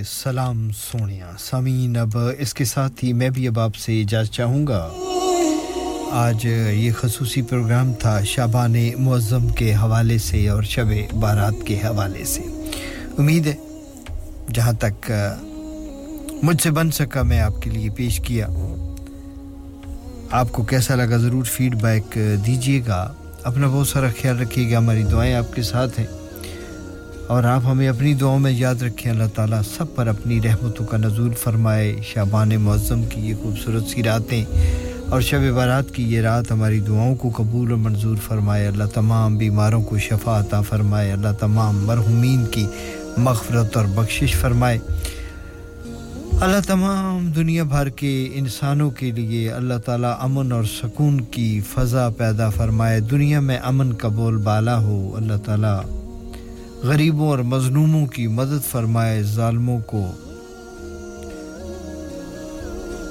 سلام سونیا، سامعین، اب اس کے ساتھ ہی میں بھی اب آپ سے اجازت چاہوں گا۔ آج یہ خصوصی پروگرام تھا شابان معظم کے حوالے سے اور شب بارات کے حوالے سے۔ امید ہے جہاں تک مجھ سے بن سکا میں آپ کے لیے پیش کیا۔ آپ کو کیسا لگا ضرور فیڈ بیک دیجیے گا۔ اپنا بہت سارا خیال رکھیے گا۔ ہماری دعائیں آپ کے ساتھ ہیں۔ اور آپ ہمیں اپنی دعاؤں میں یاد رکھیں، اللہ تعالیٰ سب پر اپنی رحمتوں کا نزول فرمائے۔ شابان معظم کی یہ خوبصورت سی راتیں اور شب بارات کی یہ رات ہماری دعاؤں کو قبول و منظور فرمائے۔ اللہ تمام بیماروں کو شفا عطا فرمائے۔ اللہ تمام مرحومین کی مغفرت اور بخشش فرمائے۔ اللہ تمام دنیا بھر کے انسانوں کے لیے اللہ تعالیٰ امن اور سکون کی فضا پیدا فرمائے۔ دنیا میں امن کا بول بالا ہو۔ اللہ تعالیٰ غریبوں اور مظلوموں کی مدد فرمائے ظالموں کو۔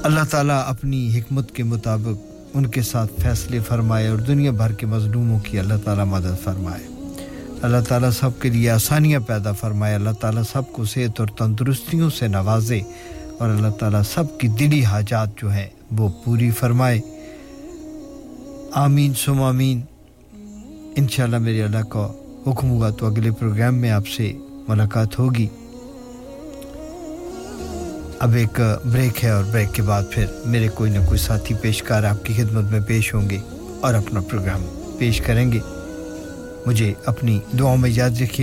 اللہ تعالیٰ اپنی حکمت کے مطابق ان کے ساتھ فیصلے فرمائے اور دنیا بھر کے مظلوموں کی اللہ تعالیٰ مدد فرمائے۔ اللہ تعالیٰ سب کے لیے آسانیاں پیدا فرمائے۔ اللہ تعالیٰ سب کو صحت اور تندرستیوں سے نوازے اور اللہ تعالیٰ سب کی دلی حاجات جو ہیں وہ پوری فرمائے۔ آمین، سم آمین۔ انشاءاللہ میرے اللہ کو حکم ہوا تو اگلے پروگرام میں آپ سے ملاقات ہوگی۔ اب ایک بریک ہے اور بریک کے بعد پھر میرے کوئی نہ کوئی ساتھی پیشکار آپ کی خدمت میں پیش ہوں گے اور اپنا پروگرام پیش کریں گے۔ مجھے اپنی دعاؤں میں یاد رکھیے۔